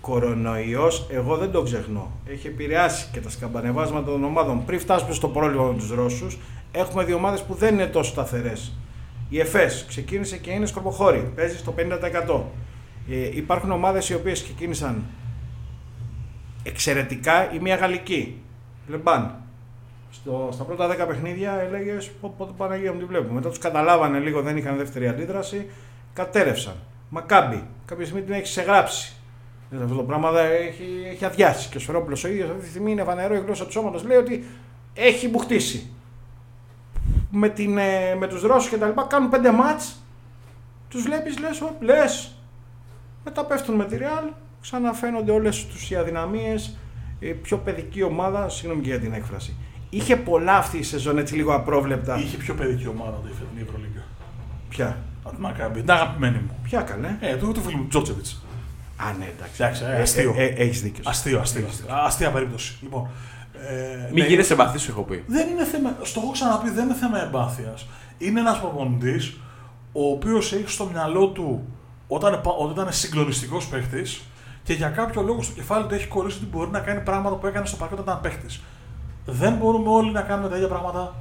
Speaker 3: Κορονοϊός, εγώ δεν το ξεχνώ. Έχει επηρεάσει και τα σκαμπανεβάσματα των ομάδων. Πριν φτάσουμε στο πρόβλημα με τους Ρώσους, έχουμε δύο ομάδες που δεν είναι τόσο σταθερές. Η ΕΦΕΣ ξεκίνησε και είναι σκορποχώρη, παίζει στο 50%. Ε, υπάρχουν ομάδες οι οποίες ξεκίνησαν εξαιρετικά, η μία γαλλική, Λεμπάν, στο, στα πρώτα 10 παιχνίδια έλεγες Πότε Παναγία μου τη βλέπω. Μετά τους καταλάβανε λίγο, δεν είχαν δεύτερη αντίδραση, κατέρευσαν. Μακάμπι, κάποια στιγμή την έχεις ξεγράψει. Αυτό το πράγμα έχει, έχει αδειάσει. Και ο Σφερόπουλος ο ίδιος αυτή τη στιγμή είναι φανερό η γλώσσα του σώματος. Λέει ότι έχει μπουχτίσει. Με, την, ε, με τους Ρώσους και τα λοιπά κάνουν πέντε μάτς τους βλέπεις λες, ο, λες μετά πέφτουν με τη Real ξαναφαίνονται όλες τους οι αδυναμίες η πιο παιδική ομάδα, συγγνώμη και για την έκφραση Είχε πολλά αυτή η σεζόν έτσι λίγο απρόβλεπτα.
Speaker 2: Είχε πιο παιδική ομάδα το η φετινή Ευρωλίγκα.
Speaker 3: Ποια;
Speaker 2: Από τη Μακάμπη, την αγαπημένη μου.
Speaker 3: Ποια καλέ.
Speaker 2: Ε, το του φίλου μου Τζότσεβιτ.
Speaker 3: Α, ναι, εντάξει.
Speaker 2: εντάξει ε, αστείο.
Speaker 3: Ε, ε, Έχεις δίκιο.
Speaker 2: Αστείο, αστείο. αστείο. Αστεία περίπτωση. Λοιπόν,
Speaker 1: ε, Μην ναι, γίνεσαι εμπαθή, σου έχω πει.
Speaker 2: Δεν είναι θέμα, στο έχω ξαναπεί, δεν είναι θέμα εμπάθειας. Είναι ένας προπονητής ο οποίος έχει στο μυαλό του όταν, όταν ήταν συγκλονιστικός παίχτης και για κάποιο λόγο στο κεφάλι του έχει κολλήσει ότι μπορεί να κάνει πράγματα που έκανε στο παρκέ όταν ήταν παίχτης. Δεν μπορούμε όλοι να κάνουμε τα ίδια πράγματα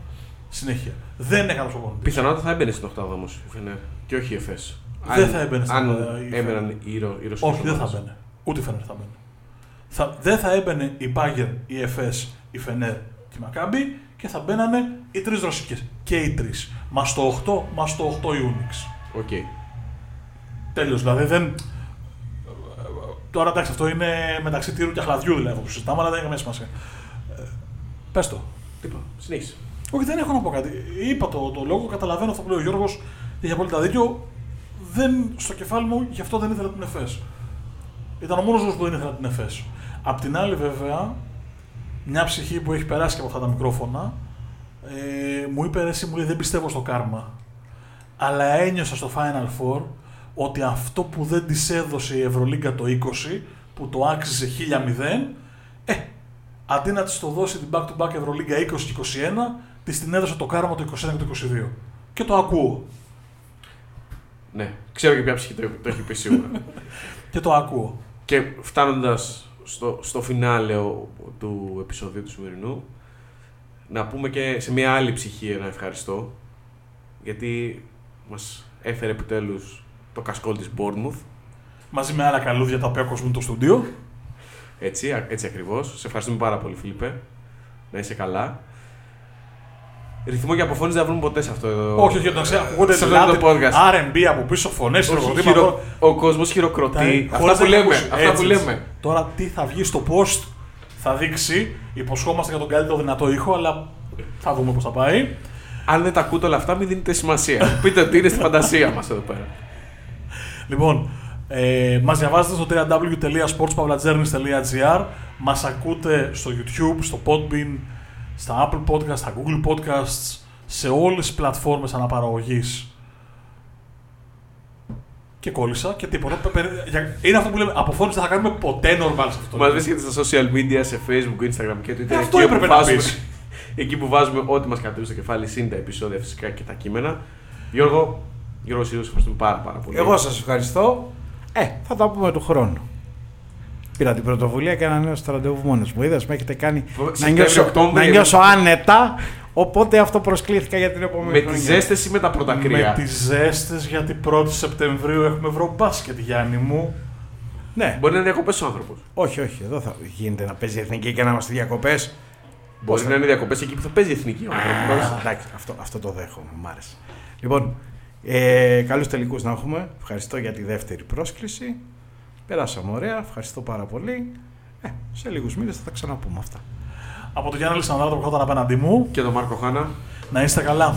Speaker 2: συνέχεια. Δεν είναι καλός προπονητή.
Speaker 1: Πιθανότατα θα έμπαινε στην οκτάδα όμως η Φενέρ και όχι η ΕΦΕΣ.
Speaker 2: Δεν θα έμπαινε
Speaker 1: στην Αν έμπαιναν οι, Ρο, οι
Speaker 2: Όχι, δεν θα έμπαινε. Ούτε η Φενέρ θα έμπαινε. Θα, δεν θα έμπαινε η Μπάγερν, η ΕΦΕΣ, η Φενέρ και η Μακάμπι και θα μπαίνανε οι τρεις ρωσικές. Και οι τρεις. Μες στο 8, μες στο 8 η
Speaker 1: Ούνιξ. OK. Okay.
Speaker 2: Τέλος. Δηλαδή δεν. Τώρα εντάξει, αυτό είναι μεταξύ τυρού και αχλαδιού δηλαδή που συζητάμε, αλλά δεν έχει καμία σημασία. Πες το.
Speaker 1: Τίποτα. Συνέχισε.
Speaker 2: Όχι, δεν έχω να πω κάτι. Είπα το, το λόγο, καταλαβαίνω αυτό που λέει ο Γιώργος. Έχει απόλυτα δίκιο. Δεν, στο κεφάλι μου γι' αυτό δεν ήθελα την ΕΦΕΣ. Ήταν ο μόνος λόγος που δεν ήθελα την ΕΦΕΣ. Απ' την άλλη, βέβαια, μια ψυχή που έχει περάσει και από αυτά τα μικρόφωνα ε, μου είπε εσύ, μου λέει, δεν πιστεύω στο κάρμα. Αλλά ένιωσα στο Final Four ότι αυτό που δεν της έδωσε η Ευρωλίγκα το 20, που το άξιζε 1000, ε, αντί να της το δώσει την back-to-back Ευρωλίγκα 20 και 21, της την έδωσε το κάρμα το 21 και το 22. Και το ακούω.
Speaker 1: Ναι, ξέρω και ποια ψυχή το, το έχει πει σίγουρα. (laughs)
Speaker 2: Και το ακούω.
Speaker 1: και φτάνοντας στο, στο φινάλε ο- του επεισοδίου του σημερινού, να πούμε και σε μια άλλη ψυχή ένα ευχαριστώ. Γιατί μας έφερε επιτέλους το κασκόλ της Bournemouth.
Speaker 2: Μαζί με άλλα καλούδια τα οποία κοσμούν το στούντιο.
Speaker 1: Έτσι, α- έτσι ακριβώς. Σε ευχαριστούμε πάρα πολύ, Φίλιππε. Να είσαι καλά. Ρυθμό και αποφώνηση δεν θα βρούμε ποτέ σε αυτό εδώ.
Speaker 2: Όχι, όχι, εντάξει, ακούγονται
Speaker 1: σε αυτό το
Speaker 2: δηλαδή
Speaker 1: podcast.
Speaker 2: R&B από πίσω, φωνές,
Speaker 1: Όχι,
Speaker 2: χειροκροτήματα.
Speaker 1: χειρο- Ο κόσμος χειροκροτεί.
Speaker 2: Τα- χωρίς
Speaker 1: Αυτά
Speaker 2: να
Speaker 1: που λέμε.
Speaker 2: ακούσει.
Speaker 1: Αυτά που
Speaker 2: Έτσι,
Speaker 1: λέμε.
Speaker 2: έτσι. Τώρα τι θα βγει στο post θα δείξει. Υποσχόμαστε για τον καλύτερο δυνατό ήχο, αλλά θα δούμε πώς θα πάει.
Speaker 1: Αν δεν τα ακούτε όλα αυτά, μην δίνετε σημασία. Πείτε ότι είναι στη φαντασία μας εδώ πέρα.
Speaker 2: Λοιπόν, ε, μας διαβάζετε στο www.sportspavlagernis.gr Μας ακούτε στο YouTube, στο Podbean, στα Apple Podcasts, στα Google Podcasts, σε όλες τις πλατφόρμες αναπαραγωγής. Και κόλλησα και τίποτα. Πε- πε- για- Είναι αυτό που λέμε, αποφώνηση δεν θα κάνουμε ποτέ normal σε αυτό.
Speaker 1: Μας βρίσκεται στα social media, σε facebook, instagram και twitter.
Speaker 2: Ε, αυτό
Speaker 1: εκεί
Speaker 2: έπρεπε
Speaker 1: όπου
Speaker 2: να
Speaker 1: βάζουμε-
Speaker 2: πεις. (laughs)
Speaker 1: Εκεί που βάζουμε ό,τι μας κατέβει στο κεφάλι, συν τα επεισόδια φυσικά και τα κείμενα. Γιώργο, Γιώργο Σύρου, σε ευχαριστούμε πάρα, πάρα πολύ.
Speaker 3: Εγώ σας ευχαριστώ. Ε, θα τα πούμε του χρόνου. Πήρα την πρωτοβουλία και ανανέωσα το ραντεβού μόνος μου. Είδες, με έχετε κάνει να
Speaker 1: Σεπτέμβριο,
Speaker 3: νιώσω,
Speaker 1: Οκτώβριο,
Speaker 3: να νιώσω άνετα. Οπότε αυτό προσκλήθηκα για την επόμενη
Speaker 1: Με
Speaker 3: χρονιά.
Speaker 1: τις ζέστες ή με τα πρώτα
Speaker 2: Με
Speaker 1: κρύα;
Speaker 2: τις ζέστες γιατί 1η Σεπτεμβρίου έχουμε ευρωμπάσκετ Γιάννη μου.
Speaker 3: Ναι,
Speaker 1: Μπορεί να είναι διακοπές ο άνθρωπος.
Speaker 3: όχι, όχι. Εδώ θα γίνεται να παίζει η εθνική και να είμαστε διακοπές.
Speaker 1: Μπορεί
Speaker 3: θα-
Speaker 1: να είναι διακοπές εκεί που θα παίζει η εθνική. ο άνθρωπος.
Speaker 3: Εντάξει, αυτό, αυτό το δέχομαι. Μ' άρεσε. Λοιπόν, ε, καλούς τελικούς να έχουμε. Ευχαριστώ για τη δεύτερη πρόσκληση. Περάσαμε ωραία. Ευχαριστώ πάρα πολύ. Ε, σε λίγους μήνες θα τα ξαναπούμε αυτά.
Speaker 2: Από τον Γιάννη Αλεξανδράτο που έχω απέναντί μου.
Speaker 1: Και τον Μάρκο Χάνα.
Speaker 2: Να είστε καλά.